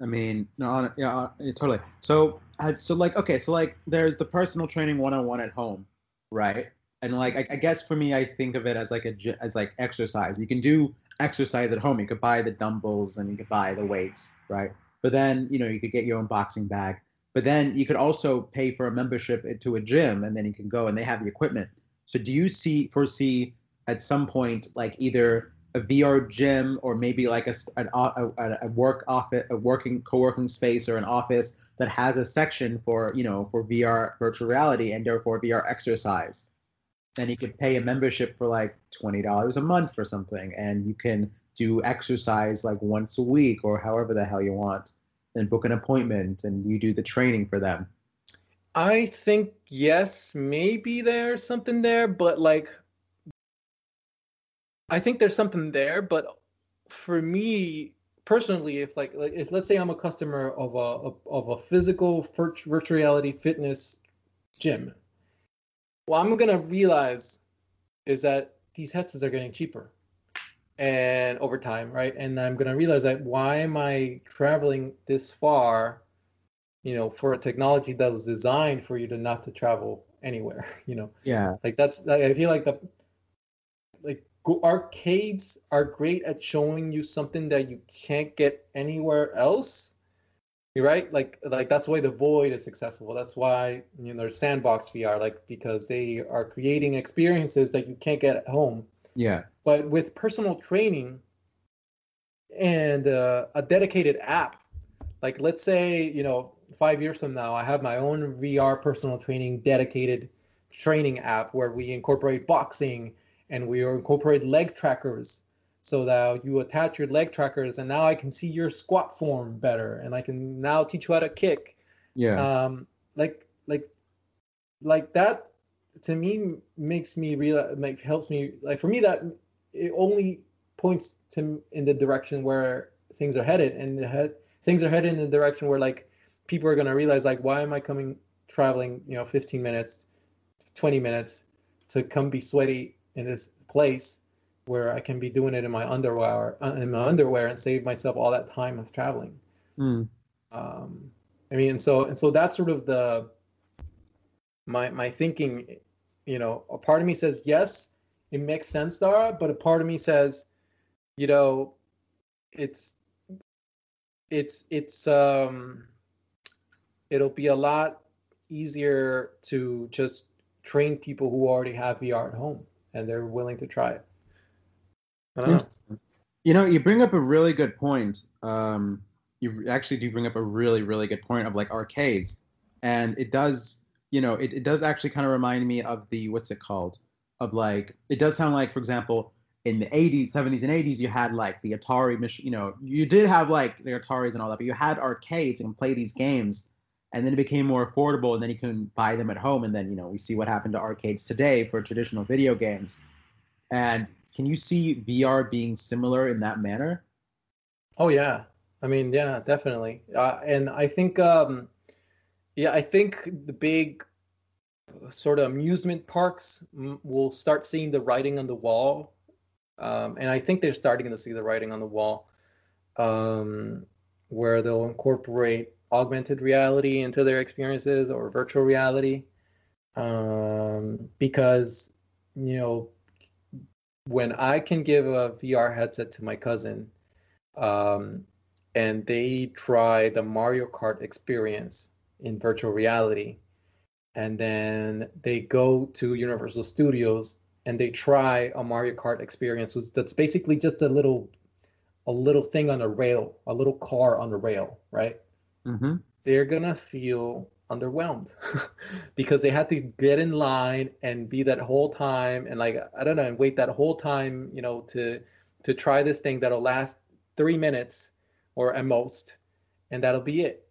I mean, no, yeah, totally. So, so like, okay, so like, there's the personal training one-on-one at home, right? And like, I, I guess for me, I think of it as like a as like exercise. You can do exercise at home. You could buy the dumbbells and you could buy the weights, right? But then, you know, you could get your own boxing bag. But then you could also pay for a membership to a gym, and then you can go and they have the equipment. So, do you see foresee at some point like either a VR gym or maybe like a, an, a, a work office, a working co-working space or an office that has a section for you know for VR virtual reality and therefore VR exercise. Then you could pay a membership for like twenty dollars a month or something, and you can do exercise like once a week or however the hell you want, and book an appointment and you do the training for them. I think yes, maybe there's something there, but like I think there's something there, but for me personally, if like, like if let's say I'm a customer of a of a physical virtual reality fitness gym, what I'm gonna realize is that these headsets are getting cheaper and over time, right? And I'm gonna realize that why am I traveling this far, you know, for a technology that was designed for you to not to travel anywhere, you know? Yeah. Like that's like, I feel like the like arcades are great at showing you something that you can't get anywhere else you're right like like that's why the void is successful that's why you know there's sandbox vr like because they are creating experiences that you can't get at home. Yeah. But with personal training and uh, a dedicated app like let's say you know five years from now i have my own vr personal training dedicated training app where we incorporate boxing and we incorporate leg trackers so that you attach your leg trackers and now I can see your squat form better and I can now teach you how to kick. Yeah. Um like like like that to me makes me real like helps me like for me that it only points to in the direction where things are headed and the head things are headed in the direction where like people are going to realize like why am I coming traveling, you know, 15 minutes, 20 minutes to come be sweaty in this place where I can be doing it in my underwear uh, in my underwear and save myself all that time of traveling. Mm. Um, I mean, and so and so that's sort of the my my thinking. You know, a part of me says yes, it makes sense, Dara, but a part of me says, you know, it's it's it's um it'll be a lot easier to just train people who already have VR at home and they're willing to try it. You know, you bring up a really good point. Um, you actually do bring up a really, really good point of like arcades, and it does, you know, it, it does actually kind of remind me of the what's it called? Of like, it does sound like, for example, in the 80s, 70s, and 80s, you had like the Atari machine. You know, you did have like the Ataris and all that, but you had arcades and play these games and then it became more affordable and then you can buy them at home and then you know we see what happened to arcades today for traditional video games and can you see vr being similar in that manner? Oh yeah. I mean yeah definitely. Uh, and i think um yeah i think the big sort of amusement parks will start seeing the writing on the wall. Um, and i think they're starting to see the writing on the wall um, where they'll incorporate augmented reality into their experiences or virtual reality. Um, because you know when i can give a vr headset to my cousin um, and they try the Mario Kart experience in virtual reality. And then they go to Universal Studios and they try a Mario Kart experience that's basically just a little a little thing on a rail, a little car on a rail, right? Mm-hmm. They're gonna feel underwhelmed because they had to get in line and be that whole time and like I don't know and wait that whole time, you know, to to try this thing that'll last three minutes or at most, and that'll be it.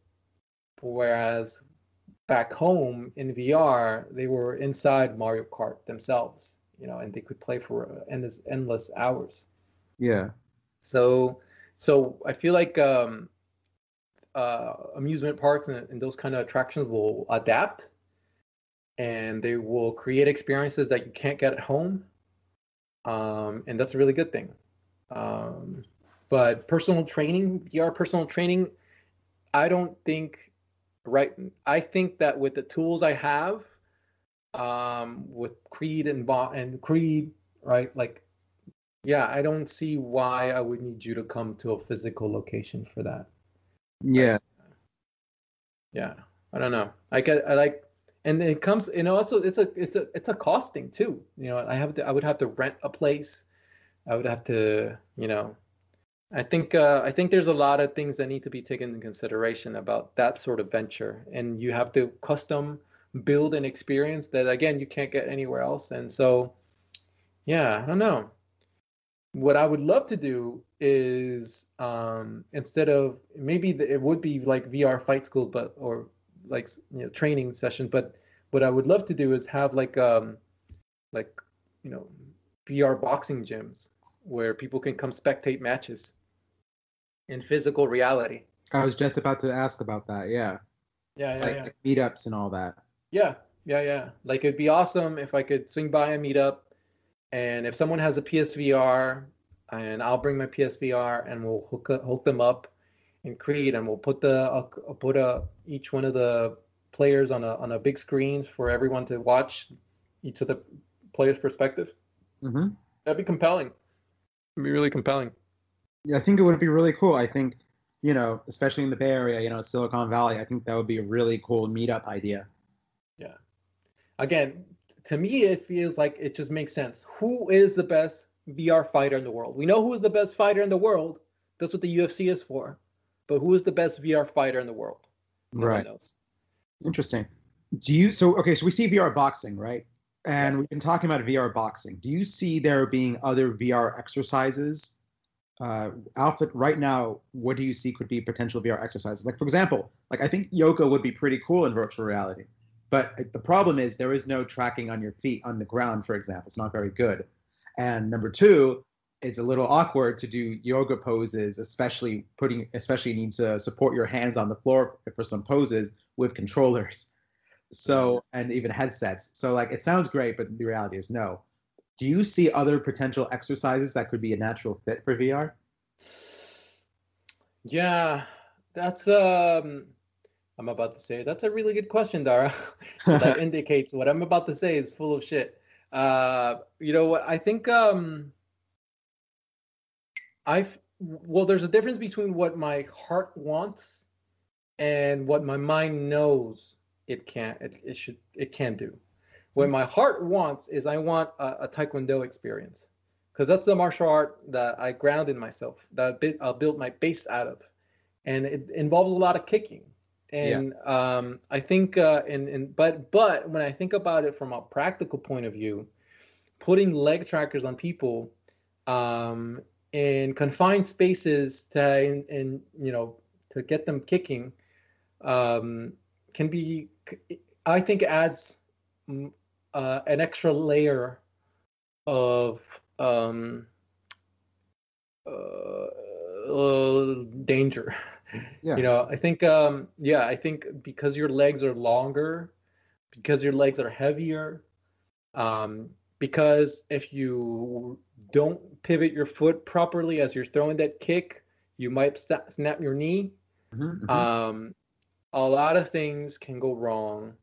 Whereas back home in VR, they were inside Mario Kart themselves, you know, and they could play for endless endless hours. Yeah. So, so I feel like um, uh, amusement parks and, and those kind of attractions will adapt, and they will create experiences that you can't get at home, um, and that's a really good thing. Um, but personal training, VR personal training, I don't think right. I think that with the tools I have, um, with Creed and and Creed, right, like yeah, I don't see why I would need you to come to a physical location for that. Yeah. Yeah. I don't know. I get I like and it comes you know also it's a it's a it's a costing too. You know, I have to I would have to rent a place. I would have to, you know, I think uh, I think there's a lot of things that need to be taken into consideration about that sort of venture, and you have to custom build an experience that again you can't get anywhere else. And so, yeah, I don't know what I would love to do is um, instead of maybe the, it would be like VR fight school, but or like you know training session. But what I would love to do is have like um like you know VR boxing gyms where people can come spectate matches in physical reality. I was just about to ask about that. Yeah. Yeah, yeah, like, yeah. like meetups and all that. Yeah, yeah, yeah. Like it'd be awesome if I could swing by a meetup and if someone has a PSVR, and I'll bring my PSVR and we'll hook hook them up and create, and we'll put the I'll, I'll put a each one of the players on a on a big screen for everyone to watch each of the players' perspective. Mm-hmm. That'd be compelling. It'd be really compelling. Yeah, I think it would be really cool. I think, you know, especially in the Bay Area, you know, Silicon Valley, I think that would be a really cool meetup idea. Yeah. Again, to me, it feels like it just makes sense. Who is the best VR fighter in the world? We know who is the best fighter in the world. That's what the UFC is for. But who is the best VR fighter in the world? No right. Interesting. Do you so okay? So we see VR boxing, right? And yeah. we've been talking about VR boxing. Do you see there being other VR exercises? Uh, Alfred, right now, what do you see could be potential VR exercises? Like, for example, like I think yoga would be pretty cool in virtual reality. But the problem is there is no tracking on your feet on the ground, for example. It's not very good. And number two, it's a little awkward to do yoga poses, especially putting, especially need to support your hands on the floor for some poses with controllers. So, and even headsets. So, like, it sounds great, but the reality is no. Do you see other potential exercises that could be a natural fit for VR? Yeah, that's um I'm about to say. That's a really good question, Dara. so that indicates what I'm about to say is full of shit. Uh, you know what? I think um, I've well, there's a difference between what my heart wants and what my mind knows it can't. It, it should. It can do. What my heart wants is I want a, a Taekwondo experience because that's the martial art that I ground in myself that I'll build my base out of, and it involves a lot of kicking and yeah. um, I think uh, and and but but when I think about it from a practical point of view, putting leg trackers on people um, in confined spaces to and, you know to get them kicking um, can be I think adds mm, uh, an extra layer of um, uh danger yeah. you know i think um yeah i think because your legs are longer because your legs are heavier um because if you don't pivot your foot properly as you're throwing that kick you might st- snap your knee mm-hmm, mm-hmm. um a lot of things can go wrong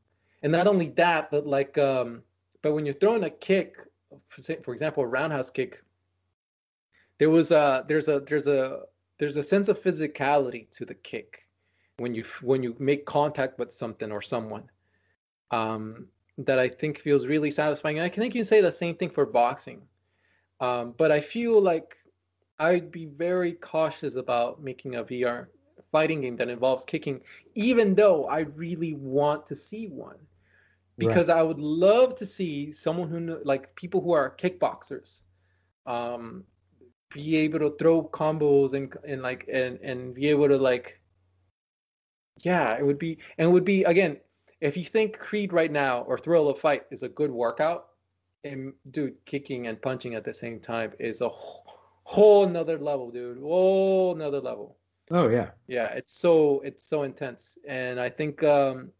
and not only that but like um but when you're throwing a kick for example a roundhouse kick there was a there's a there's a there's a sense of physicality to the kick when you when you make contact with something or someone um, that I think feels really satisfying. And I think you can say the same thing for boxing, um, but I feel like I'd be very cautious about making a VR fighting game that involves kicking, even though I really want to see one. Because right. I would love to see someone who like people who are kickboxers, um, be able to throw combos and and like and and be able to like yeah it would be and it would be again if you think creed right now or thrill of fight is a good workout and dude kicking and punching at the same time is a whole, whole nother level dude whole nother level. Oh yeah. Yeah it's so it's so intense and i think um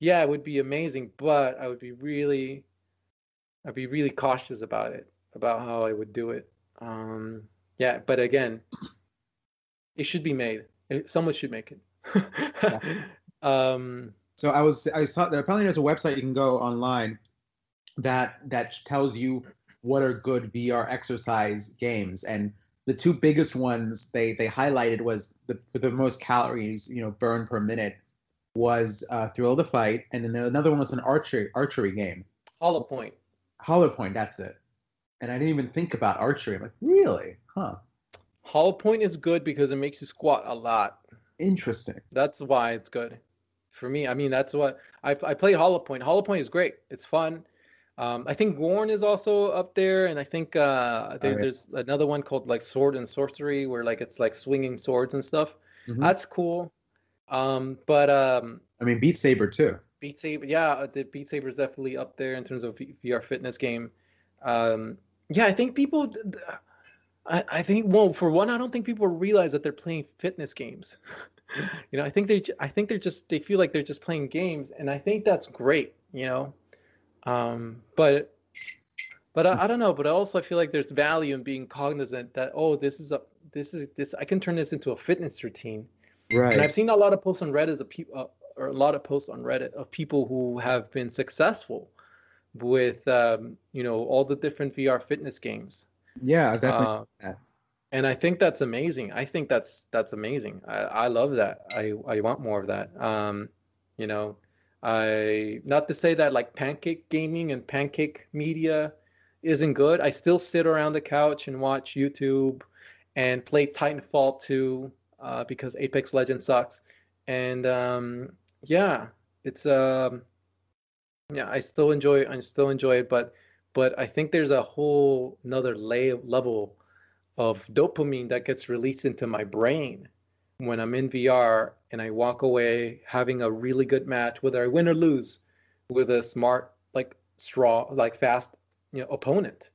yeah it would be amazing but i would be really i'd be really cautious about it about how i would do it um yeah, but again, it should be made. Someone should make it. yeah. um, so I was I saw there apparently there's a website you can go online that that tells you what are good VR exercise games and the two biggest ones they they highlighted was the for the most calories you know burn per minute was uh, Thrill the Fight and then another one was an archery archery game. Holopoint. Hollow Point, that's it and I didn't even think about archery. I'm like, really? Huh. Holopoint is good because it makes you squat a lot. Interesting. That's why it's good for me. I mean, that's what I, I play Holopoint. Hollow Point is great. It's fun. Um, I think Gorn is also up there, and I think uh, there, there's another one called like Sword and Sorcery, where like it's like swinging swords and stuff. Mm-hmm. That's cool. Um, but um, I mean, Beat Saber too. Beat Saber, yeah, the Beat Saber is definitely up there in terms of VR fitness game. Um, yeah, I think people. I, I think well, for one, I don't think people realize that they're playing fitness games. you know, I think they, I think they're just, they feel like they're just playing games, and I think that's great. You know, um, but, but I, I don't know. But also, I feel like there's value in being cognizant that oh, this is a, this is this, I can turn this into a fitness routine. Right. And I've seen a lot of posts on Reddit of people, uh, or a lot of posts on Reddit of people who have been successful with um, you know all the different VR fitness games. Yeah, definitely. Uh, and I think that's amazing. I think that's that's amazing. I, I love that. I I want more of that. Um, you know, I not to say that like pancake gaming and pancake media isn't good. I still sit around the couch and watch YouTube and play Titanfall 2 uh, because Apex Legends sucks. And um, yeah, it's um, yeah i still enjoy i still enjoy it but but i think there's a whole another lay, level of dopamine that gets released into my brain when i'm in vr and i walk away having a really good match whether i win or lose with a smart like straw like fast you know opponent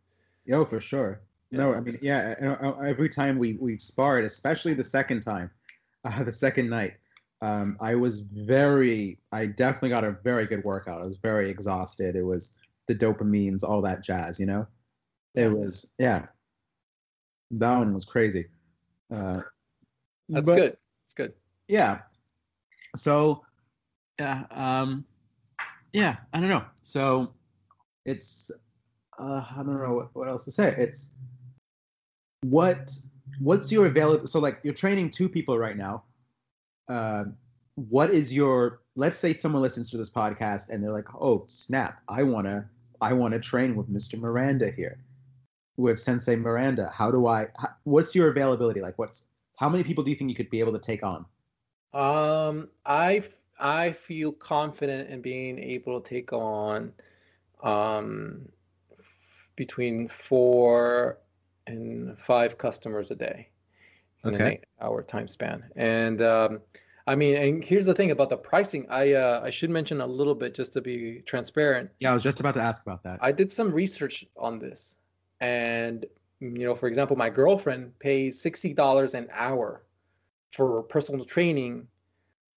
yo for sure yeah. no i mean yeah uh, uh, every time we we've sparred especially the second time uh, the second night um, I was very, I definitely got a very good workout. I was very exhausted. It was the dopamines, all that jazz, you know? It was, yeah. That one was crazy. Uh, That's but, good. It's good. Yeah. So, yeah, um, yeah, I don't know. So it's, uh, I don't know what, what else to say. It's what, what's your available, so like you're training two people right now uh, what is your let's say someone listens to this podcast and they're like oh snap i want to i want to train with mr miranda here with sensei miranda how do i how, what's your availability like what's how many people do you think you could be able to take on um i i feel confident in being able to take on um between four and five customers a day in okay. an eight hour time span. And um, I mean, and here's the thing about the pricing. I uh, I should mention a little bit just to be transparent. Yeah, I was just about to ask about that. I did some research on this, and you know, for example, my girlfriend pays sixty dollars an hour for personal training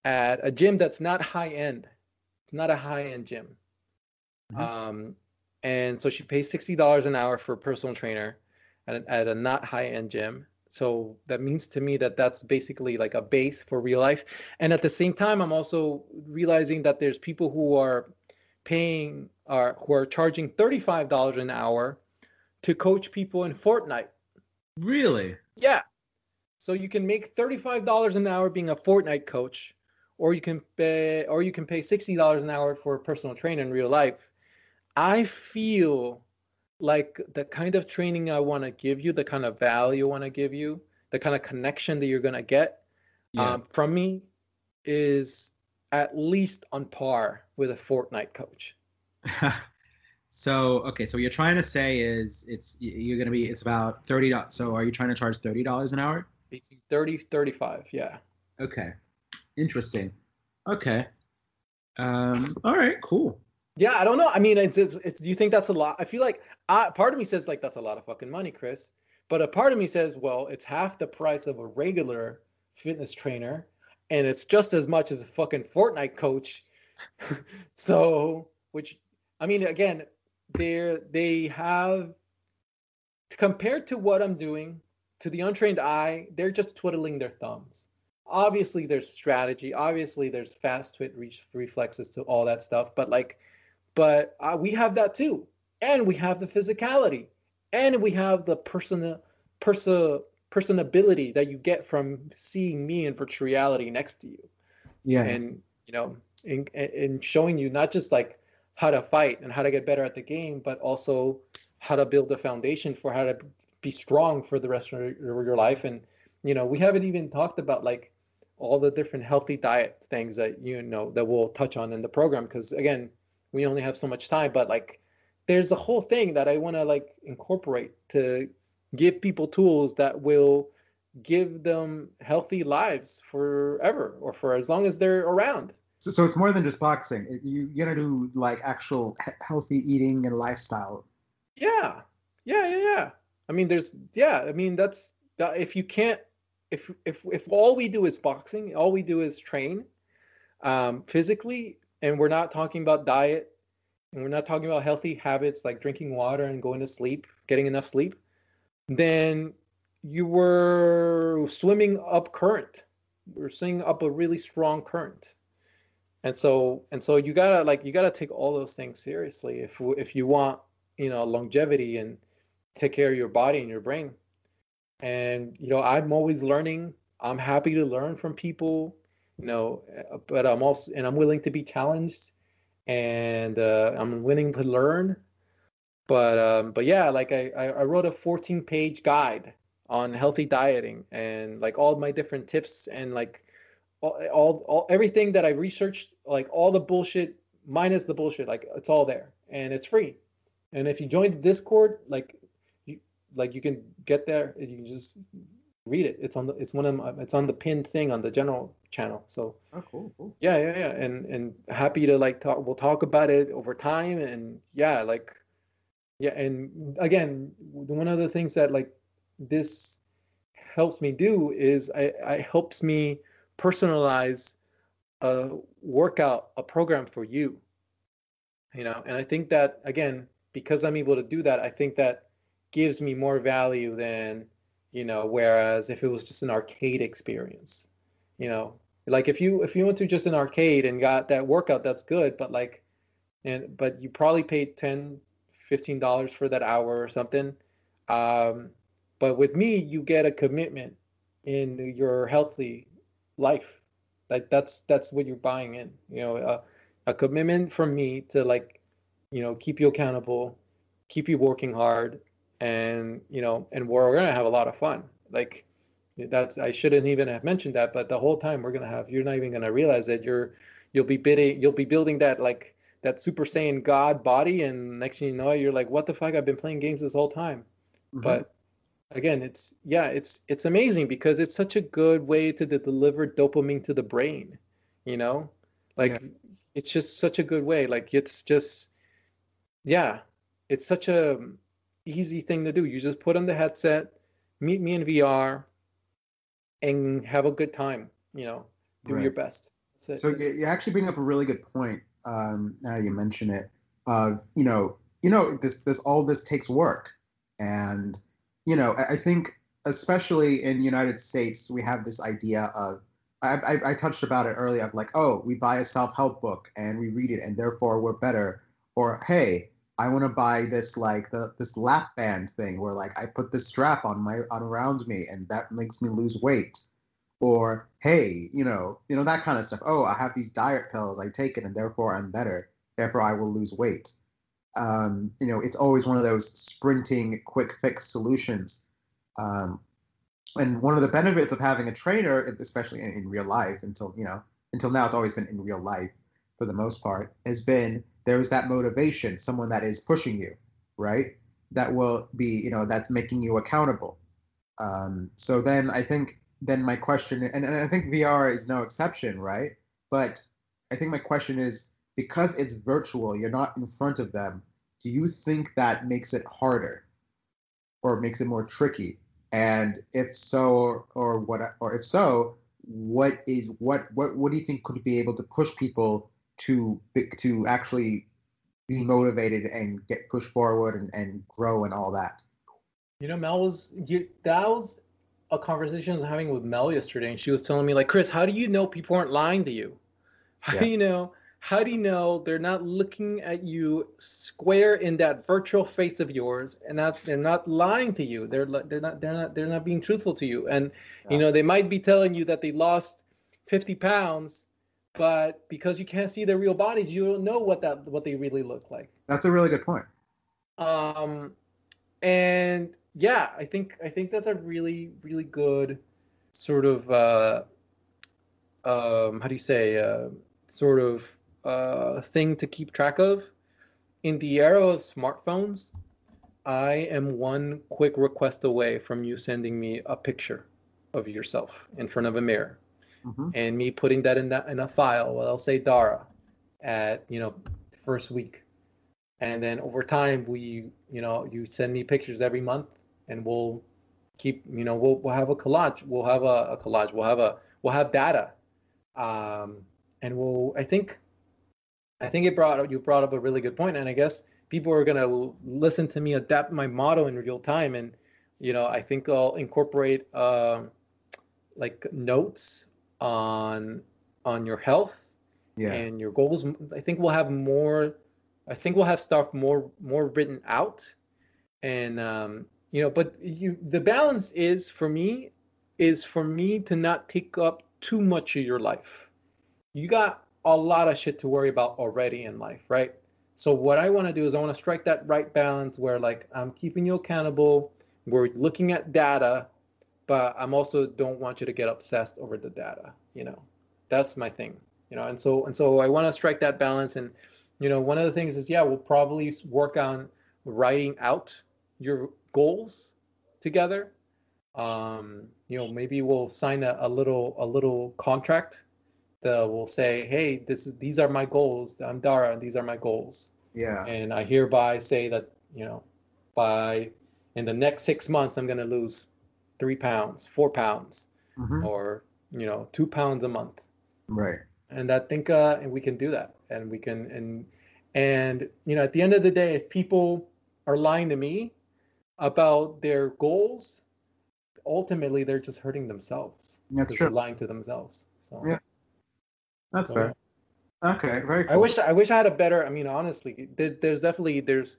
at a gym that's not high end. It's not a high end gym. Mm-hmm. Um, and so she pays sixty dollars an hour for a personal trainer at, at a not high end gym so that means to me that that's basically like a base for real life. And at the same time i'm also realizing that there's people who are paying are who are charging $35 an hour to coach people in fortnite. Really? Yeah. So you can make $35 an hour being a Fortnite coach, or you can pay or you can pay $60 an hour for a personal trainer in real life. I feel like the kind of training I want to give you, the kind of value I want to give you, the kind of connection that you're gonna get yeah. um, from me is at least on par with a Fortnite coach. so okay, so what you're trying to say is it's you're gonna be it's about thirty dollars. So are you trying to charge thirty dollars an hour? 30, 35, yeah. Okay, interesting. Okay, um, all right, cool. Yeah, I don't know. I mean, it's, it's, it's do you think that's a lot? I feel like I, part of me says like that's a lot of fucking money, Chris. But a part of me says, well, it's half the price of a regular fitness trainer, and it's just as much as a fucking Fortnite coach. so, which I mean, again, they're they have compared to what I'm doing to the untrained eye, they're just twiddling their thumbs. Obviously, there's strategy. Obviously, there's fast twitch reflexes to all that stuff. But like, but uh, we have that too, and we have the physicality, and we have the person person personability that you get from seeing me in virtual reality next to you. Yeah. And you know, in in showing you not just like how to fight and how to get better at the game, but also how to build a foundation for how to be strong for the rest of your life. And you know, we haven't even talked about like all the different healthy diet things that you know that we'll touch on in the program because again, we only have so much time. But like, there's a whole thing that I want to like incorporate to give people tools that will give them healthy lives forever or for as long as they're around. So, so it's more than just boxing. You gotta do like actual healthy eating and lifestyle. Yeah, yeah, yeah, yeah. I mean, there's yeah. I mean, that's if you can't if if if all we do is boxing, all we do is train um, physically, and we're not talking about diet, and we're not talking about healthy habits like drinking water and going to sleep, getting enough sleep then you were swimming up current. You are swimming up a really strong current. And so and so you gotta like you gotta take all those things seriously if if you want you know longevity and take care of your body and your brain. And you know I'm always learning. I'm happy to learn from people, you know, but I'm also and I'm willing to be challenged, and uh, I'm willing to learn but um, but yeah, like I, I wrote a 14 page guide on healthy dieting and like all my different tips and like all, all, all everything that I researched, like all the bullshit minus the bullshit, like it's all there and it's free. And if you join the Discord, like you like you can get there. You can just read it. It's on the it's one of my, it's on the pinned thing on the general channel. So oh, cool, cool. Yeah, yeah, yeah. And and happy to like talk. We'll talk about it over time. And yeah, like yeah and again one of the things that like this helps me do is I, I helps me personalize a workout a program for you you know and i think that again because i'm able to do that i think that gives me more value than you know whereas if it was just an arcade experience you know like if you if you went to just an arcade and got that workout that's good but like and but you probably paid 10 $15 for that hour or something. Um, but with me, you get a commitment in your healthy life. Like that's that's what you're buying in. You know, a, a commitment from me to like, you know, keep you accountable, keep you working hard, and you know, and we're gonna have a lot of fun. Like that's I shouldn't even have mentioned that, but the whole time we're gonna have you're not even gonna realize that you're you'll be bidding you'll be building that like that Super Saiyan God body, and next thing you know, you're like, what the fuck? I've been playing games this whole time. Mm-hmm. But again, it's yeah, it's it's amazing because it's such a good way to deliver dopamine to the brain. You know, like yeah. it's just such a good way. Like it's just yeah, it's such a easy thing to do. You just put on the headset, meet me in VR, and have a good time. You know, do right. your best. So you actually bring up a really good point um, now you mention it, of you know, you know, this this all this takes work, and you know, I, I think especially in the United States, we have this idea of I, I, I touched about it earlier of like, oh, we buy a self help book and we read it, and therefore we're better, or hey, I want to buy this like the this lap band thing where like I put this strap on my on around me and that makes me lose weight. Or hey, you know, you know that kind of stuff. Oh, I have these diet pills. I take it and therefore I'm better. Therefore I will lose weight. Um, you know, it's always one of those sprinting, quick fix solutions. Um, and one of the benefits of having a trainer, especially in, in real life, until you know, until now, it's always been in real life for the most part, has been there's that motivation, someone that is pushing you, right? That will be, you know, that's making you accountable. Um, so then I think then my question, and, and I think VR is no exception, right? But I think my question is because it's virtual, you're not in front of them. Do you think that makes it harder, or makes it more tricky? And if so, or, or what, or if so, what is what what what do you think could be able to push people to to actually be motivated and get pushed forward and, and grow and all that. You know, Mel was you that was a conversation I was having with Mel yesterday, and she was telling me like, Chris, how do you know people aren't lying to you? How yeah. do you know? How do you know they're not looking at you square in that virtual face of yours, and not they're not lying to you? They're they're not they're not they're not being truthful to you, and yeah. you know they might be telling you that they lost fifty pounds, but because you can't see their real bodies, you don't know what that what they really look like. That's a really good point. Um, and yeah, I think I think that's a really really good sort of uh, um, how do you say uh, sort of uh, thing to keep track of. In the era of smartphones, I am one quick request away from you sending me a picture of yourself in front of a mirror mm-hmm. and me putting that in that in a file. Well, I'll say Dara at you know first week, and then over time we you know you send me pictures every month, and we'll keep you know we'll we'll have a collage. We'll have a, a collage. We'll have a we'll have data, um, and we'll I think I think it brought you brought up a really good point, and I guess people are gonna listen to me adapt my motto in real time, and you know I think I'll incorporate uh, like notes on on your health yeah. and your goals. I think we'll have more. I think we'll have stuff more more written out, and um, you know. But you, the balance is for me is for me to not take up too much of your life. You got a lot of shit to worry about already in life, right? So what I want to do is I want to strike that right balance where like I'm keeping you accountable. We're looking at data but I'm also don't want you to get obsessed over the data. You know, that's my thing. You know, and so and so I want to strike that balance. And you know, one of the things is yeah, we'll probably work on writing out your goals together. Um, you know, maybe we'll sign a, a little a little contract that will say, hey, this is these are my goals. I'm Dara, and these are my goals. Yeah. And I hereby say that you know, by in the next six months, I'm going to lose three pounds, four pounds, mm-hmm. or you know, two pounds a month. Right. And I think uh, and we can do that, and we can and and you know, at the end of the day, if people are lying to me about their goals, ultimately they're just hurting themselves. That's true. They're lying to themselves. So yeah, that's so, fair. Okay, very. Cool. I wish I wish I had a better. I mean, honestly, there, there's definitely there's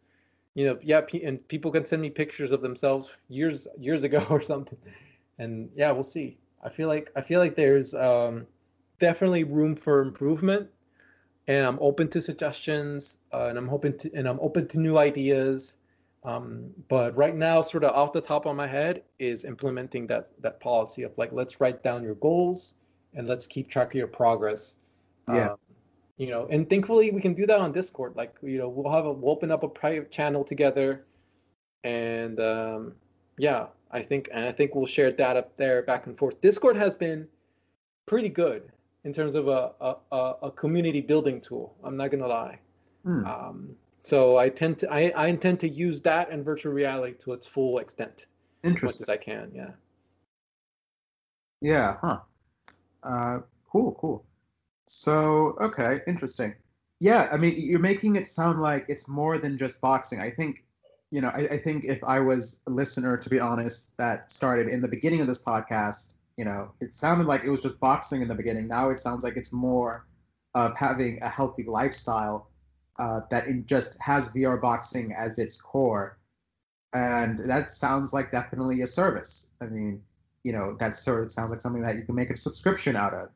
you know, yeah, and people can send me pictures of themselves years years ago or something, and yeah, we'll see. I feel like I feel like there's um, definitely room for improvement, and I'm open to suggestions, uh, and I'm hoping to and I'm open to new ideas. Um, but right now, sort of off the top of my head, is implementing that that policy of like let's write down your goals and let's keep track of your progress. Yeah. Um, you know and thankfully we can do that on discord like you know we'll have a we'll open up a private channel together. And um yeah i think and i think we'll share that up there back and forth. Discord has been pretty good in terms of a a, a community building tool i'm not gonna lie. Hmm. um so i tend to I, I intend to use that and virtual reality to its full extent Interesting. as much as i can yeah. Yeah huh. Uh cool cool so, okay, interesting. Yeah, I mean, you're making it sound like it's more than just boxing. I think, you know, I, I think if I was a listener, to be honest, that started in the beginning of this podcast, you know, it sounded like it was just boxing in the beginning. Now it sounds like it's more of having a healthy lifestyle uh, that just has VR boxing as its core, and that sounds like definitely a service. I mean, you know, that sort of sounds like something that you can make a subscription out of.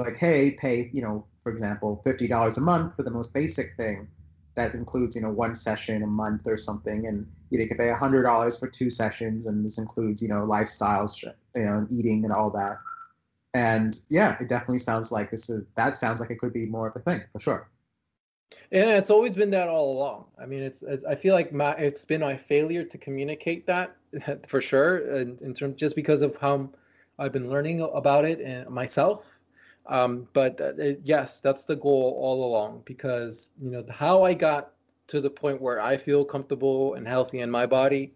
Like, hey, pay, you know, for example, fifty dollars a month for the most basic thing. That includes, you know, one session a month or something, and you, know, you can pay hundred dollars for two sessions, and this includes, you know, lifestyles, you know, eating and all that. And yeah, it definitely sounds like this is that sounds like it could be more of a thing for sure. Yeah, it's always been that all along. I mean, it's, it's I feel like my it's been my failure to communicate that for sure, in, in terms just because of how I've been learning about it and myself. Um, but uh, yes, that's the goal all along because you know how I got to the point where I feel comfortable and healthy in my body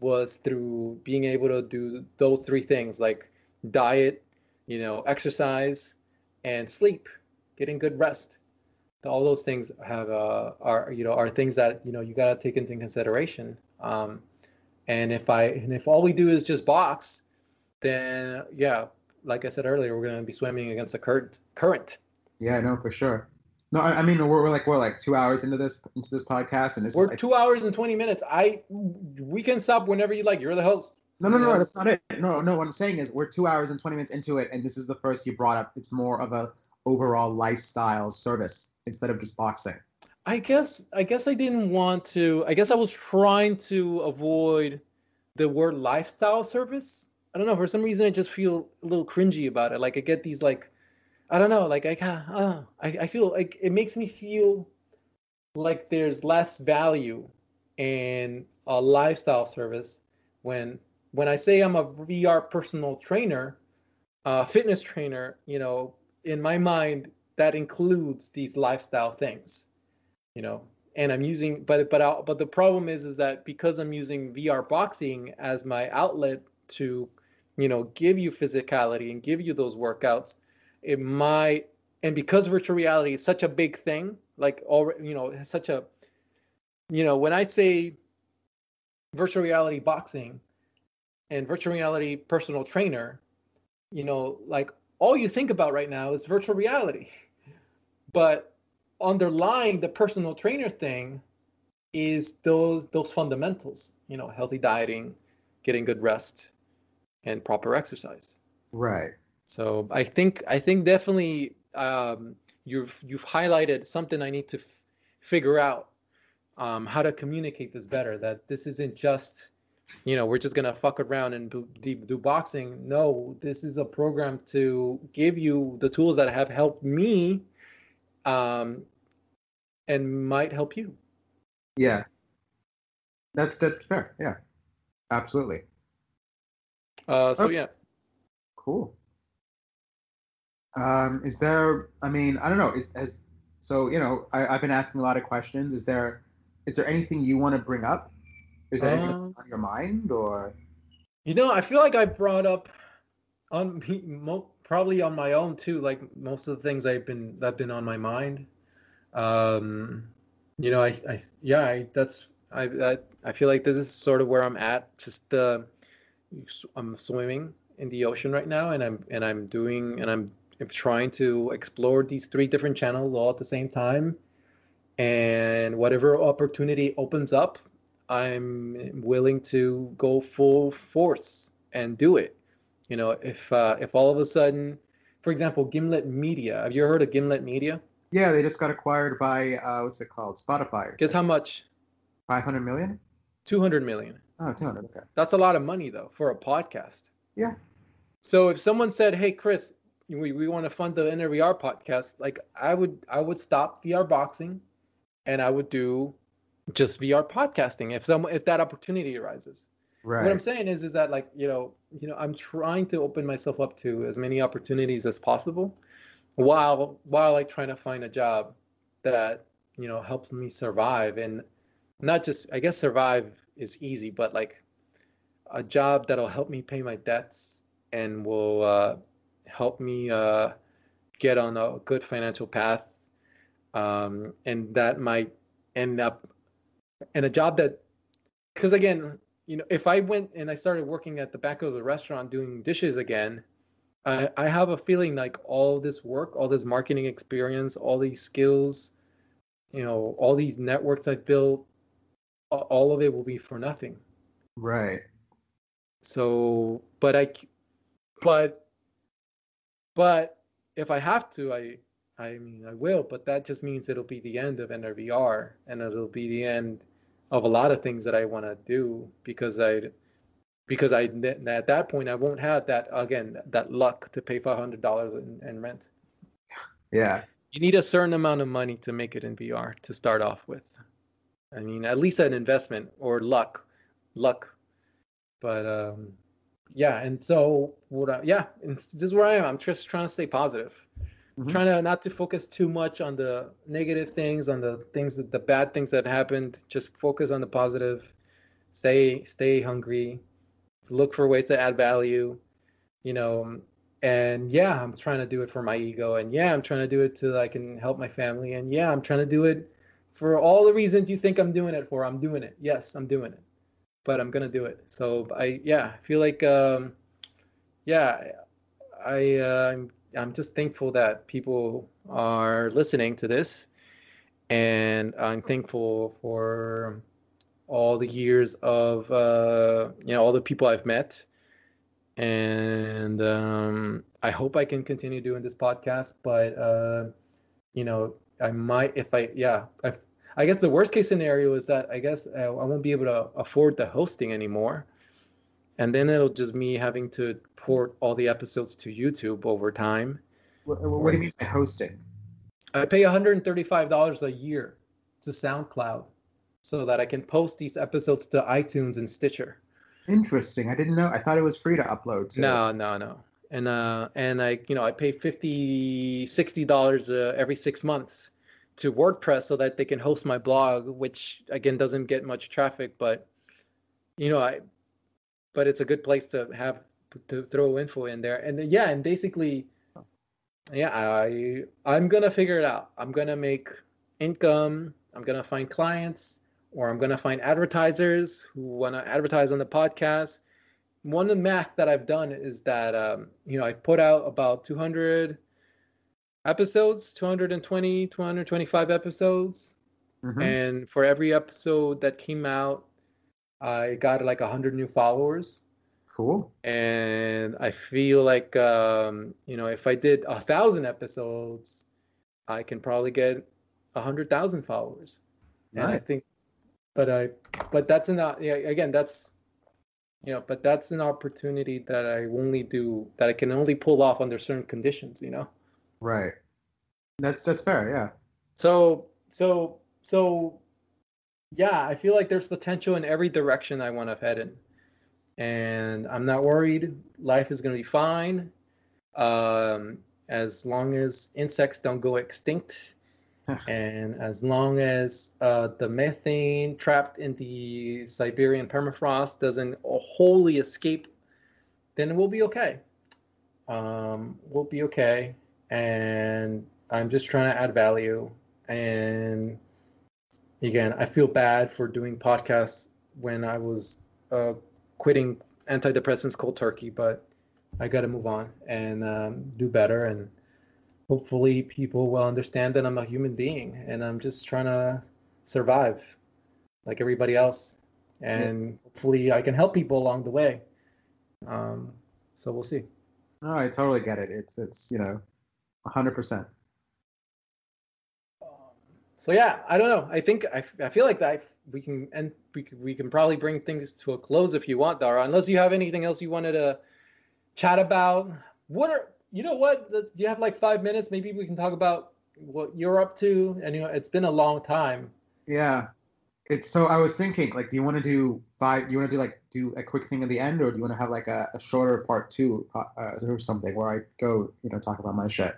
was through being able to do those three things like diet, you know, exercise, and sleep, getting good rest all those things have uh, are you know are things that you know you got to take into consideration. Um, and if I and if all we do is just box, then yeah, like I said earlier, we're going to be swimming against the current. Current. Yeah, no, for sure. No, I, I mean we're, we're like we're like two hours into this into this podcast, and this we're is, two hours and twenty minutes. I we can stop whenever you like. You're the host. No, no, no, that's not it. No, no. What I'm saying is we're two hours and twenty minutes into it, and this is the first you brought up. It's more of a overall lifestyle service instead of just boxing? I guess I guess I didn't want to. I guess I was trying to avoid the word lifestyle service. I don't know. For some reason, I just feel a little cringy about it. Like I get these like, I don't know. Like I uh, I I feel like it makes me feel like there's less value in a lifestyle service when when I say I'm a VR personal trainer, uh, fitness trainer. You know, in my mind, that includes these lifestyle things you know and i'm using but but i but the problem is is that because i'm using vr boxing as my outlet to you know give you physicality and give you those workouts it might and because virtual reality is such a big thing like all you know such a you know when i say virtual reality boxing and virtual reality personal trainer you know like all you think about right now is virtual reality. But underlying the personal trainer thing is those those fundamentals you know healthy dieting getting good rest and proper exercise right so i think i think definitely um, you've you've highlighted something i need to f- figure out um, how to communicate this better that this isn't just you know we're just gonna fuck around and do, do boxing no this is a program to give you the tools that have helped me um, and might help you. Yeah, that's that's fair. Yeah, absolutely. Uh, so okay. yeah, cool. Um, is there? I mean, I don't know. Is as so you know, I, I've been asking a lot of questions. Is there is there anything you want to bring up? Is there anything um, on your mind, or? You know, I feel like I brought up on probably on my own too. Like most of the things I've been that been on my mind. Um, you know, I, I yeah, I, that's I, I I feel like this is sort of where I'm at. Just uh, I'm swimming in the ocean right now, and I'm and I'm doing and I'm, I'm trying to explore these three different channels all at the same time. And whatever opportunity opens up, I'm willing to go full force and do it. You know, if uh, if all of a sudden, for example, Gimlet Media. Have you heard of Gimlet Media? Yeah, they just got acquired by uh, what's it called? Spotify. Guess how much? Five hundred million. Two hundred million. Oh, 200. Okay. That's a lot of money though for a podcast. Yeah. So if someone said, "Hey, Chris, we, we want to fund the Enter VR podcast," like I would I would stop VR boxing, and I would do just VR podcasting if some if that opportunity arises. Right. What I'm saying is, is that like you know, you know, I'm trying to open myself up to as many opportunities as possible, while while like trying to find a job that you know helps me survive and not just I guess survive is easy, but like a job that'll help me pay my debts and will uh, help me uh, get on a good financial path, um, and that might end up in a job that because again you know, if I went and I started working at the back of the restaurant doing dishes again, I, I have a feeling like all this work, all this marketing experience, all these skills you know, all these networks I've built, all of it will be for nothing. Right. So, but I, but, but if I have to, I, I mean, I will. But that just means it'll be the end of Enter VR, and it'll be the end of a lot of things that I want to do because I, because I at that point I won't have that again that luck to pay five hundred dollars in, in rent. Yeah. You need a certain amount of money to make it in VR to start off with. I mean, at least an investment or luck, luck. But um, yeah, and so what? I, yeah, and this is where I am. I'm just trying to stay positive, mm-hmm. trying to not to focus too much on the negative things, on the things that the bad things that happened. Just focus on the positive. Stay, stay hungry. Look for ways to add value. You know, and yeah, I'm trying to do it for my ego, and yeah, I'm trying to do it so that I can help my family, and yeah, I'm trying to do it for all the reasons you think I'm doing it for. I'm doing it. Yes, I'm doing it, but I'm gonna do it. So I yeah, I feel like um, yeah, I uh, I'm I'm just thankful that people are listening to this, and I'm thankful for all the years of uh, you know all the people I've met and um, I hope I can continue doing this podcast. But uh, you know, I might if I yeah. I, I guess the worst case scenario is that I guess I, uh, I won't be able to afford the hosting anymore, and then it'll just me having to port all the episodes to YouTube over time. What, what do you mean by hosting? I pay $135 a year to SoundCloud so that I can post these episodes to iTunes and Stitcher. Interesting. I didn't know. I thought it was free to upload. Too. No, no, no. And uh, and I, you know, I pay 50 60 dollars uh, every six months to WordPress so that they can host my blog, which again doesn't get much traffic, but you know, I, but it's a good place to have to throw info in there. And yeah, and basically, yeah, I I'm gonna figure it out. I'm gonna make income. I'm gonna find clients or I'm to find advertisers who want to advertise on the podcast. One of the math that I've done is that, um, you know, I've put out about 200 episodes, 220, 225 episodes. Mm-hmm. And for every episode that came out, I got like 100 new followers. Cool. And I feel like, um, you know, if I did a thousand episodes, I can probably get a hundred thousand followers. Nice. And I think but I, but that's not. Yeah, again, that's, you know, but that's an opportunity that I only do that I can only pull off under certain conditions. You know. Right. That's that's fair. Yeah. So so so, yeah, I feel like there's potential in every direction I want to head in, and I'm not worried. Life is gonna be fine, um, as long as insects don't go extinct and as long as uh, the methane trapped in the Siberian permafrost doesn't wholly escape, then we'll be okay. Um, we'll be okay. And I'm just trying to add value. And again, I feel bad for doing podcasts when I was uh, quitting antidepressants cold turkey, but I got to move on and um, do better. And hopefully people will understand that I'm a human being and I'm just trying to survive like everybody else. And yeah. hopefully I can help people along the way. Um, so we'll see. No, I totally get it. It's, it's, you know, hundred percent. So yeah, I don't know. I think I, I feel like that we can and we can, we can probably bring things to a close if you want, Dara. Unless you have anything else you wanted to chat about. What are you know what? Do you have like five minutes? Maybe we can talk about what you're up to. And you know, it's been a long time. Yeah, it's so. I was thinking, like, do you want to do five? Do you want to do like do a quick thing at the end, or do you want to have like a, a shorter part two uh, or something where I go, you know, talk about my shit?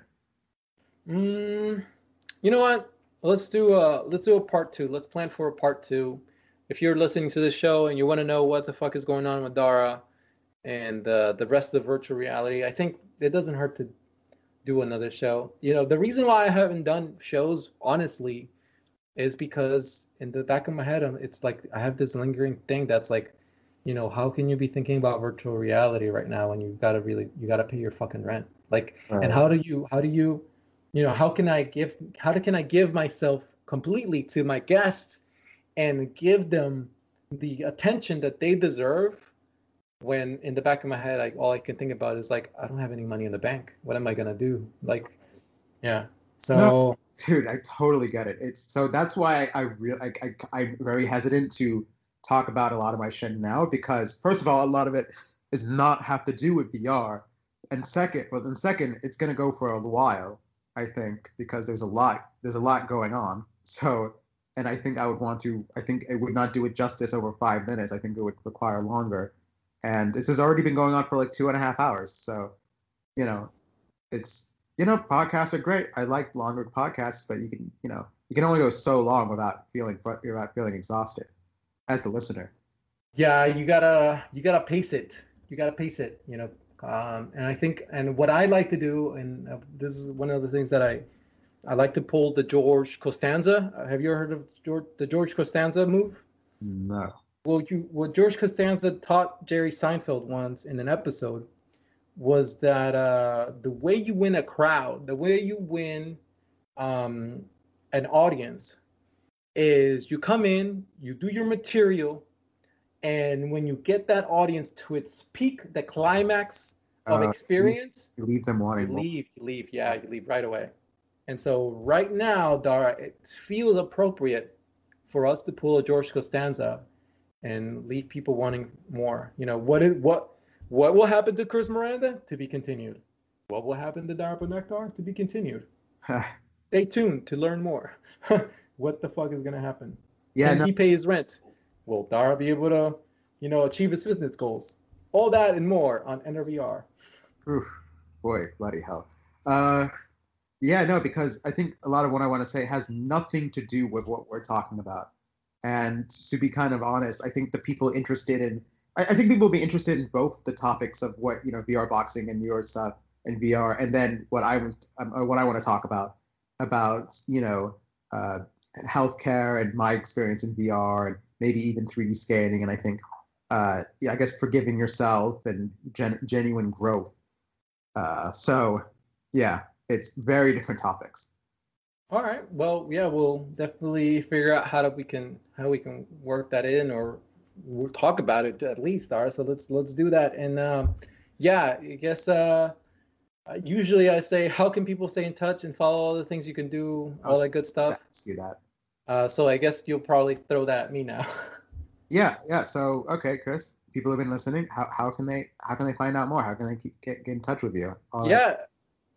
Mm, you know what? Let's do a let's do a part two. Let's plan for a part two. If you're listening to this show and you want to know what the fuck is going on with Dara and uh, the rest of the virtual reality, I think it doesn't hurt to do another show. You know, the reason why I haven't done shows, honestly, is because in the back of my head, it's like I have this lingering thing that's like, you know, how can you be thinking about virtual reality right now when you've got to really, you got to pay your fucking rent? Like, right. and how do you, how do you, you know, how can I give, how can I give myself completely to my guests and give them the attention that they deserve when in the back of my head like all i can think about is like i don't have any money in the bank. What am i gonna do? Like yeah. So no, dude i totally get it. It's so that's why i, I really I, I, i'm very hesitant to talk about a lot of my shit now because first of all a lot of it is not have to do with vr and second well then second it's to go for a while i think because there's a lot there's a lot going on. So and i think i would want to i think it would not do it justice over five minutes. I think it would require longer and this has already been going on for like two and a half hours. So, you know, it's you know, podcasts are great. I like longer podcasts, but you can you know you can only go so long without feeling without feeling exhausted as the listener. Yeah, you gotta you gotta pace it. You gotta pace it. You know, um, and I think and what I like to do, and uh, this is one of the things that I I like to pull the George Costanza. Have you ever heard of George, the George Costanza move? No well, you what George Costanza taught Jerry Seinfeld once in an episode was that uh, the way you win a crowd, the way you win um, an audience, is you come in, you do your material, and when you get that audience to its peak, the climax of uh, experience, you leave them wanting. You leave, you leave, yeah, you leave right away. And so right now, Dara, it feels appropriate for us to pull a George Costanza and leave people wanting more. You know, what is what what will happen to Chris Miranda to be continued? What will happen to Dara Bonectar to be continued? Stay tuned to learn more. what the fuck is gonna happen? Yeah, Can no. he pay his rent? Will Dara be able to, you know, achieve his business goals? All that and more on Enter VR. Oof, boy, bloody hell. Uh, yeah, no, because I think a lot of what I want to say has nothing to do with what we're talking about. And to be kind of honest, I think the people interested in, I, I think people will be interested in both the topics of what you know VR boxing and your stuff and VR, and then what I was, um, what I want to talk about about you know uh, healthcare and my experience in VR and maybe even 3D scanning. And I think, uh, yeah, I guess forgiving yourself and gen- genuine growth. Uh, so, yeah, it's very different topics. All right. Well, yeah, we'll definitely figure out how to we can how we can work that in, or we'll talk about it at least. All right. So let's let's do that. And um, yeah, I guess uh, usually I say, how can people stay in touch and follow all the things you can do, all that good stuff. Ask you that. Uh, so I guess you'll probably throw that at me now. yeah. Yeah. So okay, Chris. People have been listening. How, how can they how can they find out more? How can they keep, get, get in touch with you? All yeah. Right.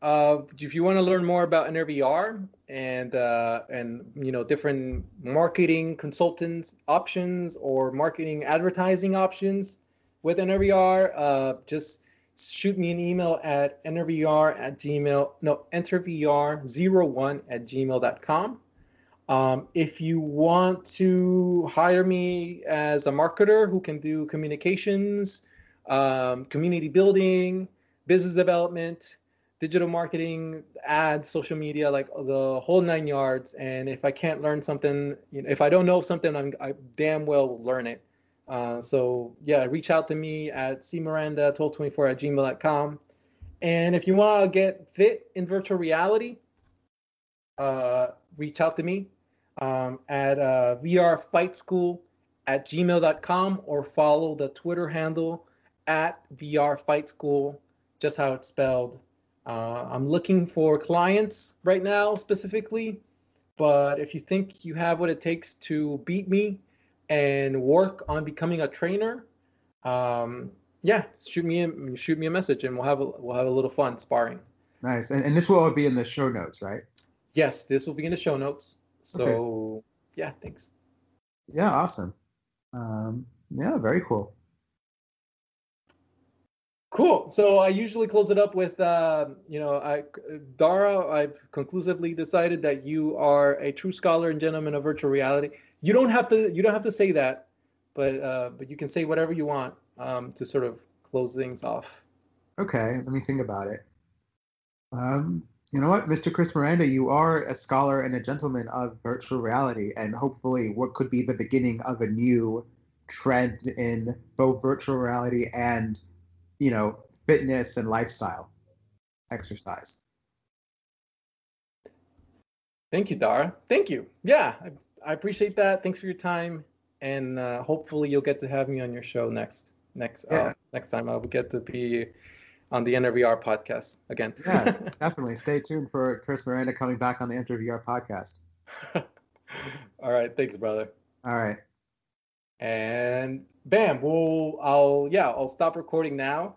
Uh, if you want to learn more about Enter VR and uh, and you know different marketing consultants options or marketing advertising options with Enter VR, uh, just shoot me an email at nrvr at gmail no entervr01 at gmail.com um, if you want to hire me as a marketer who can do communications um, community building business development digital marketing, ads, social media, like the whole nine yards. And if I can't learn something, you know, if I don't know something, I'm I damn well learn it. Uh, so yeah, reach out to me at cmiranda1224 at gmail.com. And if you want to get fit in virtual reality, uh, reach out to me um, at uh, VR Fight School at gmail.com or follow the Twitter handle at VR Fight School, just how it's spelled. Uh, I'm looking for clients right now specifically, but if you think you have what it takes to beat me and work on becoming a trainer, um, yeah, shoot me a, shoot me a message and we'll have a, we'll have a little fun sparring. Nice, and, and this will all be in the show notes, right? Yes, this will be in the show notes. So okay. yeah, thanks. Yeah, awesome. Um, yeah, very cool. Cool. So I usually close it up with, uh, you know, I, Dara. I've conclusively decided that you are a true scholar and gentleman of virtual reality. You don't have to. You don't have to say that, but uh, but you can say whatever you want um, to sort of close things off. Okay, let me think about it. Um, you know what, Mr. Chris Miranda, you are a scholar and a gentleman of virtual reality, and hopefully, what could be the beginning of a new trend in both virtual reality and you know, fitness and lifestyle exercise. Thank you, Dara. Thank you. Yeah, I, I appreciate that. Thanks for your time, and uh, hopefully you'll get to have me on your show next next yeah. uh, next time. I'll get to be on the Enter VR podcast again. yeah, definitely. Stay tuned for Chris Miranda coming back on the Enter VR podcast. All right, thanks, brother. All right. And bam, we'll I'll yeah, I'll stop recording now